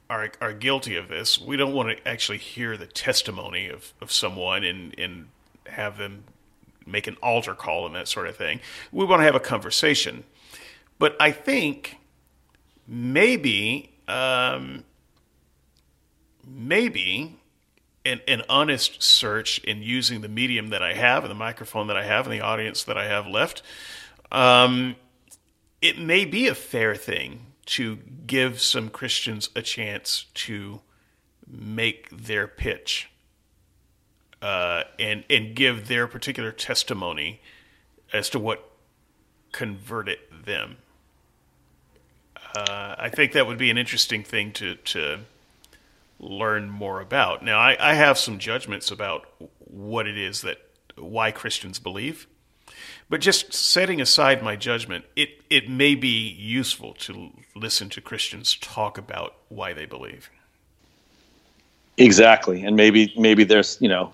are are guilty of this. We don't want to actually hear the testimony of, of someone and and have them make an altar call and that sort of thing. We want to have a conversation. But I think maybe um, maybe an, an honest search in using the medium that I have and the microphone that I have and the audience that I have left. Um, it may be a fair thing to give some Christians a chance to make their pitch uh, and and give their particular testimony as to what converted them. Uh, I think that would be an interesting thing to to learn more about. Now, I, I have some judgments about what it is that why Christians believe. But just setting aside my judgment, it, it may be useful to listen to Christians talk about why they believe. Exactly. And maybe maybe there's, you know,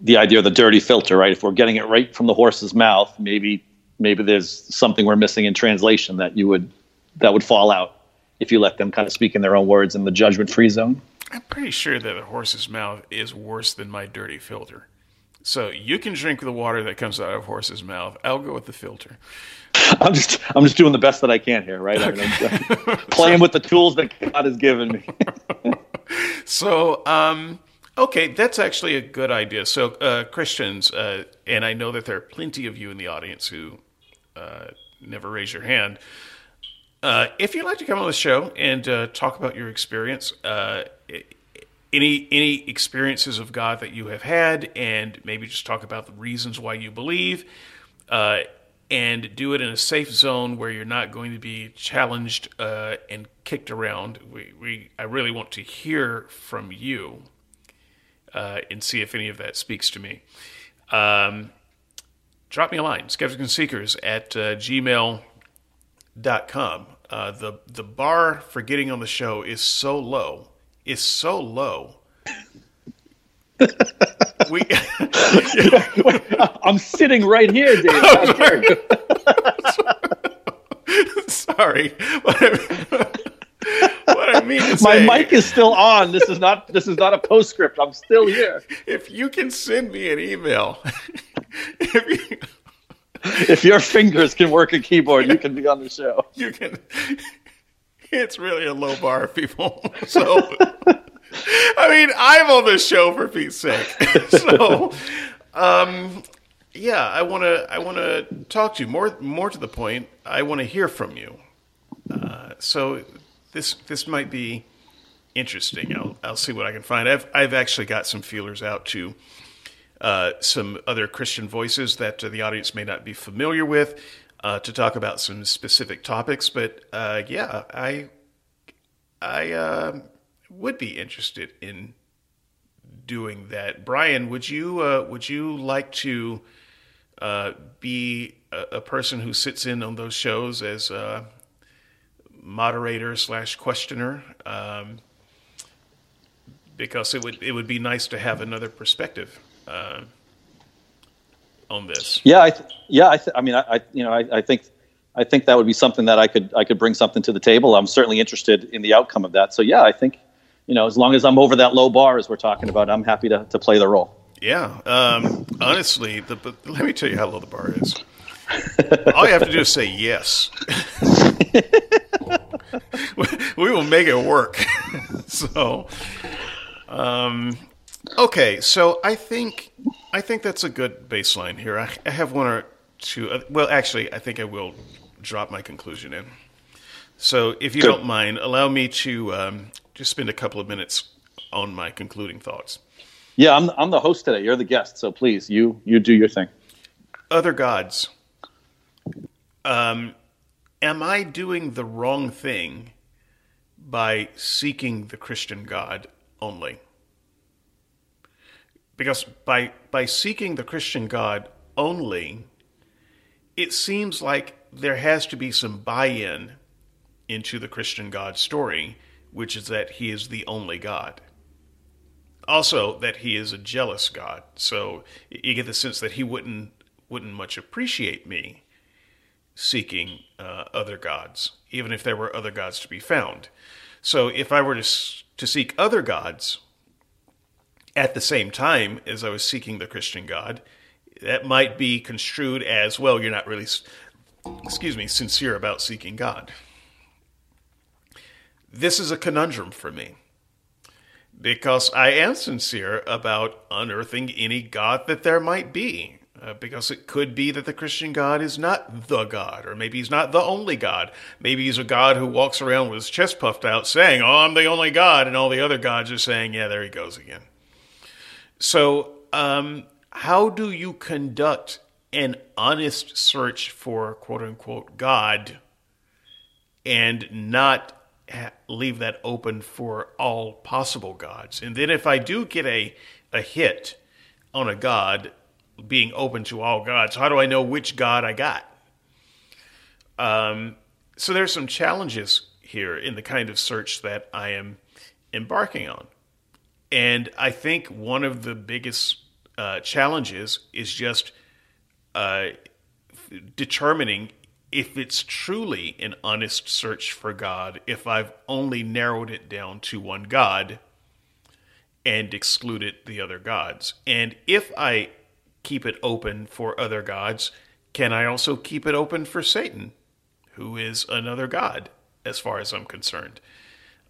the idea of the dirty filter, right? If we're getting it right from the horse's mouth, maybe maybe there's something we're missing in translation that you would that would fall out if you let them kind of speak in their own words in the judgment free zone. I'm pretty sure that a horse's mouth is worse than my dirty filter. So you can drink the water that comes out of a horse's mouth. I'll go with the filter. I'm just I'm just doing the best that I can here, right? I mean, playing with the tools that God has given me. so, um, okay, that's actually a good idea. So, uh, Christians, uh, and I know that there are plenty of you in the audience who uh, never raise your hand. Uh, if you'd like to come on the show and uh, talk about your experience, uh, any any experiences of God that you have had, and maybe just talk about the reasons why you believe, uh, and do it in a safe zone where you're not going to be challenged uh, and kicked around. We, we I really want to hear from you and see if any of that speaks to me. Um, drop me a line, skeptics and seekers at uh, gmail.com. Uh, the the bar for getting on the show is so low, is so low. we, I'm sitting right here, Dave. Sorry, what I, what I mean to My mic is still on. This is not this is not a postscript. I'm still here. if you can send me an email, if you, If your fingers can work a keyboard, you can be on the show. you can. It's really a low bar, people. So, I mean, I'm on this show for Pete's sake. So, um, yeah, I want to. I want to talk to you more. More to the point, I want to hear from you. Uh, so, this this might be interesting. I'll I'll see what I can find. I've I've actually got some feelers out to uh, some other Christian voices that uh, the audience may not be familiar with uh, to talk about some specific topics. But uh, yeah, I I uh, would be interested in doing that. Brian, would you uh, would you like to be a, a person who sits in on those shows as moderator slash questioner? Um, because it would it would be nice to have another perspective uh, on this. Yeah, I th- yeah, I, th- I mean, I, I you know, I, I think I think that would be something that I could I could bring something to the table. I'm certainly interested in the outcome of that. So yeah, I think you know, as long as I'm over that low bar as we're talking about, I'm happy to, to play the role. Yeah, um, honestly, the, but let me tell you how low the bar is. All you have to do is say yes. we will make it work. so, um, okay, so I think I think that's a good baseline here. I, I have one or two. Uh, well, actually, I think I will drop my conclusion in. So, if you Good. don't mind, allow me to um, just spend a couple of minutes on my concluding thoughts. Yeah, I'm I'm the host today. You're the guest, so please you you do your thing. other gods. Um, am I doing the wrong thing by seeking the Christian God only? Because by by seeking the Christian God only, it seems like there has to be some buy-in into the Christian God story, which is that he is the only God. Also, that he is a jealous God. So you get the sense that he wouldn't wouldn't much appreciate me seeking uh, other gods, even if there were other gods to be found. So if I were to to seek other gods at the same time as I was seeking the Christian God, that might be construed as well. You're not really, excuse me, sincere about seeking God. This is a conundrum for me because I am sincere about unearthing any God that there might be. Uh, because it could be that the Christian God is not the God, or maybe he's not the only God. Maybe he's a God who walks around with his chest puffed out saying, Oh, I'm the only God, and all the other gods are saying, Yeah, there he goes again. So, um, how do you conduct an honest search for quote unquote God and not ha- leave that open for all possible gods. And then if I do get a, a hit on a god being open to all gods, how do I know which god I got? Um, so there's some challenges here in the kind of search that I am embarking on. And I think one of the biggest uh, challenges is just uh, determining if it's truly an honest search for God, if I've only narrowed it down to one God, and excluded the other gods? And if I keep it open for other gods, can I also keep it open for Satan, who is another god, as far as I'm concerned?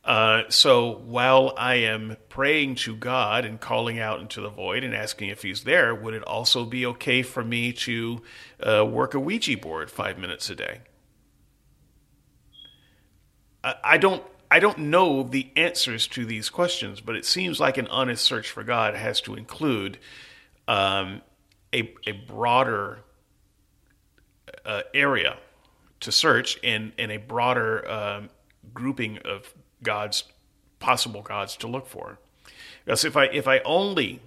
Uh, so while I am praying to God and calling out into the void and asking if He's there, would it also be okay for me to uh, work a Ouija board five minutes a day? I, I don't. I don't know the answers to these questions, but it seems like an honest search for God has to include um, a, a broader uh, area to search and, and a broader um, grouping of gods, possible gods to look for. Because if I if I only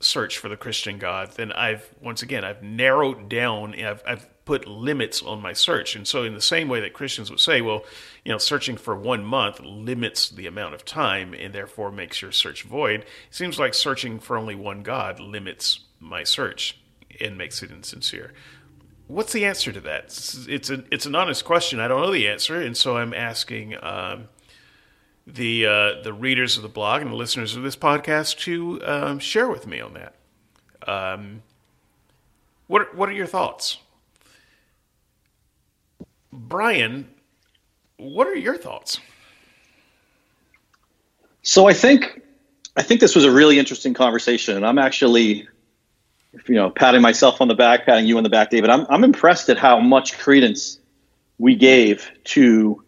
search for the Christian God, then I've once again I've narrowed down. I've I've put limits on my search, and so in the same way that Christians would say, well, you know, searching for one month limits the amount of time and therefore makes your search void. It seems like searching for only one God limits my search and makes it insincere. What's the answer to that? It's, a it's an honest question. I don't know the answer, and so I'm asking. Um, the uh, the readers of the blog and the listeners of this podcast to um, share with me on that. Um, what what are your thoughts, Brian? What are your thoughts? So I think I think this was a really interesting conversation, and I'm actually, you know, patting myself on the back, patting you on the back, David. I'm I'm impressed at how much credence we gave to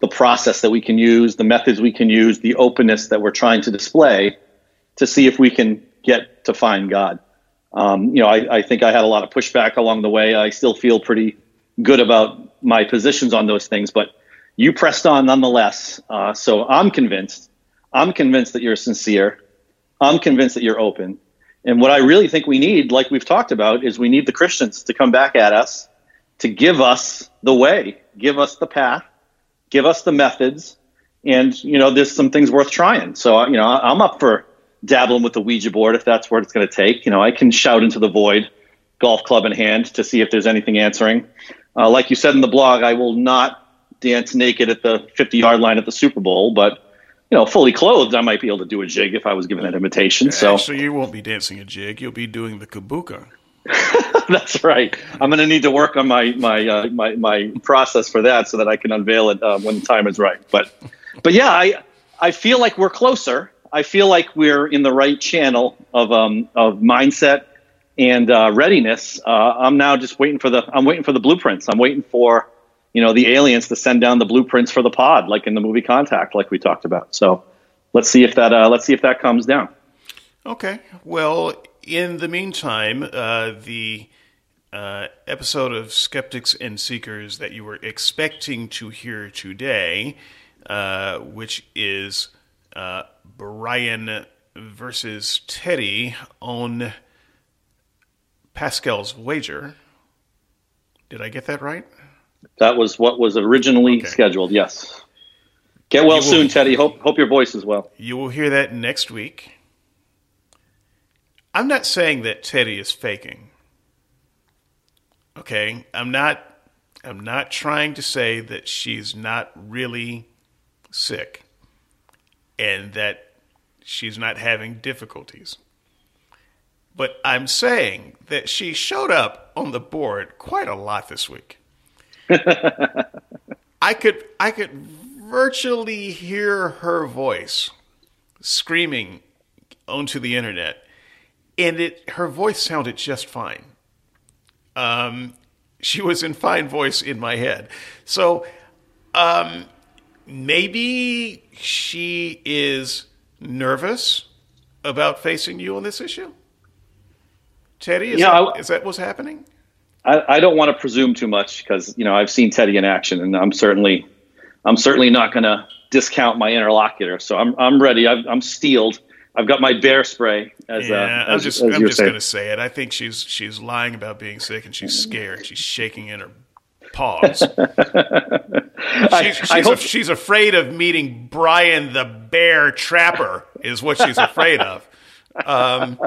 the process that we can use, the methods we can use, the openness that we're trying to display to see if we can get to find God. Um, you know, I, I, think I had a lot of pushback along the way. I still feel pretty good about my positions on those things, but you pressed on nonetheless. Uh, so I'm convinced. I'm convinced that you're sincere. I'm convinced that you're open. And what I really think we need, like we've talked about, is we need the Christians to come back at us, to give us the way, give us the path, give us the methods, and you know, there's some things worth trying. So you know, I'm up for dabbling with the Ouija board if that's what it's going to take. You know, I can shout into the void, golf club in hand, to see if there's anything answering. Uh, like you said in the blog, I will not dance naked at the 50 yard line at the Super Bowl, but you know, fully clothed, I might be able to do a jig if I was given that invitation. So, actually, you won't be dancing a jig; you'll be doing the kabuka. That's right. I'm going to need to work on my my uh, my my process for that so that I can unveil it uh, when the time is right. But but yeah, I I feel like we're closer. I feel like we're in the right channel of um of mindset and uh, readiness. Uh, I'm now just waiting for the I'm waiting for the blueprints. I'm waiting for you know the aliens to send down the blueprints for the pod, like in the movie Contact, like we talked about. So let's see if that uh, let's see if that comes down. Okay. Well, in the meantime, uh, the uh, episode of Skeptics and Seekers that you were expecting to hear today, uh, which is uh, Brian versus Teddy on Pascal's wager. Did I get that right? That was what was originally okay. scheduled. Yes. Get well will, soon, Teddy. Hope hope your voice is well. You will hear that next week. I'm not saying that Teddy is faking. Okay, I'm not I'm not trying to say that she's not really sick and that she's not having difficulties. But I'm saying that she showed up on the board quite a lot this week. I could I could virtually hear her voice screaming onto the internet and it her voice sounded just fine. Um, she was in fine voice in my head. So um, maybe she is nervous about facing you on this issue. Teddy, is, yeah, that, I, is that what's happening? I, I don't want to presume too much because you know I've seen Teddy in action, and I'm certainly I'm certainly not going to discount my interlocutor. So I'm I'm ready. i am steeled I've got my bear spray. As, yeah, uh, as, I'm just, I'm just going to say it. I think she's she's lying about being sick and she's scared. She's shaking in her paws. she's, she's, I hope- she's afraid of meeting Brian the Bear Trapper. Is what she's afraid of. Um,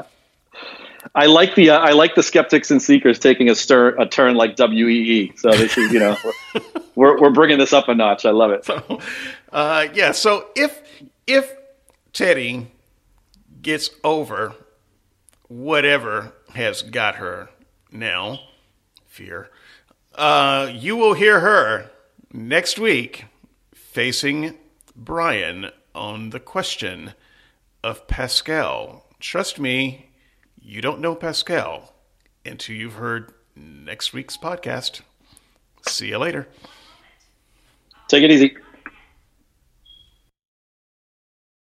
I like the uh, I like the skeptics and seekers taking a stir a turn like WEE. So this is you know we're we're bringing this up a notch. I love it. So, uh, yeah. So if if Teddy gets over whatever has got her now, fear, uh, you will hear her next week facing Brian on the question of Pascal. Trust me, you don't know Pascal until you've heard next week's podcast. See you later. Take it easy.